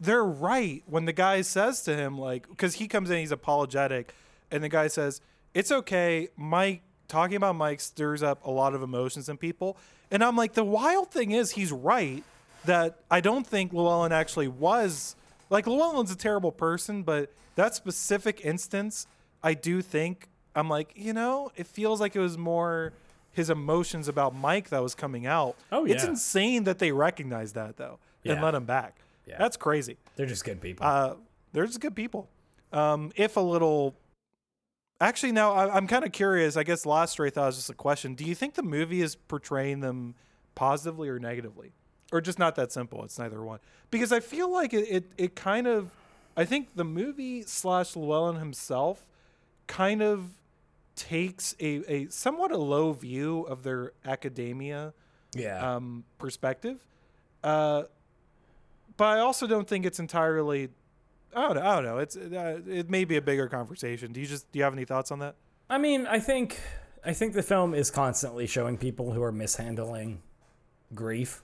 they're right when the guy says to him like because he comes in he's apologetic and the guy says it's okay mike talking about mike stirs up a lot of emotions in people and i'm like the wild thing is he's right that i don't think llewyn actually was like llewyn's a terrible person but that specific instance i do think i'm like you know it feels like it was more his emotions about mike that was coming out Oh, yeah. it's insane that they recognized that though and let him back Yeah. that's crazy They're just good people. uh, they're just good people. Um, if a little, actually, now I, I'm kind of curious. I guess last stray thought was just a question. Do you think the movie is portraying them positively or negatively, or just not that simple? It's neither one. Because I feel like it, it, it kind of, I think the movie slash Llewyn himself kind of takes a, a somewhat a low view of their academia yeah. um, perspective. Uh, but I also don't think it's entirely. I don't know. I don't know. It's uh, it may be a bigger conversation. Do you just do you have any thoughts on that? I mean, I think I think the film is constantly showing people who are mishandling grief.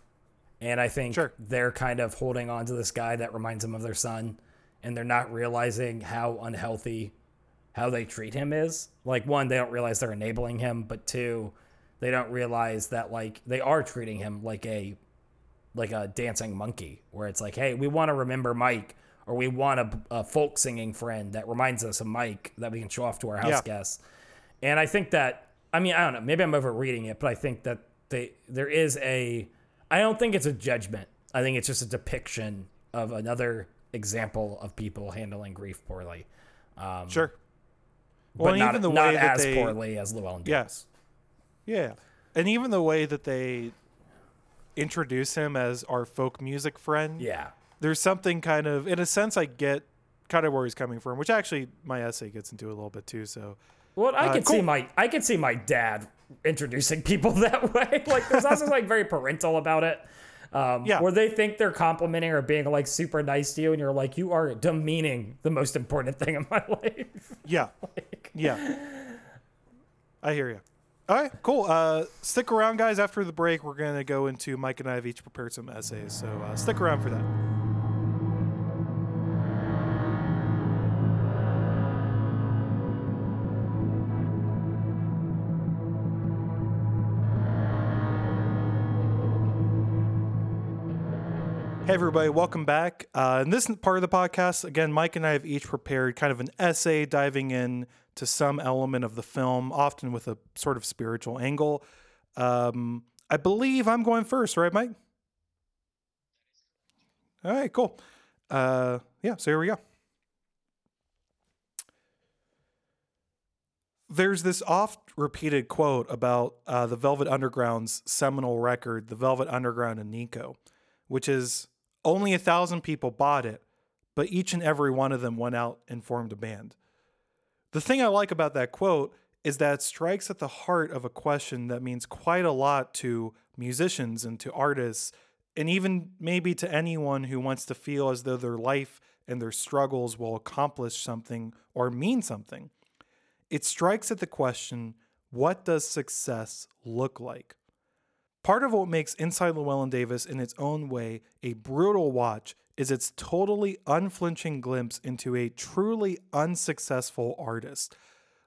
And I think Sure. they're kind of holding on to this guy that reminds them of their son and they're not realizing how unhealthy how they treat him is. Like one, they don't realize they're enabling him, but two, they don't realize that like they are treating him like a like a dancing monkey where it's like, "Hey, we want to remember Mike or we want a, a folk singing friend that reminds us of Mike that we can show off to our house Yeah. guests." And I think that I mean, I don't know, maybe I'm overreading it, but I think that they there is a I don't think it's a judgment. I think it's just a depiction of another example of people handling grief poorly. Um, Sure. but Well, and not, even the not way that as they- poorly as Llewyn. Yes. Yeah. And even the way that they introduce him as our folk music friend. Yeah. There's something kind of, in a sense, I get kind of where he's coming from, which actually my essay gets into a little bit too. So Well, I Uh, could see my I could see my dad introducing people that way. Like there's also like very parental about it. Um, Yeah. Where they think they're complimenting or being like super nice to you, and you're like, you are demeaning the most important thing in my life. yeah. Yeah. I hear you. All right, cool. Uh, stick around, guys. After the break, we're going to go into Mike and I have each prepared some essays. So uh, stick around for that. Hey, everybody, welcome back. Uh, in this part of the podcast, again, Mike and I have each prepared kind of an essay diving in to some element of the film, often with a sort of spiritual angle. Um, I believe I'm going first, right, Mike? All right, cool. Uh, yeah, so here we go. There's this oft repeated quote about uh, the Velvet Underground's seminal record, The Velvet Underground and Nico, which is only a thousand people bought it, but each and every one of them went out and formed a band. The thing I like about that quote is that it strikes at the heart of a question that means quite a lot to musicians and to artists, and even maybe to anyone who wants to feel as though their life and their struggles will accomplish something or mean something. It strikes at the question what does success look like? Part of what makes Inside Llewyn Davis in its own way a brutal watch is its totally unflinching glimpse into a truly unsuccessful artist.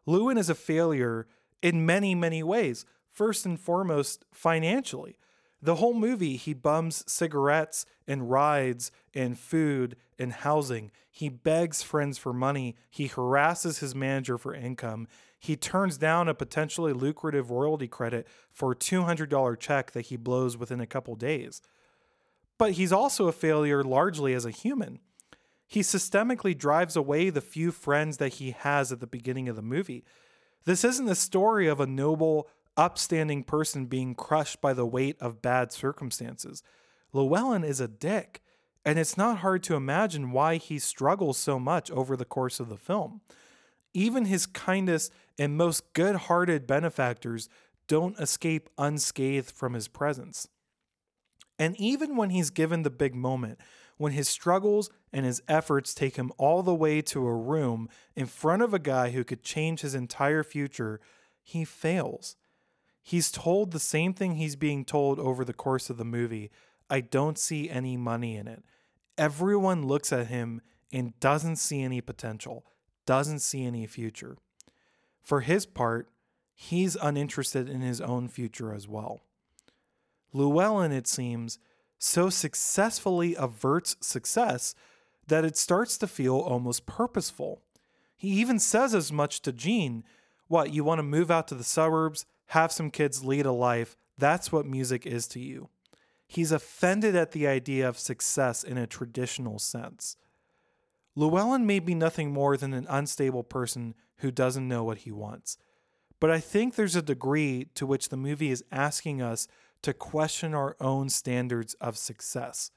Llewyn is a failure in many, many ways. First and foremost, financially. The whole movie, he bums cigarettes and rides and food and housing. He begs friends for money. He harasses his manager for income. He turns down a potentially lucrative royalty credit for a $200 check that he blows within a couple days. But he's also a failure largely as a human. He systemically drives away the few friends that he has at the beginning of the movie. This isn't the story of a noble, upstanding person being crushed by the weight of bad circumstances. Llewyn is a dick, and it's not hard to imagine why he struggles so much over the course of the film. Even his kindest and most good hearted benefactors don't escape unscathed from his presence. And even when he's given the big moment, when his struggles and his efforts take him all the way to a room in front of a guy who could change his entire future, he fails. He's told the same thing he's being told over the course of the movie I don't see any money in it. Everyone looks at him and doesn't see any potential, doesn't see any future. For his part, he's uninterested in his own future as well. Llewyn, it seems, so successfully averts success that it starts to feel almost purposeful. He even says as much to Jean What, you want to move out to the suburbs, have some kids, lead a life? That's what music is to you. He's offended at the idea of success in a traditional sense. Llewyn may be nothing more than an unstable person who doesn't know what he wants. But I think there's a degree to which the movie is asking us to question our own standards of success.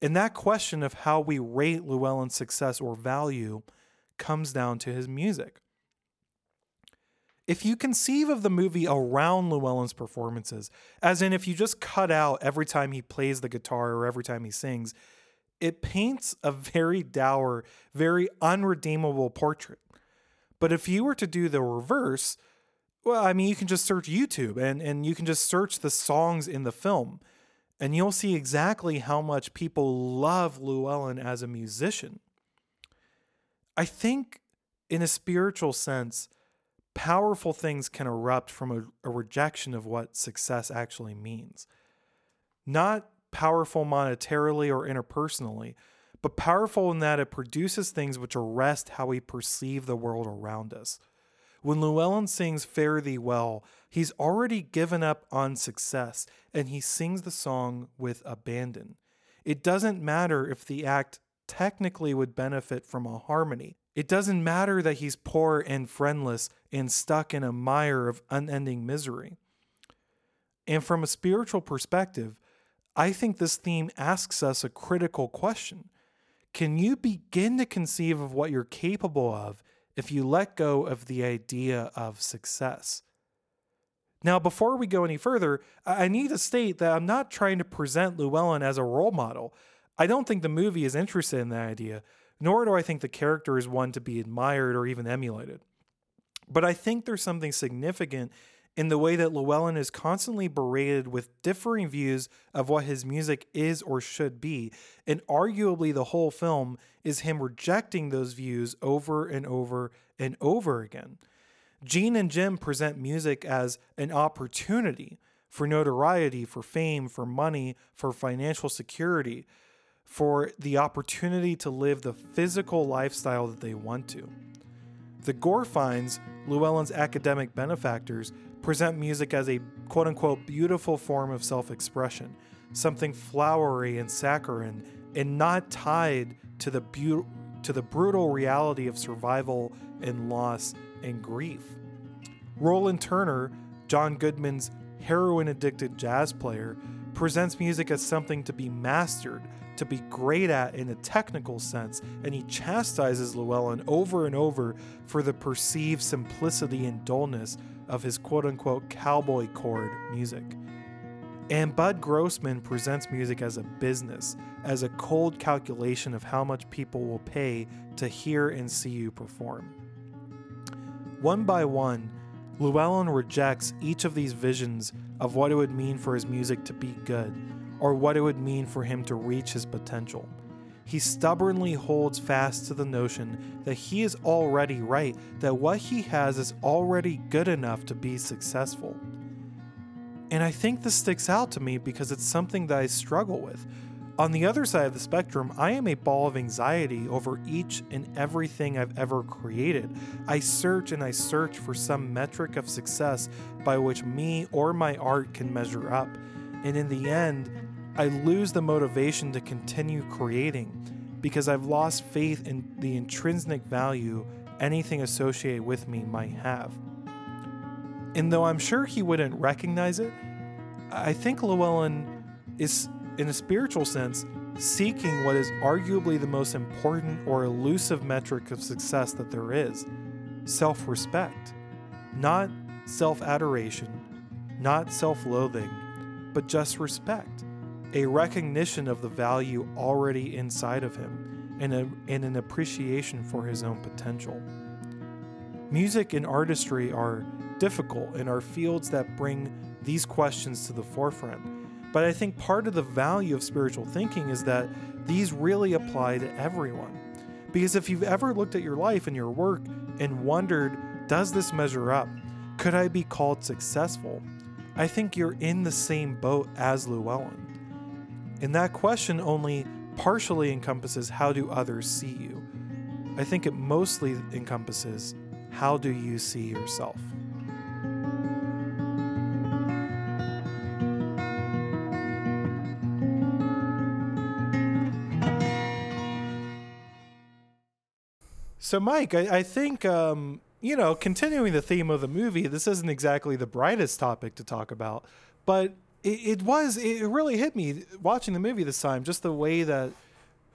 And that question of how we rate Llewyn's success or value comes down to his music. If you conceive of the movie around Llewyn's performances, as in if you just cut out every time he plays the guitar or every time he sings, it paints a very dour, very unredeemable portrait. But if you were to do the reverse, well, I mean, you can just search YouTube and, and you can just search the songs in the film, and you'll see exactly how much people love Llewyn as a musician. I think, in a spiritual sense, powerful things can erupt from a, a rejection of what success actually means. Not powerful monetarily or interpersonally, but powerful in that it produces things which arrest how we perceive the world around us. When Llewyn sings Fare Thee Well, he's already given up on success and he sings the song with abandon. It doesn't matter if the act technically would benefit from a harmony. It doesn't matter that he's poor and friendless and stuck in a mire of unending misery. And from a spiritual perspective, I think this theme asks us a critical question. Can you begin to conceive of what you're capable of if you let go of the idea of success? Now, before we go any further, I need to state that I'm not trying to present Llewyn as a role model. I don't think the movie is interested in that idea nor do I think the character is one to be admired or even emulated. But I think there's something significant in the way that Llewyn is constantly berated with differing views of what his music is or should be, and arguably the whole film is him rejecting those views over and over and over again. Jean and Jim present music as an opportunity for notoriety, for fame, for money, for financial security, for the opportunity to live the physical lifestyle that they want to. The Gorfeins, Llewyn's academic benefactors, present music as a quote unquote beautiful form of self expression, something flowery and saccharine, and not tied to the, to the brutal reality of survival and loss and grief. Roland Turner, John Goodman's heroin addicted jazz player, presents music as something to be mastered, to be great at in a technical sense, and he chastises Llewyn over and over for the perceived simplicity and dullness of his quote unquote cowboy chord music. And Bud Grossman presents music as a business, as a cold calculation of how much people will pay to hear and see you perform. One by one, Llewyn rejects each of these visions of what it would mean for his music to be good, or what it would mean for him to reach his potential. He stubbornly holds fast to the notion that he is already right, that what he has is already good enough to be successful. And I think this sticks out to me because it's something that I struggle with. On the other side of the spectrum, I am a ball of anxiety over each and everything I've ever created. I search and I search for some metric of success by which me or my art can measure up. And in the end, I lose the motivation to continue creating because I've lost faith in the intrinsic value anything associated with me might have. And though I'm sure he wouldn't recognize it, I think Llewyn is in a spiritual sense, seeking what is arguably the most important or elusive metric of success that there is self respect. Not self adoration, not self loathing, but just respect. A recognition of the value already inside of him and, a, and an appreciation for his own potential. Music and artistry are difficult and are fields that bring these questions to the forefront but I think part of the value of spiritual thinking is that these really apply to everyone. Because if you've ever looked at your life and your work and wondered, does this measure up? Could I be called successful? I think you're in the same boat as Llewyn. And that question only partially encompasses how do others see you. I think it mostly encompasses how do you see yourself. So, Mike, I, I think, um, you know, continuing the theme of the movie, this isn't exactly the brightest topic to talk about, but it, it was, it really hit me watching the movie this time, just the way that,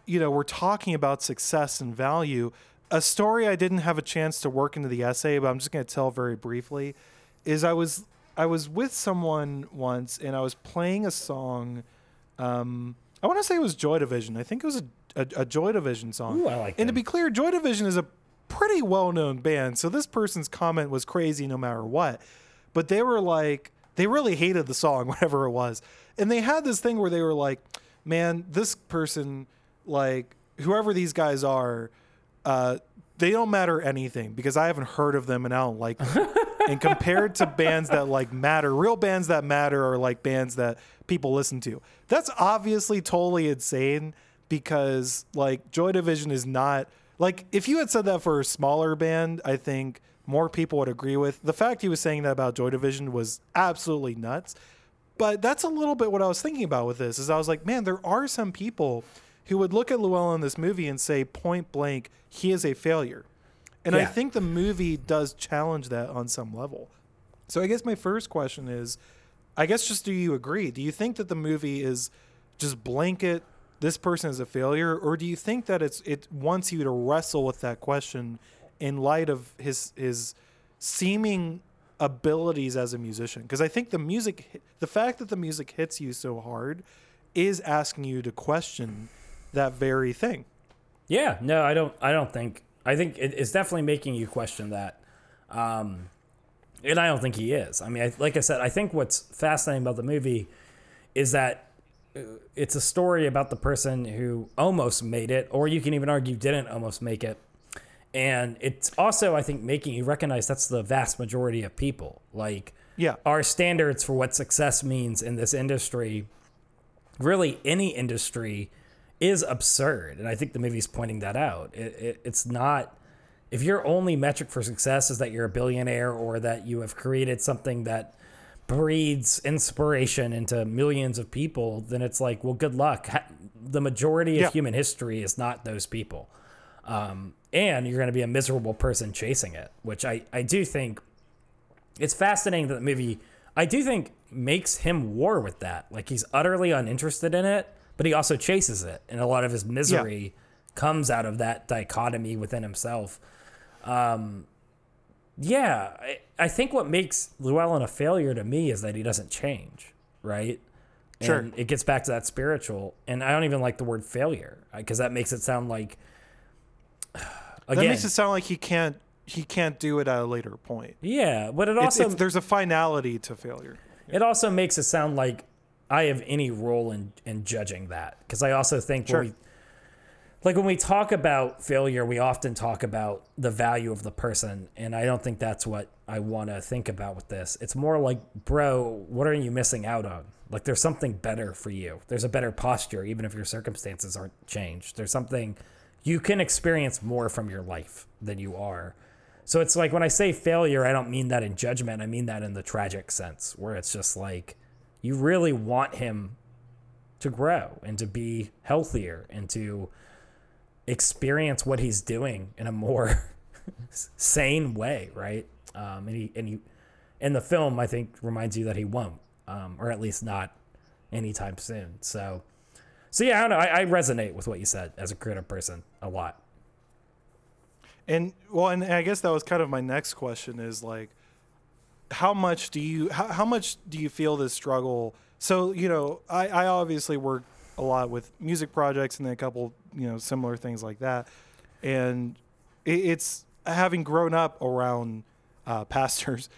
you know, we're talking about success and value. A story I didn't have a chance to work into the essay, but I'm just going to tell very briefly, is I was I was with someone once and I was playing a song. Um, I want to say it was Joy Division. I think it was a a, a Joy Division song. Ooh, I like and to be clear, Joy Division is a pretty well known band. So this person's comment was crazy no matter what. But they were like, they really hated the song, whatever it was. And they had this thing where they were like, man, this person, like, whoever these guys are, uh, they don't matter anything because I haven't heard of them and I don't like them. and compared to bands that like matter, real bands that matter are like bands that people listen to. That's obviously totally insane because like Joy Division is not like if you had said that for a smaller band, I think more people would agree with. The fact he was saying that about Joy Division was absolutely nuts. But that's a little bit what I was thinking about with this is I was like, man, there are some people who would look at Llewyn in this movie and say point blank, he is a failure. And I think the movie does challenge that on some level. So I guess my first question is I guess just do you agree? Do you think that the movie is just blanket this person is a failure or do you think that it's it wants you to wrestle with that question in light of his his seeming abilities as a musician? Because I think the music the fact that the music hits you so hard is asking you to question that very thing. Yeah, no, I don't. I don't think. I think it, it's definitely making you question that, um, and I don't think he is. I mean, I, like I said, I think what's fascinating about the movie is that uh, it's a story about the person who almost made it, or you can even argue didn't almost make it, And it's also, I think, making you recognize that's the vast majority of people. Like, Yeah. our standards for what success means in this industry, really any industry, is absurd. And I think the movie's pointing that out. It, it, it's not, if your only metric for success is that you're a billionaire or that you have created something that breeds inspiration into millions of people, then it's like, well, good luck. The majority of Yeah. human history is not those people. Um, and you're going to be a miserable person chasing it, which I, I do think it's fascinating that the movie I do think makes him war with that. Like he's utterly uninterested in it, but he also chases it, and a lot of his misery comes out of that dichotomy within himself. Um, yeah, I, I think what makes Llewyn a failure to me is that he doesn't change, right? Sure. And it gets back to that spiritual, and I don't even like the word failure because that makes it sound like That makes it sound like he can't he can't do it at a later point. yeah, but it It's, also it's, there's a finality to failure. It also makes it sound like I have any role in in judging that because I also think Sure. when we, like when we talk about failure, we often talk about the value of the person, and I don't think that's what I want to think about with this. It's more like, bro, what are you missing out on? Like, there's something better for you. There's a better posture, even if your circumstances aren't changed. There's something you can experience more from your life than you are. So it's like when I say failure, I don't mean that in judgment. I mean that in the tragic sense, where it's just like you really want him to grow and to be healthier and to experience what he's doing in a more sane way, right? Um, and he and he in the film, I think, reminds you that he won't, um, or at least not anytime soon. So, so yeah, I don't know. I, I resonate with what you said as a creative person a lot. And well, and I guess that was kind of my next question is like, how much do you how, how much do you feel this struggle? So you know, I, I obviously work a lot with music projects and a couple you know similar things like that, and it, it's having grown up around uh, pastors.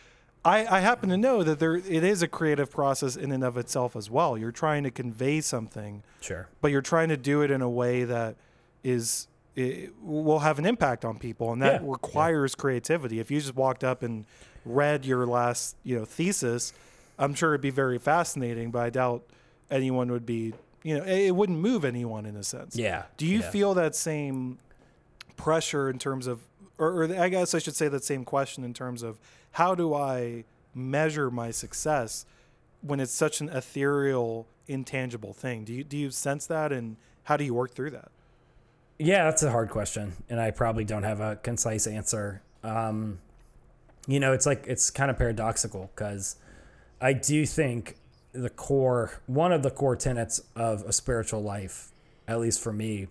I, I happen to know that there it is a creative process in and of itself as well. You're trying to convey something Sure. but you're trying to do it in a way that is it will have an impact on people and that Yeah. requires creativity if you just walked up and read your last you know thesis i'm sure it'd be very fascinating but i doubt anyone would be you know it it wouldn't move anyone in a sense Yeah. do you yeah. feel that same pressure in terms of or, or i guess i should say that same question in terms of how do i measure my success when it's such an ethereal intangible thing do you do you sense that and how do you work through that Yeah, that's a hard question, and I probably don't have a concise answer. Um, you know, it's like it's kind of paradoxical because I do think the core, one of the core tenets of a spiritual life, at least for me,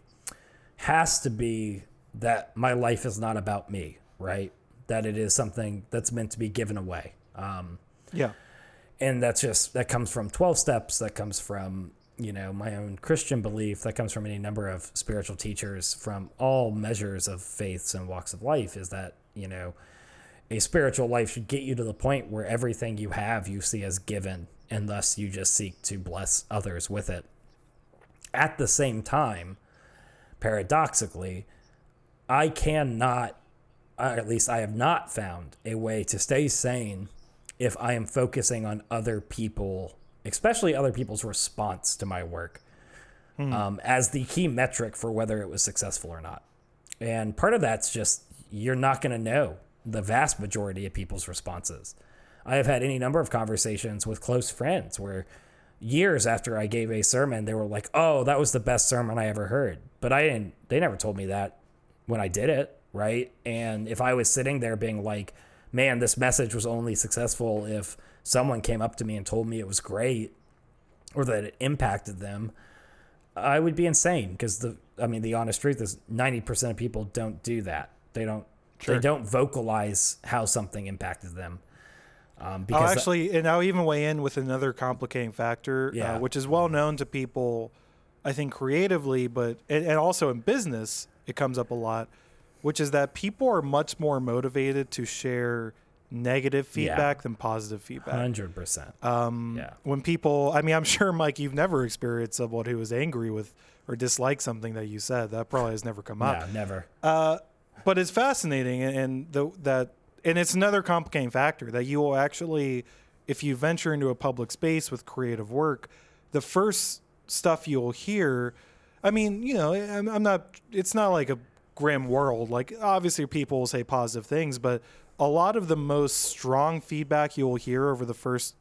has to be that my life is not about me, right? That it is something that's meant to be given away. Um, yeah. and that's just that comes from 12 steps. That comes from you know my own christian belief. That comes from any number of spiritual teachers from all measures of faiths and walks of life is that you know a spiritual life should get you to the point where everything you have you see as given and thus you just seek to bless others with it. At the same time paradoxically i cannot at least i have not found a way to stay sane if I am focusing on other people, especially other people's response to my work, um, as the key metric for whether it was successful or not. And part of that's just you're not going to know the vast majority of people's responses. I have had any number of conversations with close friends where years after I gave a sermon, they were like, "Oh, that was the best sermon I ever heard." But I didn't. They never told me that when I did it, right? And if I was sitting there being like, man, this message was only successful if someone came up to me and told me it was great or that it impacted them, I would be insane because the I mean the honest truth is 90% of people don't do that. They don't Sure. they don't vocalize how something impacted them. Um, I'll because actually, and I'll even weigh in with another complicating factor, Yeah. uh, which is well known to people, I think creatively, but and, and also in business, it comes up a lot, which is that people are much more motivated to share negative Yeah. feedback than positive feedback. 100%. Um, Yeah. When people, I mean, I'm sure, Mike, you've never experienced someone who was angry with or disliked something that you said. That probably has never come up. yeah, never. Uh, but it's fascinating, and, and the, that and it's another complicating factor that you will actually, if you venture into a public space with creative work, the first stuff you'll hear. I mean, you know, I'm, I'm not. It's not like a grim world. Like obviously, people will say positive things, but a lot of the most strong feedback you will hear over the first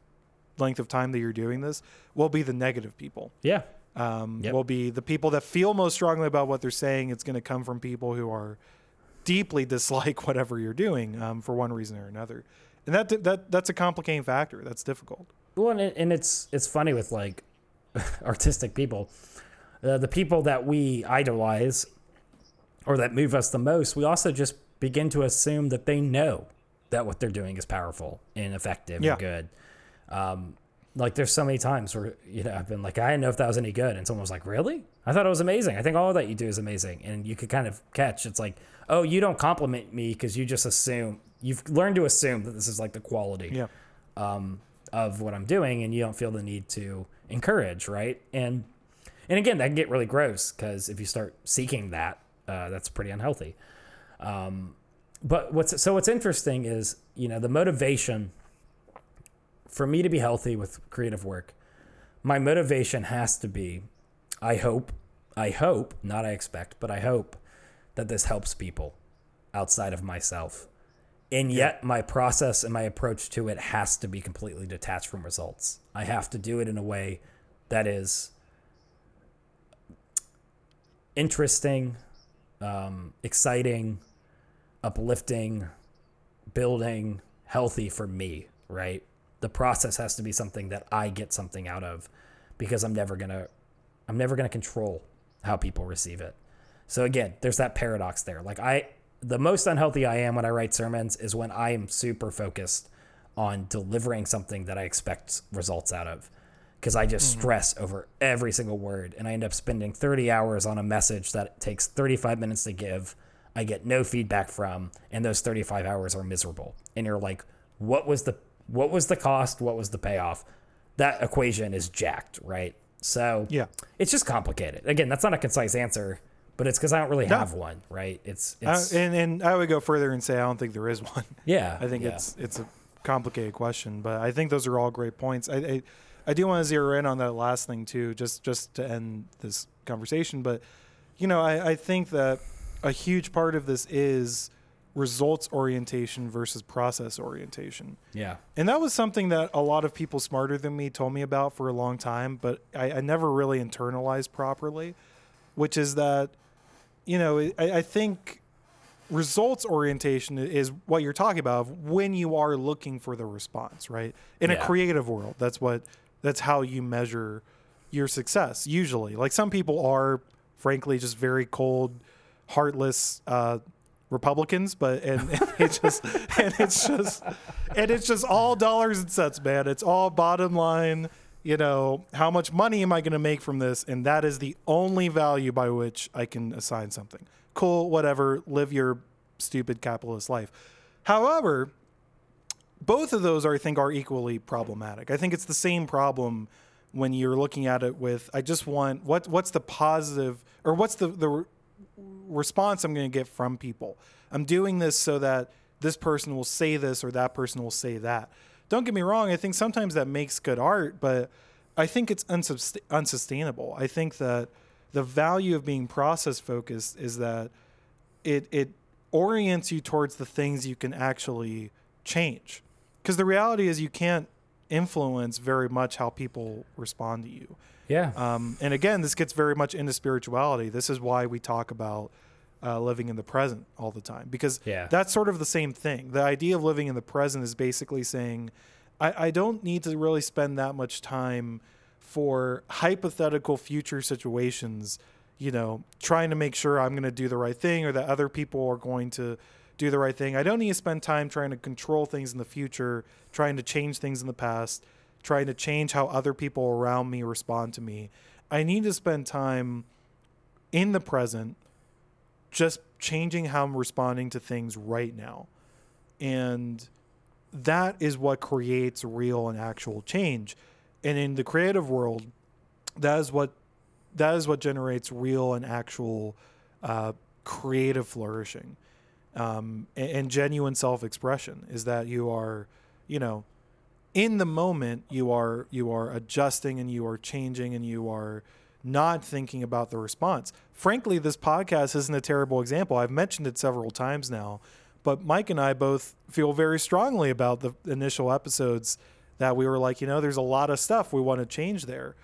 length of time that you're doing this will be the negative people. Yeah. Um, Yep. Will be the people that feel most strongly about what they're saying. It's going to come from people who are deeply dislike whatever you're doing um, for one reason or another, and that that that's a complicating factor. That's difficult. Well, and, it, and it's it's funny with like artistic people, uh, the people that we idolize or that move us the most. We also just begin to assume that they know that what they're doing is powerful and effective Yeah. and good. Um, like there's so many times where you know I've been like I didn't know if that was any good, and someone was like, "Really? I thought it was amazing. I think all that you do is amazing." And you could kind of catch it's like, "Oh, you don't compliment me because you just assume you've learned to assume that this is like the quality." Yeah. um, of what I'm doing, and you don't feel the need to encourage, right? And and again, that can get really gross because if you start seeking that, uh, that's pretty unhealthy. Um, but what's so what's interesting is you know the motivation for me to be healthy with creative work. My motivation has to be, I hope, I hope, not I expect, but I hope that this helps people outside of myself and yet my process and my approach to it has to be completely detached from results i have to do it in a way that is interesting um, exciting uplifting building healthy for me right the process has to be something that i get something out of because i'm never gonna i'm never gonna control how people receive it so again, there's that paradox there. Like I the most unhealthy I am when I write sermons is when I am super focused on delivering something that I expect results out of. Cuz I just mm. stress over every single word and I end up spending 30 hours on a message that takes 35 minutes to give. I get no feedback from and those 35 hours are miserable. And you're like, what was the what was the cost? What was the payoff? That equation is jacked, right? So Yeah. it's just complicated. Again, that's not a concise answer, but it's because I don't really No. have one, right? It's it's and and I would go further and say I don't think there is one. yeah. I think yeah. it's it's a complicated question, but I think those are all great points. I, I I do want to zero in on that last thing too, just just to end this conversation. But you know, I, I think that a huge part of this is results orientation versus process orientation. yeah. And that was something that a lot of people smarter than me told me about for a long time, but I, I never really internalized properly, which is that, you know, I, I think results orientation is what you're talking about when you are looking for the response, right? In a creative world, that's what, that's how you measure your success usually. Like some people are, frankly, just very cold, heartless, uh, Republicans, but and, and it just and it's just and it's just all dollars and cents, man. It's all bottom line. You know, how much money am I going to make from this? And that is the only value by which I can assign something. Cool, whatever. Live your stupid capitalist life. However, both of those are, I think are equally problematic. I think it's the same problem when you're looking at it with I just want what what's the positive or what's the the re- response I'm going to get from people. I'm doing this so that this person will say this or that person will say that. Don't get me wrong, I think sometimes that makes good art, but I think it's unsust- unsustainable. I think that the value of being process focused is that it it orients you towards the things you can actually change. Because the reality is you can't influence very much how people respond to you. Yeah. Um, and again, this gets very much into spirituality. This is why we talk about uh, living in the present all the time because Yeah. that's sort of the same thing. The idea of living in the present is basically saying, I, I don't need to really spend that much time for hypothetical future situations, you know, trying to make sure I'm going to do the right thing or that other people are going to do the right thing. I don't need to spend time trying to control things in the future, trying to change things in the past, trying to change how other people around me respond to me. I need to spend time in the present just changing how I'm responding to things right now. And that is what creates real and actual change. And in the creative world, that is what that is what generates real and actual uh, creative flourishing. Um, and, and genuine self-expression is that you are, you know, in the moment you are you are adjusting and you are changing and you are not thinking about the response. Frankly, this podcast isn't a terrible example. I've mentioned it several times now, but Mike and I both feel very strongly about the initial episodes that we were like, you know, there's a lot of stuff we want to change there.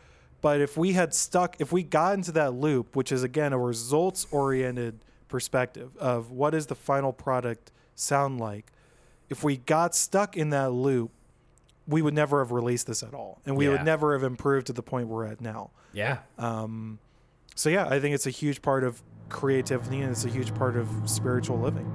But if we had stuck, if we got into that loop, which is again a results oriented perspective of what does the final product sound like, if we got stuck in that loop, we would never have released this at all. And we Yeah. would never have improved to the point we're at now. Yeah. Um, so yeah, I think it's a huge part of creativity and it's a huge part of spiritual living.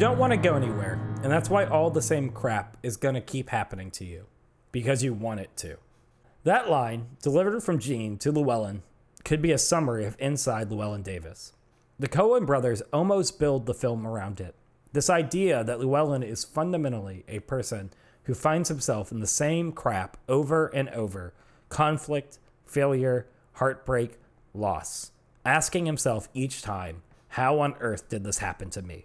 Don't want to go anywhere, and that's why all the same crap is going to keep happening to you because you want it to. That line, delivered from Jean to Llewyn, could be a summary of Inside Llewyn Davis. The Coen brothers almost build the film around it. This idea that Llewyn is fundamentally a person who finds himself in the same crap over and over conflict, failure, heartbreak, loss, asking himself each time, How on earth did this happen to me?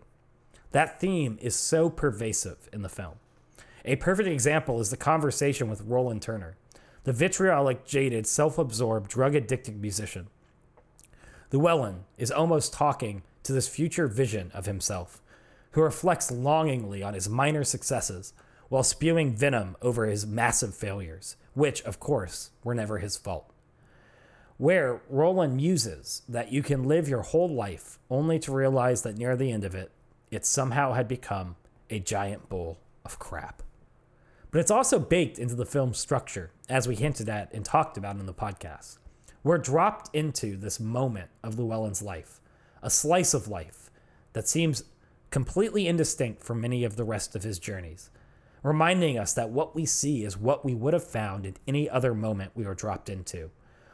That theme is so pervasive in the film. A perfect example is the conversation with Roland Turner, the vitriolic, jaded, self absorbed, drug addicted musician. Llewyn is almost talking to this future vision of himself, who reflects longingly on his minor successes while spewing venom over his massive failures, which, of course, were never his fault. Where Roland muses that you can live your whole life only to realize that near the end of it, it somehow had become a giant bowl of crap. But it's also baked into the film's structure, as we hinted at and talked about in the podcast. We're dropped into this moment of Llewyn's life, a slice of life that seems completely indistinct from many of the rest of his journeys, reminding us that what we see is what we would have found in any other moment we were dropped into.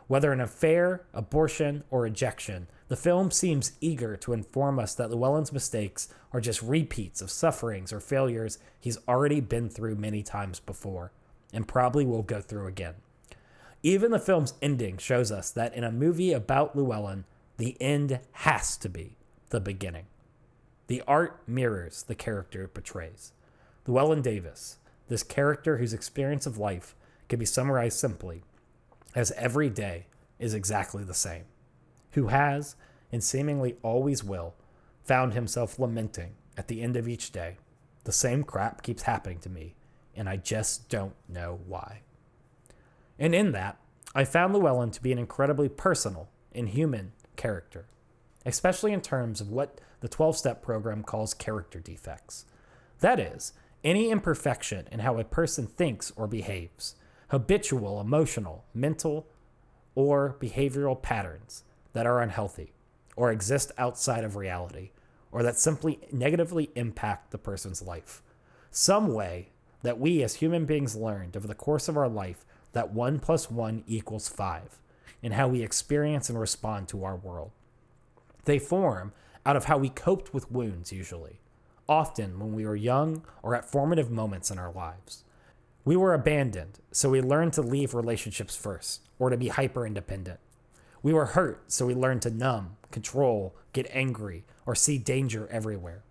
Whether an affair, abortion, or rejection, the film seems eager to inform us that Llewyn's mistakes are just repeats of sufferings or failures he's already been through many times before, and probably will go through again. Even the film's ending shows us that in a movie about Llewyn, the end has to be the beginning. The art mirrors the character it portrays. Llewyn Davis, this character whose experience of life can be summarized simply as every day is exactly the same, who has, and seemingly always will, found himself lamenting at the end of each day. The same crap keeps happening to me, and I just don't know why. And in that, I found Llewyn to be an incredibly personal and human character, especially in terms of what the 12 step program calls character defects. That is, any imperfection in how a person thinks or behaves, habitual, emotional, mental, or behavioral patterns that are unhealthy or exist outside of reality or that simply negatively impact the person's life. Some way that we as human beings learned over the course of our life that 1 plus 1 equals 5 in how we experience and respond to our world. They form out of how we coped with wounds, usually, often when we were young or at formative moments in our lives. We were abandoned, so we learned to leave relationships first or to be hyper independent. We were hurt, so we learned to numb, control, get angry, or see danger everywhere.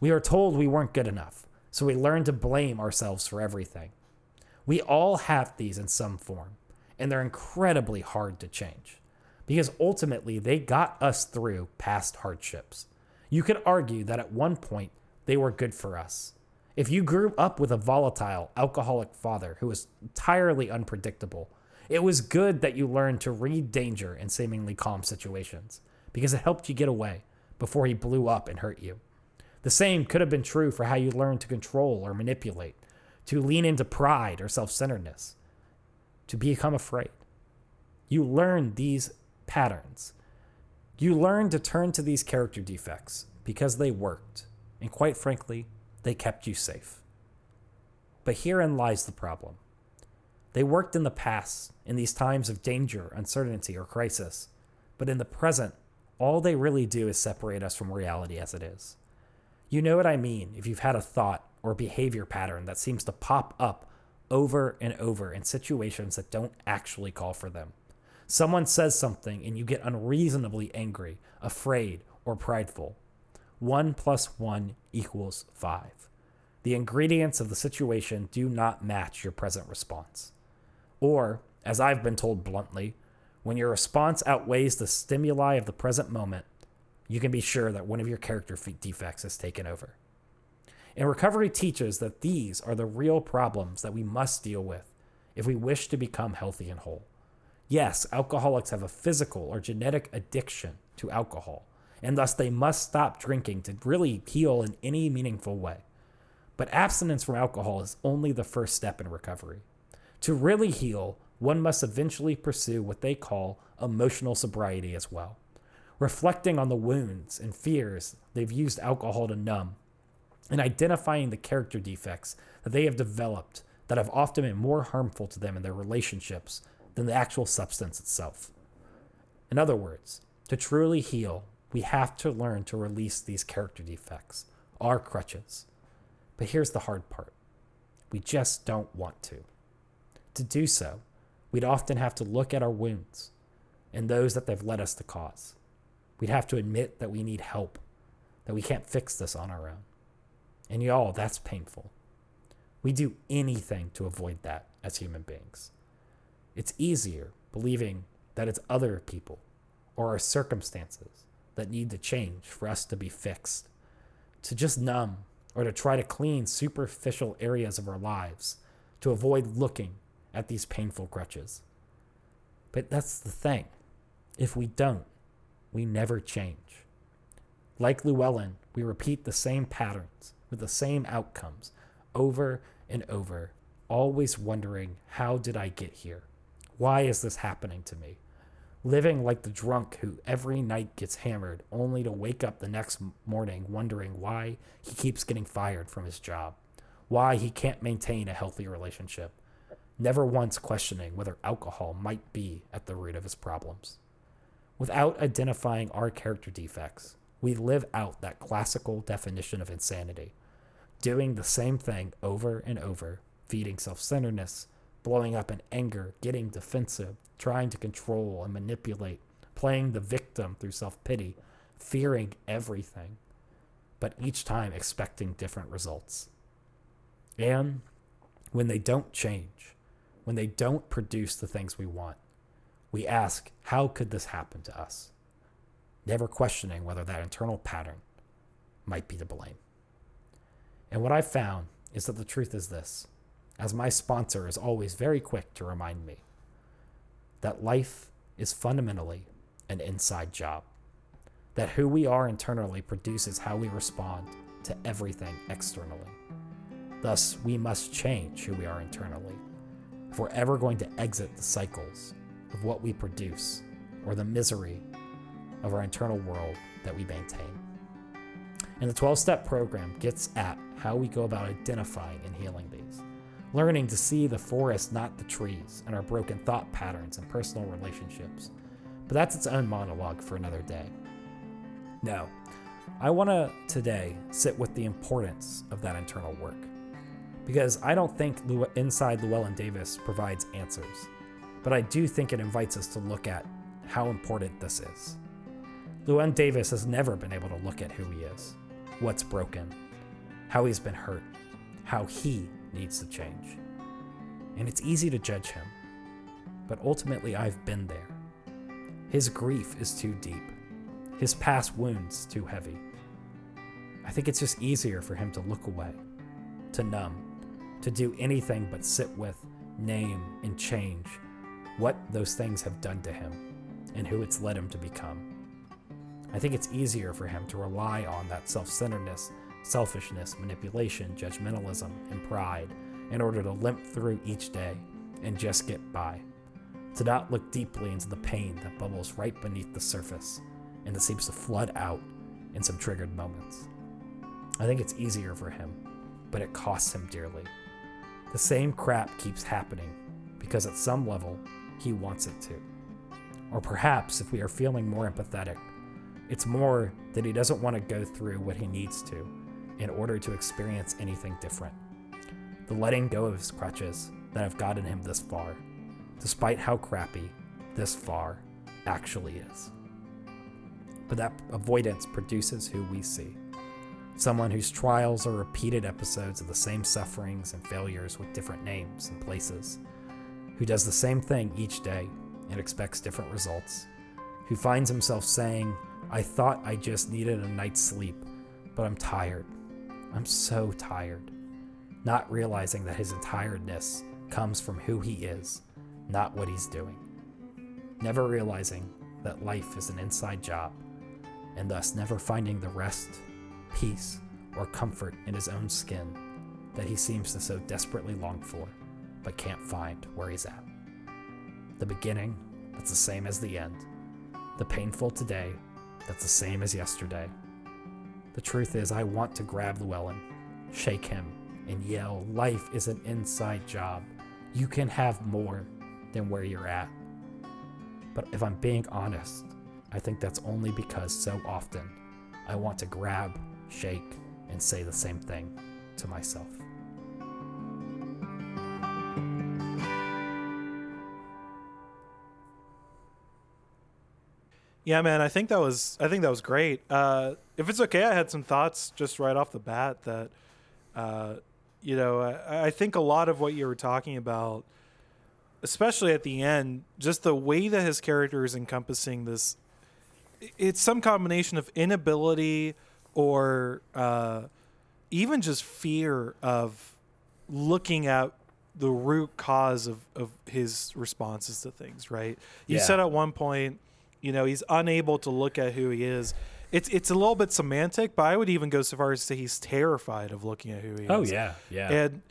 We were told we weren't good enough, so we learned to blame ourselves for everything. We all have these in some form, and they're incredibly hard to change because ultimately they got us through past hardships. You could argue that at one point they were good for us. If you grew up with a volatile, alcoholic father who was entirely unpredictable, it was good that you learned to read danger in seemingly calm situations because it helped you get away before he blew up and hurt you. The same could have been true for how you learned to control or manipulate, to lean into pride or self centeredness, to become afraid. You learn these patterns. You learn to turn to these character defects because they worked, and quite frankly, they kept you safe. But herein lies the problem. They worked in the past, in these times of danger, uncertainty, or crisis, but in the present, all they really do is separate us from reality as it is. You know what I mean if you've had a thought or behavior pattern that seems to pop up over and over in situations that don't actually call for them. Someone says something and you get unreasonably angry, afraid, or prideful. One plus one equals five. The ingredients of the situation do not match your present response. Or, as I've been told bluntly, when your response outweighs the stimuli of the present moment, you can be sure that one of your character defects has taken over. And recovery teaches that these are the real problems that we must deal with if we wish to become healthy and whole. Yes, alcoholics have a physical or genetic addiction to alcohol, and thus they must stop drinking to really heal in any meaningful way. But abstinence from alcohol is only the first step in recovery. To really heal, one must eventually pursue what they call emotional sobriety as well, reflecting on the wounds and fears they've used alcohol to numb, and identifying the character defects that they have developed that have often been more harmful to them in their relationships than the actual substance itself. In other words, to truly heal, we have to learn to release these character defects, our crutches. But here's the hard part we just don't want to. To do so, we'd often have to look at our wounds and those that they've led us to cause. We'd have to admit that we need help, that we can't fix this on our own. And y'all, that's painful. We do anything to avoid that as human beings. It's easier believing that it's other people or our circumstances that need to change for us to be fixed, to just numb or to try to clean superficial areas of our lives to avoid looking at these painful crutches. But that's the thing. If we don't, we never change. Like Llewyn, we repeat the same patterns with the same outcomes over and over, always wondering, how did I get here? Why is this happening to me? living like the drunk who every night gets hammered only to wake up the next morning wondering why he keeps getting fired from his job, why he can't maintain a healthy relationship, never once questioning whether alcohol might be at the root of his problems. Without identifying our character defects, we live out that classical definition of insanity, doing the same thing over and over, feeding self centeredness, blowing up in anger, getting defensive, trying to control and manipulate, playing the victim through self pity, fearing everything, but each time expecting different results. And when they don't change, when they don't produce the things we want, we ask, how could this happen to us? Never questioning whether that internal pattern might be to blame. And what I've found is that the truth is this as my sponsor is always very quick to remind me that life is fundamentally an inside job, that who we are internally produces how we respond to everything externally. Thus, we must change who we are internally if we're ever going to exit the cycles of what we produce or the misery of our internal world that we maintain. And the 12 step program gets at how we go about identifying and healing these learning to see the forest, not the trees, and our broken thought patterns and personal relationships. But that's its own monologue for another day. No, I want to today sit with the importance of that internal work. Because I don't think Inside Llewyn Davis provides answers, but I do think it invites us to look at how important this is. Llewyn Davis has never been able to look at who he is, what's broken, how he's been hurt, how he needs to change. And it's easy to judge him, but ultimately I've been there. His grief is too deep, his past wounds too heavy. I think it's just easier for him to look away, to numb, to do anything but sit with, name, and change what those things have done to him and who it's led him to become. I think it's easier for him to rely on that self centeredness selfishness, manipulation, judgmentalism, and pride in order to limp through each day and just get by. To not look deeply into the pain that bubbles right beneath the surface and that seems to flood out in some triggered moments. I think it's easier for him, but it costs him dearly. The same crap keeps happening because at some level he wants it to. Or perhaps, if we are feeling more empathetic, It's more that he doesn't want to go through what he needs to in order to experience anything different. The letting go of his crutches that have gotten him this far, despite how crappy this far actually is. But that avoidance produces who we see someone whose trials are repeated episodes of the same sufferings and failures with different names and places, who does the same thing each day and expects different results, who finds himself saying, I thought I just needed a night's sleep, but I'm tired. I'm so tired. Not realizing that his tiredness comes from who he is, not what he's doing. Never realizing that life is an inside job, and thus never finding the rest peace, or comfort in his own skin that he seems to so desperately long for, but can't find where he's at. The beginning, that's the same as the end. The painful today, that's the same as yesterday. The truth is, I want to grab Llewyn, shake him, and yell, Life is an inside job. You can have more than where you're at. But if I'm being honest, I think that's only because so often I want to grab shake, and say the same thing to myself. Yeah, man, I think that was I think that was great. Uh, if it's okay, I had some thoughts just right off the bat that, uh, you know, I, I think a lot of what you were talking about, especially at the end, just the way that his character is encompassing this, it's some combination of inability or uh, even just fear of looking at the root cause of, of his responses to things, right? You Yeah. said at one point, you know, he's unable to look at who he is. It's it's a little bit semantic, but I would even go so far as to say he's terrified of looking at who he Oh is. Oh yeah, yeah. And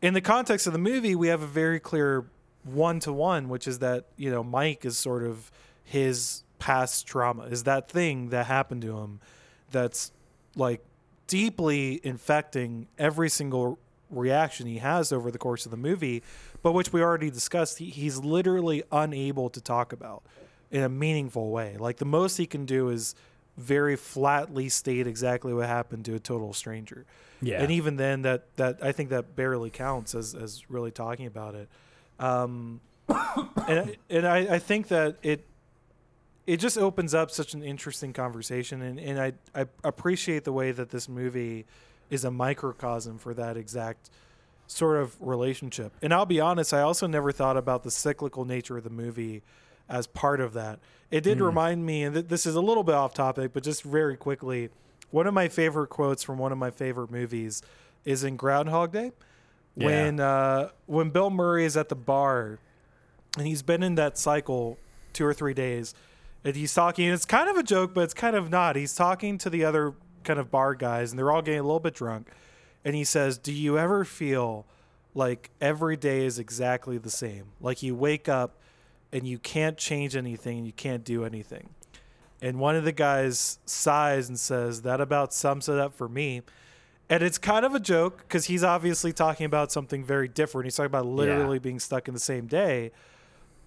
in the context of the movie, we have a very clear one to one, which is that, you know, Mike is sort of his past trauma, is that thing that happened to him that's like deeply infecting every single reaction he has over the course of the movie, but which we already discussed, he, he's literally unable to talk about in a meaningful way. Like the most he can do is very flatly state exactly what happened to a total stranger yeah. and even then that that i think that barely counts as as really talking about it um and and I, I think that it it just opens up such an interesting conversation and and i i appreciate the way that this movie is a microcosm for that exact sort of relationship. And i'll be honest i also never thought about the cyclical nature of the movie as part of that. It did remind me and th- this is a little bit off topic but just very quickly one of my favorite quotes from one of my favorite movies is in groundhog day Yeah. when uh, when Bill Murray is at the bar and he's been in that cycle two or three days and he's talking and it's kind of a joke but it's kind of not. He's talking to the other kind of bar guys and they're all getting a little bit drunk. And he says do you ever feel like every day is exactly the same? Like you wake up and you can't change anything and you can't do anything. And one of the guys sighs and says that about sums it up for me. And it's kind of a joke because he's obviously talking about something very different. He's talking about literally being stuck in the same day.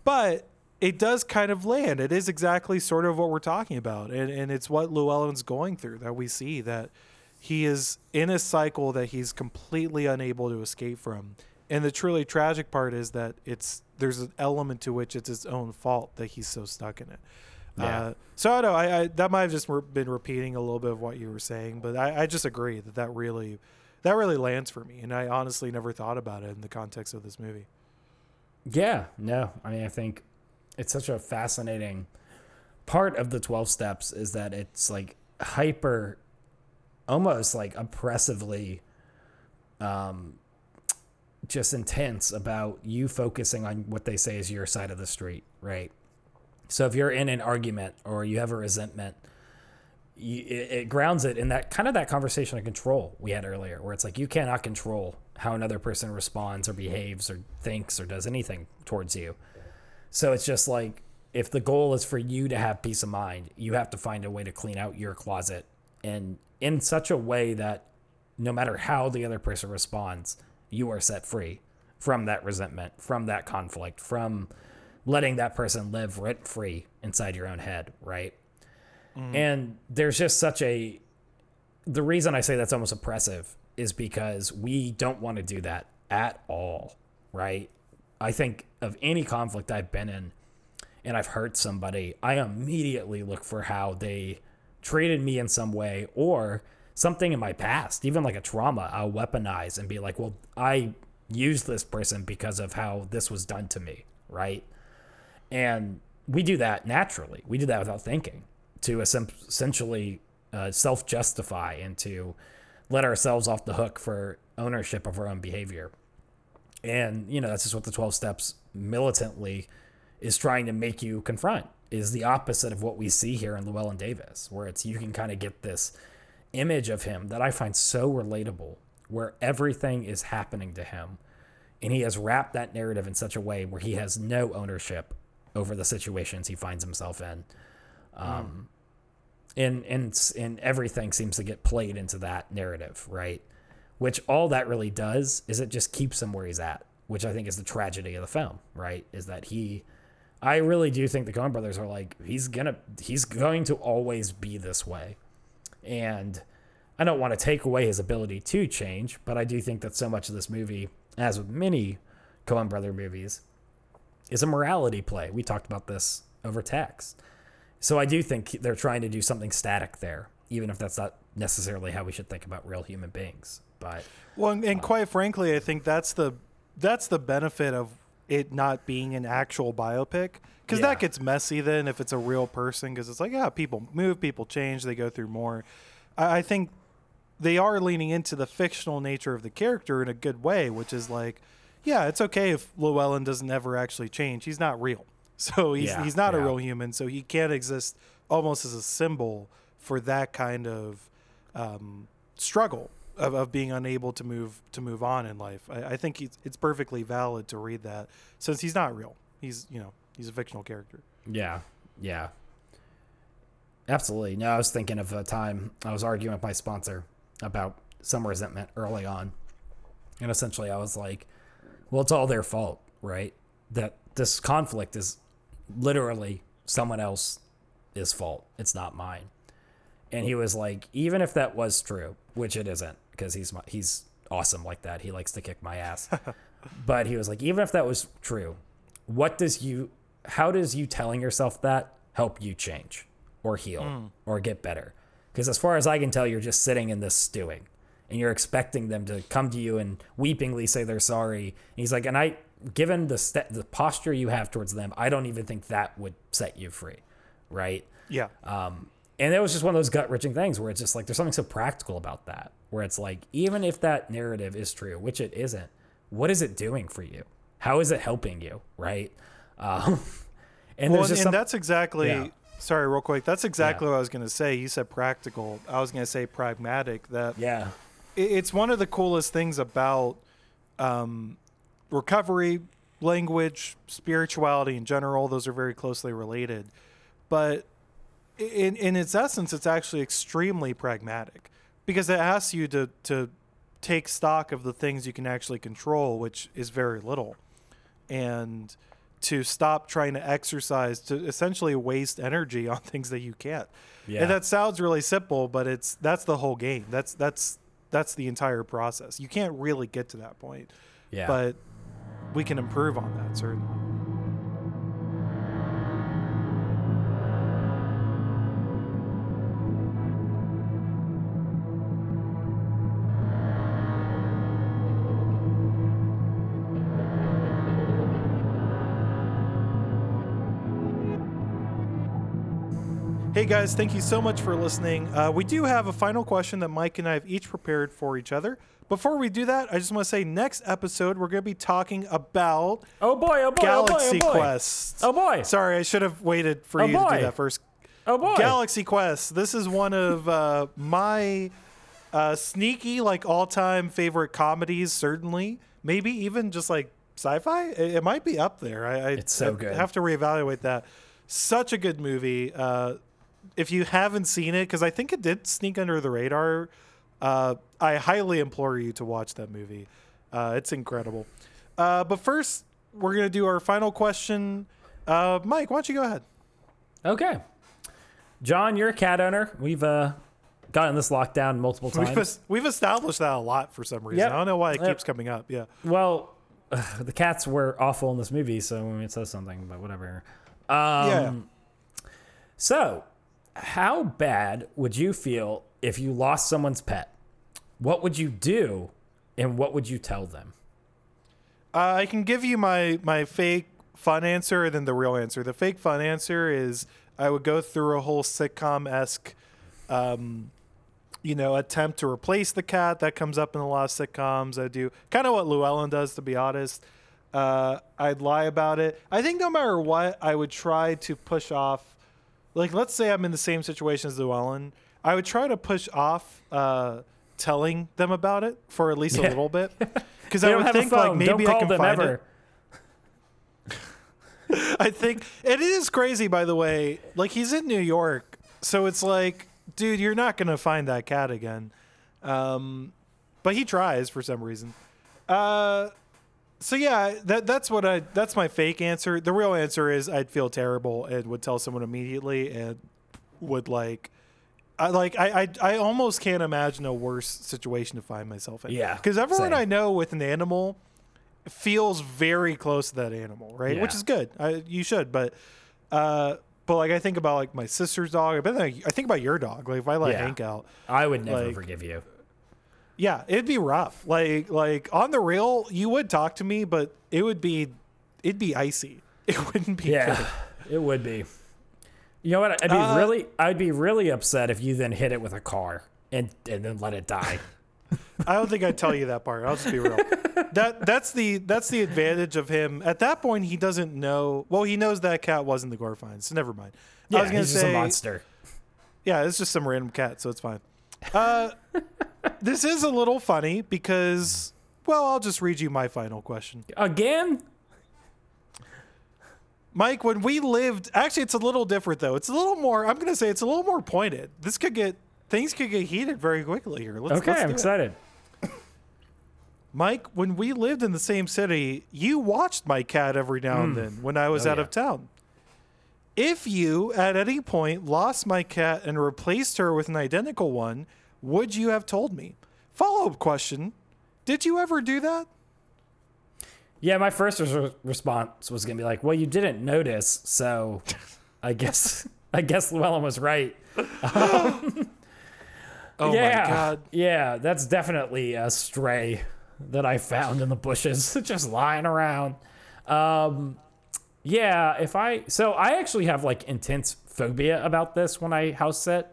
But it does kind of land it is exactly sort of what we're talking about and, and it's what llewyn's going through that we see that he is in a cycle that he's completely unable to escape from and the truly tragic part is that it's there's an element to which it's his own fault that he's so stuck in it Yeah. uh, so I know I, I that might have just been repeating a little bit of what you were saying, but I, I just agree that that really that really lands for me, and I honestly never thought about it in the context of this movie. Yeah, no. I mean, I think it's such a fascinating part of the 12 steps is that it's like hyper almost like oppressively um just intense about you focusing on what they say is your side of the street, right? So if you're in an argument or you have a resentment, you, it, it grounds it in that kind of that conversation of control we had earlier, where it's like you cannot control how another person responds or behaves or thinks or does anything towards you. So it's just like if the goal is for you to have peace of mind, you have to find a way to clean out your closet and in such a way that no matter how the other person responds, you are set free from that resentment, from that conflict, from letting that person live rent free inside your own head, right? Mm-hmm. And there's just such a the reason I say that's almost oppressive is because we don't want to do that at all, right? I think of any conflict I've been in and I've hurt somebody, I immediately look for how they treated me in some way or something in my past, even like a trauma, I'll weaponize and be like, well, I used this person because of how this was done to me, right? And we do that naturally. We do that without thinking to essentially uh, self justify and to let ourselves off the hook for ownership of our own behavior. And, you know, that's just what the 12 steps militantly is trying to make you confront is the opposite of what we see here in Llewyn Davis, where it's you can kind of get this image of him that I find so relatable, where everything is happening to him. And he has wrapped that narrative in such a way where he has no ownership over the situations he finds himself in. Um, and, and, and everything seems to get played into that narrative, right? Which all that really does is it just keeps him where he's at, which I think is the tragedy of the film, right? Is that he I really do think the Coen brothers are like he's gonna he's going to always be this way, and I don't want to take away his ability to change, but I do think that so much of this movie, as with many Coen brother movies, is a morality play. We talked about this over text, so I do think they're trying to do something static there, even if that's not necessarily how we should think about real human beings. But Well, and, and um, quite frankly, I think that's the that's the benefit of it not being an actual biopic because Yeah. that gets messy then if it's a real person because it's like yeah people move people change they go through more I, I think they are leaning into the fictional nature of the character in a good way which is like yeah it's okay if llewyn doesn't ever actually change he's not real so he's, Yeah, he's not a real human so he can't exist almost as a symbol for that kind of um, struggle of, of being unable to move to move on in life. I, I think it's, it's perfectly valid to read that since he's not real. He's you know he's a fictional character. Yeah, yeah. Absolutely. No, I was thinking of a time I was arguing with my sponsor about some resentment early on. And essentially I was like, well, it's all their fault, right? That this conflict is literally someone else's fault. It's not mine. And he was like, even if that was true, which it isn't, because he's my, he's awesome like that. He likes to kick my ass. but he was like, even if that was true, what does you how does you telling yourself that help you change or heal or get better? Because as far as I can tell, you're just sitting in this stewing and you're expecting them to come to you and weepingly say they're sorry. And he's like, and I, given the st- the posture you have towards them, I don't even think that would set you free, right? Yeah, Um, and it was just one of those gut wrenching things where it's just like there's something so practical about that, where it's like even if that narrative is true, which it isn't, what is it doing for you? How is it helping you, right? Um, and well, there's and, just and some, that's exactly. Yeah. Sorry, real quick. That's exactly Yeah. what I was going to say. You said practical. I was going to say pragmatic. That yeah, it's one of the coolest things about um, recovery, language, spirituality in general. Those are very closely related, but in in its essence, it's actually extremely pragmatic because it asks you to to take stock of the things you can actually control, which is very little, and to stop trying to exercise to essentially waste energy on things that you can't. Yeah. And that sounds really simple, but it's that's the whole game. That's that's that's the entire process. You can't really get to that point, yeah. but we can improve on that certainly. Hey guys, thank you so much for listening. Uh, we do have a final question that Mike and I have each prepared for each other. Before we do that, I just want to say next episode we're going to be talking about oh boy, oh boy, Galaxy oh boy, oh boy. Quest. Oh boy, Sorry, I should have waited for Oh, you to do that first. oh boy. Galaxy Quest. This is one of uh, my uh, sneaky, like all-time favorite comedies. Certainly, maybe even just like sci-fi. It, it might be up there. I, I It's so I good. Have to reevaluate that. Such a good movie. Uh, if you haven't seen it, because I think it did sneak under the radar, uh, I highly implore you to watch that movie. Uh, it's incredible. Uh, but first, we're gonna do our final question. Uh, Mike, why don't you go ahead? Okay. John, you're a cat owner. We've uh, gotten this lockdown multiple times. We've, we've established that a lot for some reason. Yep. I don't know why it Yep. keeps coming up. Yeah. Well, the cats were awful in this movie, so I mean, it says something, but whatever. Um, yeah. So, how bad would you feel if you lost someone's pet? What would you do, and what would you tell them? Uh, I can give you my my fake fun answer and then the real answer. The fake fun answer is I would go through a whole sitcom esque, um, you know, attempt to replace the cat that comes up in a lot of sitcoms. I do kind of what Llewyn does, to be honest. Uh, I'd lie about it. I think no matter what, I would try to push off. Like, let's say I'm in the same situation as Llewyn. I would try to push off uh, telling them about it for at least a little bit. Because I would think like maybe I can find ever. it. I think it is crazy, by the way. Like he's in New York, so it's like, dude, you're not gonna find that cat again. Um, but he tries for some reason. Uh, so yeah, that that's what I that's my fake answer. The real answer is I'd feel terrible and would tell someone immediately and would like. I like I, I I almost can't imagine a worse situation to find myself in. Yeah, because everyone same. I know with an animal feels very close to that animal, right? Yeah. Which is good. I, you should, but uh, but like I think about like my sister's dog. But then I, I think about your dog. Like if I let Yeah. Hank out, I would never Like- forgive you. Yeah, it'd be rough. Like like on the real, you would talk to me, but it would be it'd be icy. It wouldn't be Yeah, good. it would be. You know what? I'd be Uh, really, I'd be really upset if you then hit it with a car and and then let it die. I don't think I'd tell you that part. I'll just be real. that that's the that's the advantage of him. At that point, he doesn't know. Well, he knows that cat wasn't the Gorfein, so never mind. Yeah, I was gonna he's say, just a monster. Yeah, it's just some random cat, so it's fine. Uh, this is a little funny because, well, I'll just read you my final question. Again? Mike, when we lived, actually, it's a little different though. It's a little more. I'm gonna say it's a little more pointed. This could get things could get heated very quickly here. Let's, Okay, let's I'm it. excited. Mike, when we lived in the same city, you watched my cat every now and then when I was Oh, out yeah. of town. If you, at any point, lost my cat and replaced her with an identical one, would you have told me? Follow up question Did you ever do that? Yeah, my first res- response was gonna be like, "Well, you didn't notice, so I guess I guess Llewyn was right." Oh yeah, my God. yeah, that's definitely a stray that I found in the bushes, just lying around. Um, yeah, if I so I actually have like intense phobia about this when I house sit.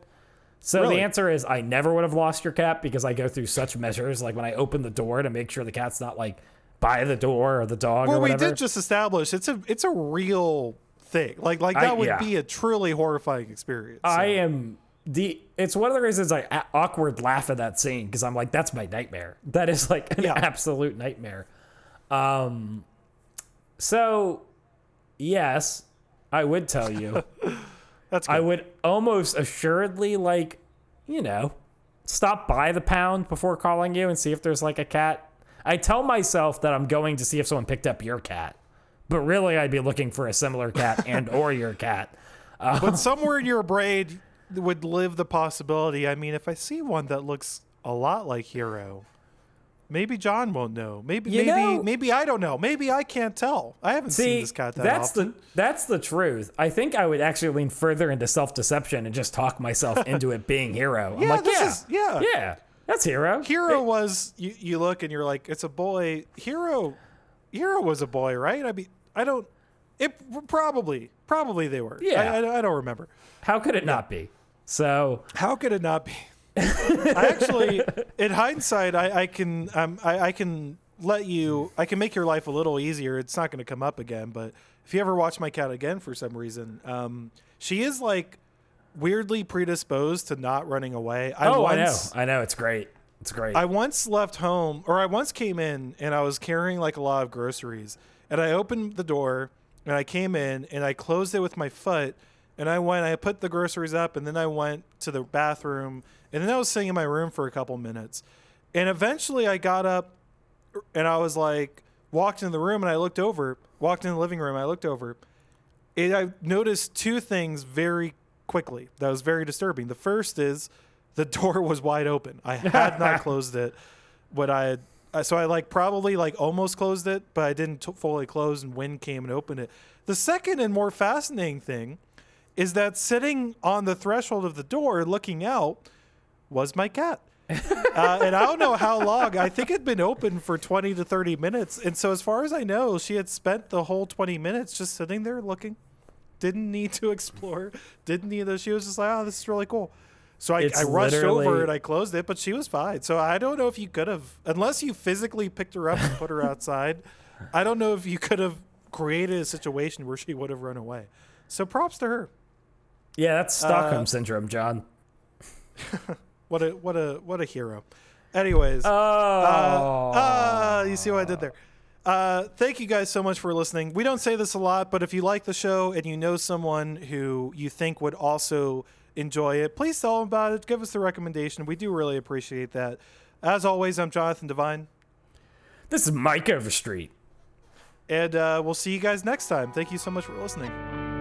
So Really? the answer is I never would have lost your cat because I go through such measures, like when I open the door to make sure the cat's not like by the door or the dog Well, we did just establish it's a it's a real thing. Like like I- that would yeah. be a truly horrifying experience. so. I am the. It's one of the reasons I a- awkward laugh at that scene because I'm like, that's my nightmare. That is like an Yeah. absolute nightmare. Um, so yes, I would tell you. That's good. I would almost assuredly like, you know, stop by the pound before calling you and see if there's like a cat. I tell myself that I'm going to see if someone picked up your cat, but really I'd be looking for a similar cat and or your cat. but um, somewhere in your brain would live the possibility. I mean, if I see one that looks a lot like Hero, maybe John won't know. Maybe You maybe know- maybe I don't know. Maybe I can't tell. I haven't seen this cat that that's often. the that's the truth. I think I would actually lean further into self deception and just talk myself into it being hero. I'm Yeah, like, this yeah, is- yeah. yeah, that's hero. Hero was you, you look and you're like, it's a boy. Hero Hero was a boy, right? I mean, I don't it probably probably they were. Yeah. I, I, I don't remember. How could it not be? So How could it not be? I actually, in hindsight, I, I can um, I, I can let you. I can make your life a little easier. It's not going to come up again. But if you ever watch my cat again for some reason, um, she is like weirdly predisposed to not running away. I oh, once, I know, I know, it's great, it's great. I once left home, or I once came in and I was carrying like a lot of groceries, and I opened the door and I came in and I closed it with my foot, and I went, I put the groceries up, and then I went to the bathroom, and then I was sitting in my room for a couple minutes, and eventually I got up, and I was like, walked into the room, and I looked over, walked in the living room, I looked over, and I noticed two things very quickly. That was very disturbing. The first is the door was wide open. I had not closed it but I had. So I like probably like almost closed it, but I didn't t- fully close, and wind came and opened it. The second and more fascinating thing is that sitting on the threshold of the door, looking out, was my cat. uh, and I don't know how long. I think it'd been open for 20 to 30 minutes. And so, as far as I know, she had spent the whole 20 minutes just sitting there looking. Didn't need to explore. Didn't need to. She was just like, oh, this is really cool. So I, I rushed over and I closed it, but she was fine. So I don't know if you could have, unless you physically picked her up and put her outside, I don't know if you could have created a situation where she would have run away. So props to her. Yeah, that's Stockholm Uh, syndrome, John. What a what a what a hero. Anyways, Oh, Ah, you see what I did there. Uh, thank you guys so much for listening. We don't say this a lot, but if you like the show and you know someone who you think would also enjoy it, please tell them about it. Give us the recommendation. We do really appreciate that. As always, I'm Jonathan Devine, this is Mike Overstreet. and uh, we'll see you guys next time. Thank you so much for listening.